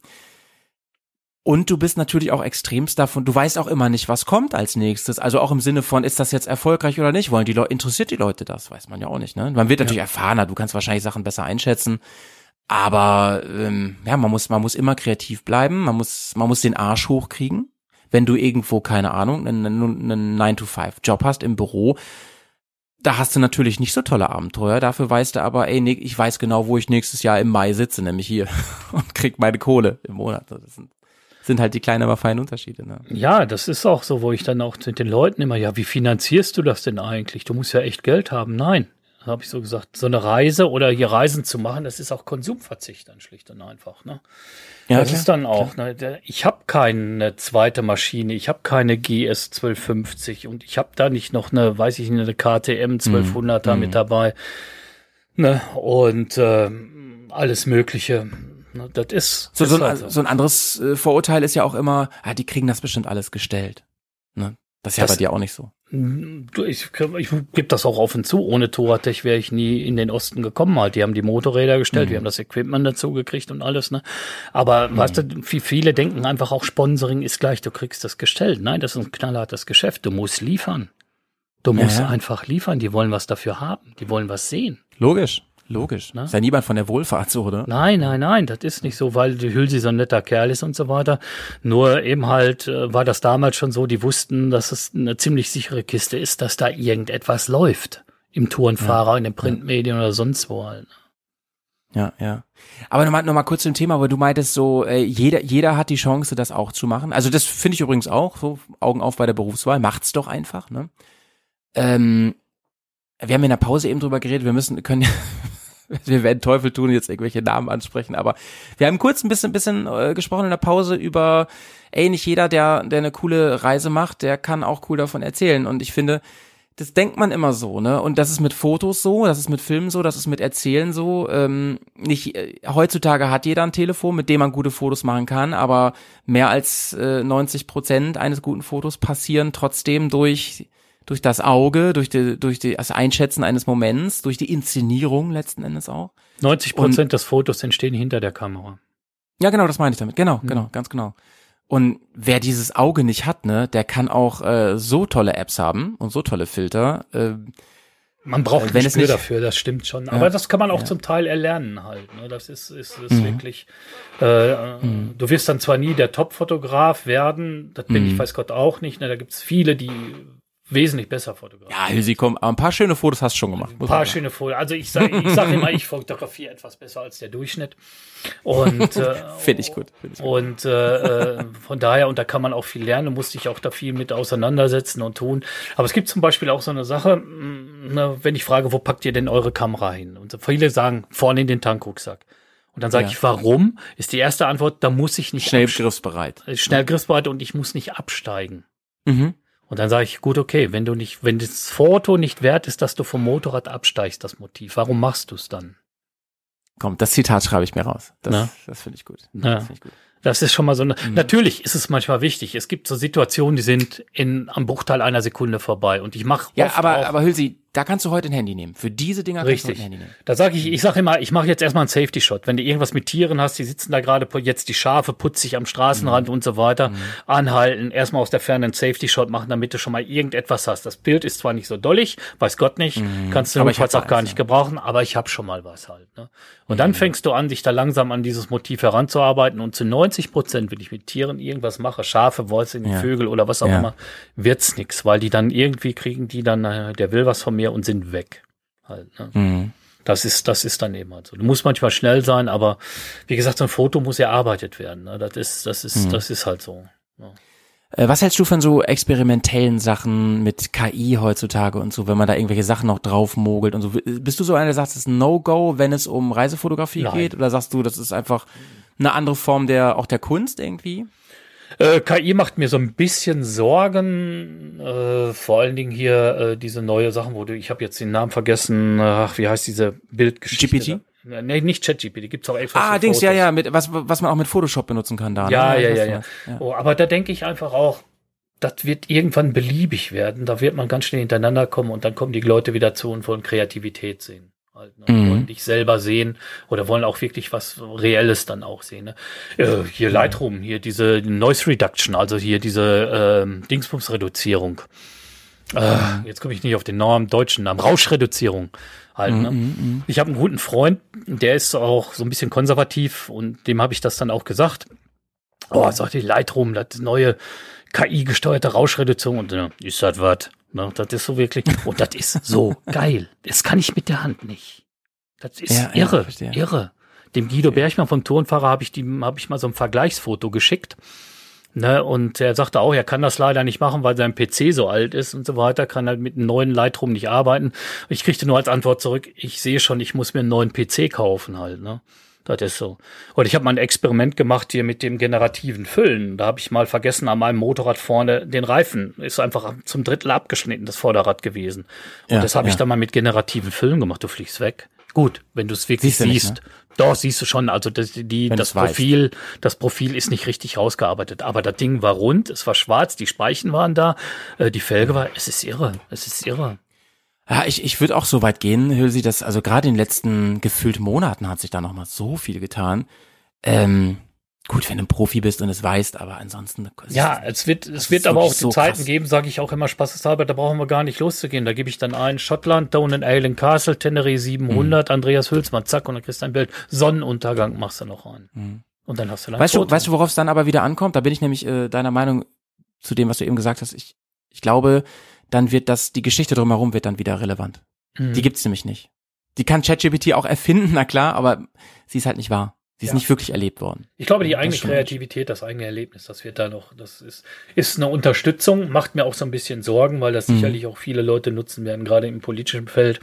und du bist natürlich auch extremst davon, du weißt auch immer nicht, was kommt als nächstes. Also auch im Sinne von, ist das jetzt erfolgreich oder nicht? Wollen die Leute, interessiert die Leute das? Weiß man ja auch nicht, ne? Man wird natürlich erfahrener, du kannst wahrscheinlich Sachen besser einschätzen. Aber ähm, ja, man muss, man muss immer kreativ bleiben, man muss, man muss den Arsch hochkriegen. Wenn du irgendwo, keine Ahnung, einen, einen 9-to-5-Job hast im Büro, da hast du natürlich nicht so tolle Abenteuer. Dafür weißt du aber, ey, ich weiß genau, wo ich nächstes Jahr im Mai sitze, nämlich hier <laughs> und krieg meine Kohle im Monat. Das sind, sind halt die kleinen, aber feinen Unterschiede. Ne? Ja, das ist auch so, wo ich dann auch mit den Leuten immer, ja, wie finanzierst du das denn eigentlich? Du musst ja echt Geld haben. Nein, habe ich so gesagt. So eine Reise oder hier Reisen zu machen, das ist auch Konsumverzicht dann schlicht und einfach. Ne? Ja, das klar, ist dann auch. Ne, ich habe keine zweite Maschine, ich habe keine GS 1250 und ich habe da nicht noch eine, weiß ich nicht, eine KTM 1200er mit dabei. Ne, und ähm, alles Mögliche. Ne, das ist, So, ist so, ein, halt so ein anderes äh, Vorurteil ist ja auch immer, ah, die kriegen das bestimmt alles gestellt. Ne? Das ist ja Das- bei dir auch nicht so. Du, ich, ich gebe das auch offen zu. Ohne Toratech wäre ich nie in den Osten gekommen halt. Die haben die Motorräder gestellt, wir haben das Equipment dazu gekriegt und alles, ne? Aber weißt du, viele denken einfach auch Sponsoring ist gleich, du kriegst das gestellt. Nein, das ist ein knallhartes Geschäft. Du musst liefern. Du musst ja. einfach liefern. Die wollen was dafür haben. Die wollen was sehen. Logisch. Logisch. Ne? Ist ja niemand von der Wohlfahrt so, oder? Nein, nein, nein, das ist nicht so, weil die Hülsi so ein netter Kerl ist und so weiter. Nur eben halt äh, war das damals schon so, die wussten, dass es eine ziemlich sichere Kiste ist, dass da irgendetwas läuft. Im Tourenfahrer, in den Printmedien oder sonst wo halt. Ja, ja. Aber nochmal noch mal kurz zum Thema, weil du meintest so, äh, jeder, jeder hat die Chance, das auch zu machen. Also das finde ich übrigens auch, so Augen auf bei der Berufswahl, macht's doch einfach, ne? Ähm, wir haben in der Pause eben drüber geredet, wir müssen, können, <laughs> wir werden Teufel tun, jetzt irgendwelche Namen ansprechen, aber wir haben kurz ein bisschen, bisschen äh, gesprochen in der Pause über, ey, nicht jeder, der, der eine coole Reise macht, der kann auch cool davon erzählen. Und ich finde, das denkt man immer so, ne? Und das ist mit Fotos so, das ist mit Filmen so, das ist mit Erzählen so. Ähm, nicht äh, heutzutage hat jeder ein Telefon, mit dem man gute Fotos machen kann, aber mehr als äh, 90 Prozent eines guten Fotos passieren trotzdem durch durch das Auge, durch die, durch die, das Einschätzen eines Moments, durch die Inszenierung letzten Endes auch. 90 Prozent des Fotos entstehen hinter der Kamera. Ja, genau, das meine ich damit. Genau, genau, ganz genau. Und wer dieses Auge nicht hat, ne, der kann auch äh, so tolle Apps haben und so tolle Filter. Äh, Man braucht Wenn ein es Gespür dafür, das stimmt schon. Aber das kann man auch ja. zum Teil erlernen halt. Ne? Das ist, ist, ist Mhm. wirklich, äh, du wirst dann zwar nie der Top-Fotograf werden, das bin Mhm. ich weiß Gott auch nicht. Ne? Da gibt's viele, die wesentlich besser fotografieren. ja, Hilsi, komm, aber ein paar schöne Fotos hast du schon gemacht. Ein paar schöne Folien. Also ich sage ich sag immer, ich fotografiere etwas besser als der Durchschnitt. Und äh, <laughs> Find ich gut, find ich gut. Und äh, äh, von daher, und da kann man auch viel lernen, musste ich auch da viel mit auseinandersetzen und tun. Aber es gibt zum Beispiel auch so eine Sache, mh, ne, wenn ich frage, wo packt ihr denn eure Kamera hin? Und viele sagen, vorne in den Tankrucksack. Und dann sage Ja. ich, warum? Ist die erste Antwort, da muss ich nicht Schnell griffsbereit. schnell griffbereit und ich muss nicht absteigen. Mhm. Und dann sage ich, gut, okay, wenn du nicht, wenn das Foto nicht wert ist, dass du vom Motorrad absteigst, das Motiv, warum machst du es dann? Komm, das Zitat schreibe ich mir raus. Das, Na? das finde ich gut. Das finde ich gut. Das ist schon mal so eine. Mhm. Natürlich ist es manchmal wichtig. Es gibt so Situationen, die sind in am Bruchteil einer Sekunde vorbei. Und ich mache Ja, aber, aber Hülsi, da kannst du heute ein Handy nehmen. Für diese Dinger kannst du heute ein Handy nehmen. Da sage ich, ich sage immer, ich mache jetzt erstmal einen Safety Shot. Wenn du irgendwas mit Tieren hast, die sitzen da gerade jetzt die Schafe putzig am Mhm. Straßenrand und so weiter, anhalten, erstmal aus der Ferne einen Safety Shot machen, damit du schon mal irgendetwas hast. Das Bild ist zwar nicht so dollig, weiß Gott nicht, kannst du Mhm. Aber ich notfalls auch gar nicht gebrauchen, aber ich habe schon mal was halt. Ne? Und Mhm. dann fängst du an, dich da langsam an dieses Motiv heranzuarbeiten und zu 90 Prozent, wenn ich mit Tieren irgendwas mache, Schafe, Wolzen, Ja. Vögel oder was auch Ja. immer, wird's nix, weil die dann irgendwie kriegen die dann, äh, der will was von mir und sind weg. Halt, ne? Mhm. Das ist, das ist dann eben halt so. Du musst manchmal schnell sein, aber wie gesagt, so ein Foto muss erarbeitet werden. Ne? Das ist, das ist, Mhm. das ist halt so. Ja. Äh, Was hältst du von so experimentellen Sachen mit KI heutzutage und so, wenn man da irgendwelche Sachen noch draufmogelt und so? Bist du so einer, der sagt, es ist No-Go, wenn es um Reisefotografie Nein. geht? Oder sagst du, das ist einfach eine andere Form der, auch der Kunst irgendwie? Äh, KI macht mir so ein bisschen Sorgen, äh, vor allen Dingen hier äh, diese neue Sachen, wo du, ich habe jetzt den Namen vergessen, ach, wie heißt diese Bildgeschichte? GPT? da? Nee, nicht ChatGPT, gibt's auch extra Ah, Dings, ja, Fotos. ja, mit, was, was man auch mit Photoshop benutzen kann da. Ja, ne? ja, ja, ja. ja. Oh, aber da denke ich einfach auch, das wird irgendwann beliebig werden. Da wird man ganz schnell hintereinander kommen und dann kommen die Leute wieder zu und wollen Kreativität sehen. Halt, ne? Mhm. Wollen dich selber sehen oder wollen auch wirklich was Reelles dann auch sehen. Ne? Äh, hier Lightroom, hier diese Noise Reduction, also hier diese ähm, Dingsbums-Reduzierung. Äh, jetzt komme ich nicht auf den Namen, deutschen Namen, Rauschreduzierung. Halt, ne? Ich habe einen guten Freund, der ist auch so ein bisschen konservativ und dem habe ich das dann auch gesagt. Oh, sagt die Lightroom, das neue KI-gesteuerte Rauschreduzierung und äh, ist das was? Ne, das ist so wirklich, und das ist so <laughs> geil. Das kann ich mit der Hand nicht. Das ist Ja, ja, irre, verstehe. irre. Dem Guido Bergmann vom Tourenfahrer habe ich die, habe ich mal so ein Vergleichsfoto geschickt. Ne, und er sagte auch, er kann das leider nicht machen, weil sein PC so alt ist und so weiter, kann halt mit einem neuen Lightroom nicht arbeiten. Ich kriegte nur als Antwort zurück, ich sehe schon, ich muss mir einen neuen PC kaufen halt, ne. Das ist so. Und ich habe mal ein Experiment gemacht hier mit dem generativen Füllen. Da habe ich mal vergessen, an meinem Motorrad vorne den Reifen ist einfach zum Drittel abgeschnitten, das Vorderrad gewesen. Und Ja, das habe ich ja. dann mal mit generativen Füllen gemacht. Du fliegst weg. Gut, wenn du es wirklich Siehst du nicht, siehst. Doch, siehst du schon. Also das, die, Wenn das du's weißt. Profil, das Profil ist nicht richtig rausgearbeitet. Aber das Ding war rund, es war schwarz, die Speichen waren da, äh, die Felge war, es ist irre, es ist irre. Ja, ich, ich würde auch so weit gehen, Hülsi, dass also gerade in den letzten gefühlt Monaten hat sich da noch mal so viel getan. Ähm, gut, wenn du ein Profi bist und es weißt, aber ansonsten. Ja, es wird, es wird aber auch die so Zeiten krass. geben, sage ich auch immer spaßeshalber, da brauchen wir gar nicht loszugehen. Da gebe ich dann ein, Schottland, Donen, Allen Castle, Tenerife 700, Andreas Hülsmann, zack, und dann kriegst du ein Bild. Sonnenuntergang machst du noch rein. Und dann hast du dann Weißt du, weißt du, worauf es dann aber wieder ankommt? Da bin ich nämlich äh, deiner Meinung zu dem, was du eben gesagt hast. Ich, ich glaube, dann wird das, die Geschichte drumherum wird dann wieder relevant. Mhm. Die gibt's nämlich nicht. Die kann ChatGPT auch erfinden, na klar, aber sie ist halt nicht wahr. Sie ist Ja. nicht wirklich erlebt worden. Ich glaube, die Das eigene stimmt. Kreativität, das eigene Erlebnis, das wird da noch, das ist, ist eine Unterstützung, macht mir auch so ein bisschen Sorgen, weil das Mhm. sicherlich auch viele Leute nutzen werden, gerade im politischen Feld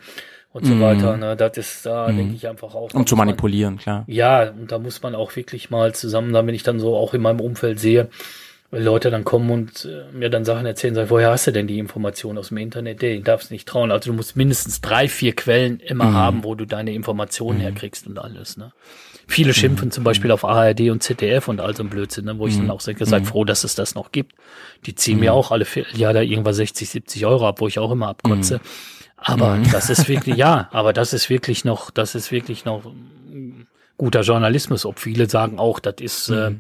und so Mhm. weiter. Ne? Das ist da, Mhm. denke ich, einfach auch. da Um zu muss man- manipulieren, klar. Ja, und da muss man auch wirklich mal zusammen, dann, wenn ich dann so auch in meinem Umfeld sehe, wenn Leute dann kommen und äh, mir dann Sachen erzählen, sagen, woher hast du denn die Information aus dem Internet? Den darfst nicht trauen. Also du musst mindestens drei, vier Quellen immer Mhm. haben, wo du deine Informationen herkriegst und alles. Ne? Viele schimpfen zum Beispiel auf ARD und ZDF und all so ein Blödsinn, ne? wo ich dann auch sage, seid froh, dass es das noch gibt. Die ziehen mir auch alle Vierteljahr da irgendwas 60, 70 Euro ab, wo ich auch immer abkotze. Aber das ist wirklich, <laughs> ja, aber das ist wirklich noch, das ist wirklich noch mm, guter Journalismus. Ob viele sagen auch, das ist, Mhm. äh,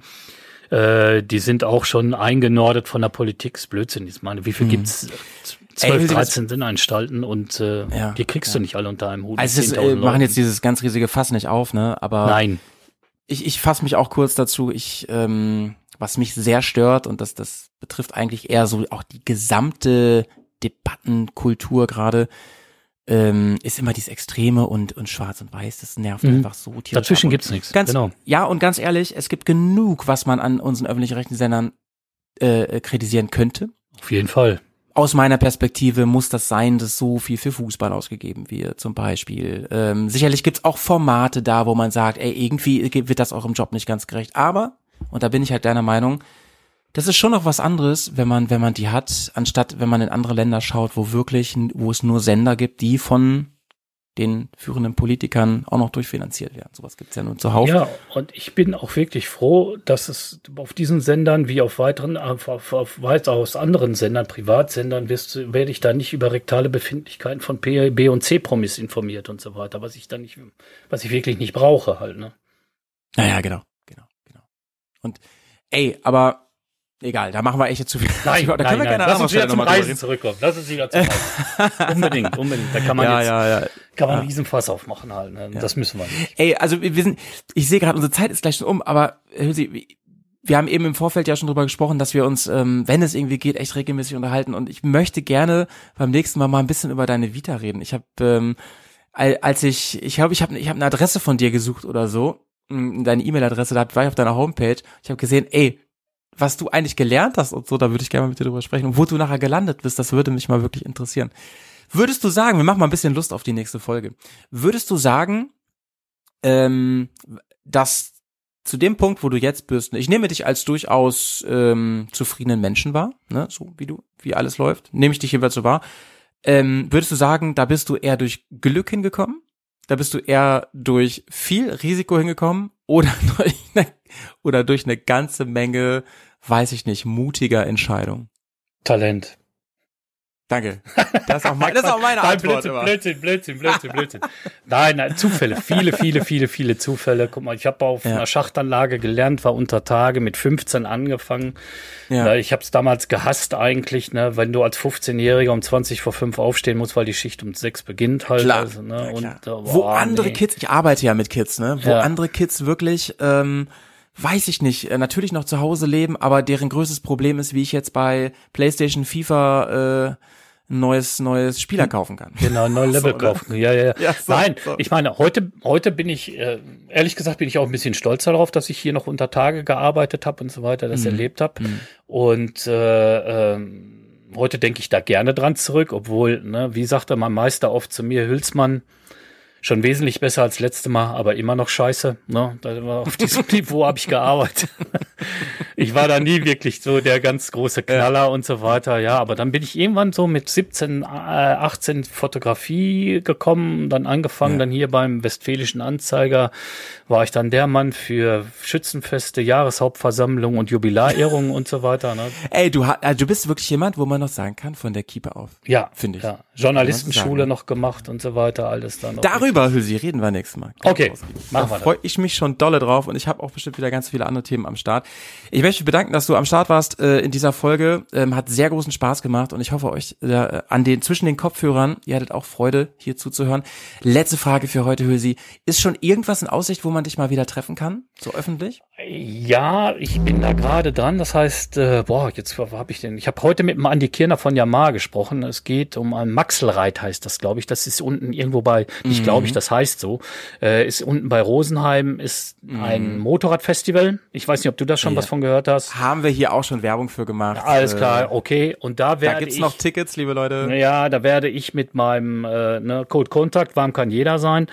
äh, die sind auch schon eingenordet von der Politik. Das ist Blödsinn. Ich meine, wie viel gibt's? Ey, 12, Hilde, das- 13 Sinnanstalten und äh, Ja, die kriegst du nicht alle unter einem Hut. Also es ist, 10.000 äh, machen jetzt dieses ganz riesige Fass nicht auf, ne? Aber Nein. ich, ich fasse mich auch kurz dazu. Ich, ähm, was mich sehr stört und das, das betrifft eigentlich eher so auch die gesamte Debattenkultur gerade, ähm, ist immer dieses Extreme und, und Schwarz und Weiß. Das nervt Mhm. einfach so tierisch. Dazwischen gibt's nichts. Ganz, Genau. Ja, und ganz ehrlich, es gibt genug, was man an unseren öffentlich-rechtlichen Sendern äh, kritisieren könnte. Auf jeden Fall. Aus meiner Perspektive muss das sein, dass so viel für Fußball ausgegeben wird, zum Beispiel. Ähm, sicherlich gibt's auch Formate da, wo man sagt, ey, irgendwie wird das auch im Job nicht ganz gerecht. Aber, und da bin ich halt deiner Meinung, das ist schon noch was anderes, wenn man, wenn man die hat, anstatt wenn man in andere Länder schaut, wo wirklich, wo es nur Sender gibt, die von den führenden Politikern auch noch durchfinanziert werden. Sowas gibt's ja nur zuhauf. Ja, und ich bin auch wirklich froh, dass es auf diesen Sendern wie auf weiteren, auf, auf, auf weitaus anderen Sendern, Privatsendern, wirst, werde ich da nicht über rektale Befindlichkeiten von P, B und C-Promis informiert und so weiter, was ich da nicht, was ich wirklich nicht brauche halt, ne? Naja, genau, genau, genau. Und ey, aber egal, da machen wir echt jetzt zu viel. Nein, <laughs> da nein, können wir nein. gerne Lass uns wieder zum Reisen zurückkommen. Lass uns wieder zum Reisen. <laughs> unbedingt, unbedingt. Da kann man Ja, jetzt, ja, ja. kann man einen Riesenfass aufmachen halt, ne? Das müssen wir nicht. Ey, also wir wir sind, ich sehe gerade, unsere Zeit ist gleich schon um, aber Hülsi, wir haben eben im Vorfeld ja schon drüber gesprochen, dass wir uns, ähm, wenn es irgendwie geht, echt regelmäßig unterhalten und ich möchte gerne beim nächsten Mal mal ein bisschen über deine Vita reden. Ich habe, ähm, al- als ich, ich glaube, ich habe ich hab eine Adresse von dir gesucht oder so, deine E-Mail-Adresse, da war ich auf deiner Homepage. Ich habe gesehen, ey, was du eigentlich gelernt hast und so, da würde ich gerne mal mit dir drüber sprechen. Und wo du nachher gelandet bist, das würde mich mal wirklich interessieren. Würdest du sagen, wir machen mal ein bisschen Lust auf die nächste Folge. Würdest du sagen, ähm, dass zu dem Punkt, wo du jetzt bist, ich nehme dich als durchaus ähm, zufriedenen Menschen wahr, ne, so wie du, wie alles läuft, nehme ich dich jeweils so wahr. Ähm, würdest du sagen, da bist du eher durch Glück hingekommen? Da bist du eher durch viel Risiko hingekommen oder <laughs> durch eine, oder durch eine ganze Menge, weiß ich nicht, mutiger Entscheidung? Talent. Danke. Das ist auch, mein, das ist auch meine Nein, Antwort. Blödsinn, immer. Blödsinn, Blödsinn, Blödsinn, Blödsinn. Nein, nein, Zufälle. Viele, viele, viele, viele Zufälle. Guck mal, ich habe auf Ja. einer Schachtanlage gelernt, war unter Tage mit 15 angefangen. Ja. Ja. Ich habe es damals gehasst eigentlich, ne, wenn du als 15-Jähriger um 20 vor 5 aufstehen musst, weil die Schicht um 6 beginnt halt. Klar. Also, ne, Ja, und, klar. äh, wo boah, andere nee. Kids, ich arbeite ja mit Kids, ne? Wo andere Kids wirklich, ähm, weiß ich nicht, äh, natürlich noch zu Hause leben, aber deren größtes Problem ist, wie ich jetzt bei PlayStation, FIFA äh, neues neues Spieler kaufen kann. Genau, ein neues <laughs> Level So, kaufen. Ja, ja, ja. <laughs> Ja, so, Nein, so. ich meine, heute, heute bin ich, äh, ehrlich gesagt, bin ich auch ein bisschen stolz darauf, dass ich hier noch unter Tage gearbeitet habe und so weiter, Mhm. das erlebt habe. Und äh, ähm, heute denke ich da gerne dran zurück, obwohl, ne, wie sagte mein Meister oft zu mir, Hülsmann, schon wesentlich besser als letzte Mal, aber immer noch scheiße. Ne? Auf diesem <laughs> Niveau habe ich gearbeitet. <laughs> ich war da nie wirklich so der ganz große Knaller und so weiter. Ja, aber dann bin ich irgendwann so mit 17, äh, 18 Fotografie gekommen, dann angefangen, Ja. dann hier beim Westfälischen Anzeiger war ich dann der Mann für Schützenfeste, Jahreshauptversammlung und Jubiläerehrungen und so weiter. Ne? Ey, du, also du bist wirklich jemand, wo man noch sagen kann, von der Keeper auf. Ja, Finde ich. Ja. Journalistenschule noch gemacht und so weiter, alles dann. noch. Darüber, Hülsi, reden wir nächstes Mal. Okay, ausgiebig. machen da wir das. freue ich mich schon dolle drauf und ich habe auch bestimmt wieder ganz viele andere Themen am Start. Ich möchte mich bedanken, dass du am Start warst äh, in dieser Folge. Ähm, hat sehr großen Spaß gemacht und ich hoffe euch äh, an den zwischen den Kopfhörern, ihr hattet auch Freude hier zuzuhören. Letzte Frage für heute, Hülsi. Ist schon irgendwas in Aussicht, wo man dich mal wieder treffen kann? So öffentlich? Ja, ich bin da gerade dran. Das heißt, äh, boah, jetzt habe ich denn? Ich habe heute mit dem Andi Kirner von Yamaha gesprochen. Es geht um ein Maxelreit, heißt das, glaube ich. Das ist unten irgendwo bei, nicht glaube ich, das heißt so, äh, ist unten bei Rosenheim, ist ein Motorradfestival. Ich weiß nicht, ob du da schon Ja. was von gehört hast. Haben wir hier auch schon Werbung für gemacht. Alles Äh, klar, okay. Und da Da werde gibt's ich noch Tickets, liebe Leute. Ja, da werde ich mit meinem äh, ne, Code Kontakt, warm kann jeder sein.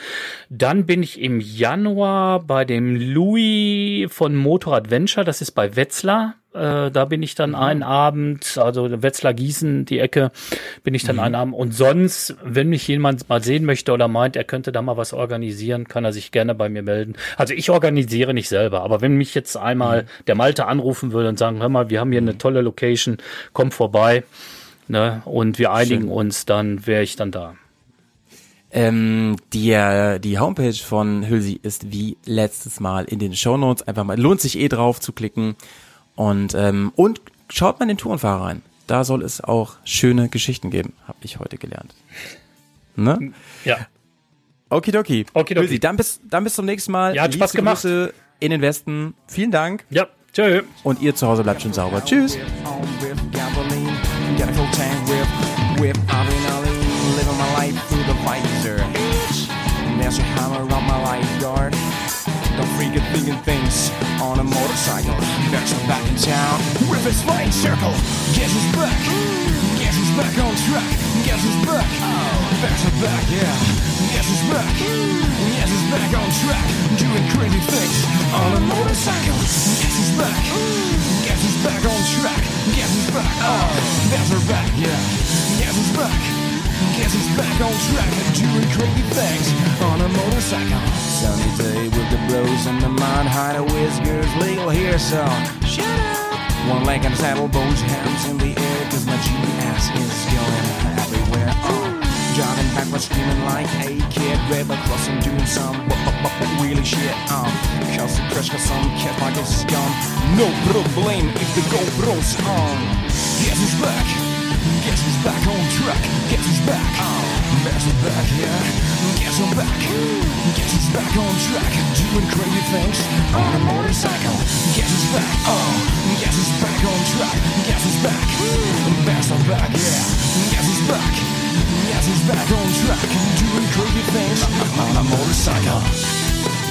Dann bin ich im Januar bei dem Louis von Motorrad Venture, das ist bei Wetzlar. Äh, da bin ich dann einen Abend, also Wetzlar Gießen, die Ecke, bin ich dann einen Abend. Und sonst, wenn mich jemand mal sehen möchte oder meint, er könnte da mal was organisieren, kann er sich gerne bei mir melden. Also ich organisiere nicht selber, aber wenn mich jetzt einmal der Malte anrufen würde und sagen, hör mal, wir haben hier eine tolle Location, komm vorbei, ne, und wir einigen uns, dann wäre ich dann da. Ähm, die, äh, die Homepage von Hülsi ist wie letztes Mal in den Shownotes. Einfach mal, lohnt sich eh drauf zu klicken. Und, ähm, und schaut mal in den Tourenfahrer rein. Da soll es auch schöne Geschichten geben, habe ich heute gelernt. Ne? Ja. Okidoki. Okidoki. Hülsi, dann bis, dann bis zum nächsten Mal. Ja, hat Spaß gemacht. Grüße in den Westen. Vielen Dank. Ja, tschö. Und ihr zu Hause bleibt schön sauber. Tschüss. There's a hammer on my lifeguard. Thinking things on a motorcycle. There's a back in town with his flying circle. Guess who's back? Guess who's back on track? Guess who's back? Oh, there's a back, yeah. Guess who's back? Guess who's back on track? Doing crazy things on a motorcycle. Guess who's back? Guess who's back on track? Guess who's back? Oh, there's her back, yeah. Guess who's back? Guess who's back on track and doing crazy things on a motorcycle. Sunny day with the bros and the mind hide a whiskers, legal here, so shut up. One leg on the saddle, both hands in the air, cause my GPS is going everywhere. Oh. Driving backwards, screaming like a kid, river crossing, doing some wheelie shit. Um, cause the crash got some cat like a scum. No problem if the GoPro's on. Guess who's back? Guess who's back on track? Guess who's back? Oh, guess who's back, yeah. Guess who's back? Guess who's back on track? Doing crazy things on a motorcycle. Guess who's back? Oh, guess who's back on track? Guess who's back? Guess who's back, yeah. Guess who's back? Guess who's back on track? Doing crazy things on a motorcycle.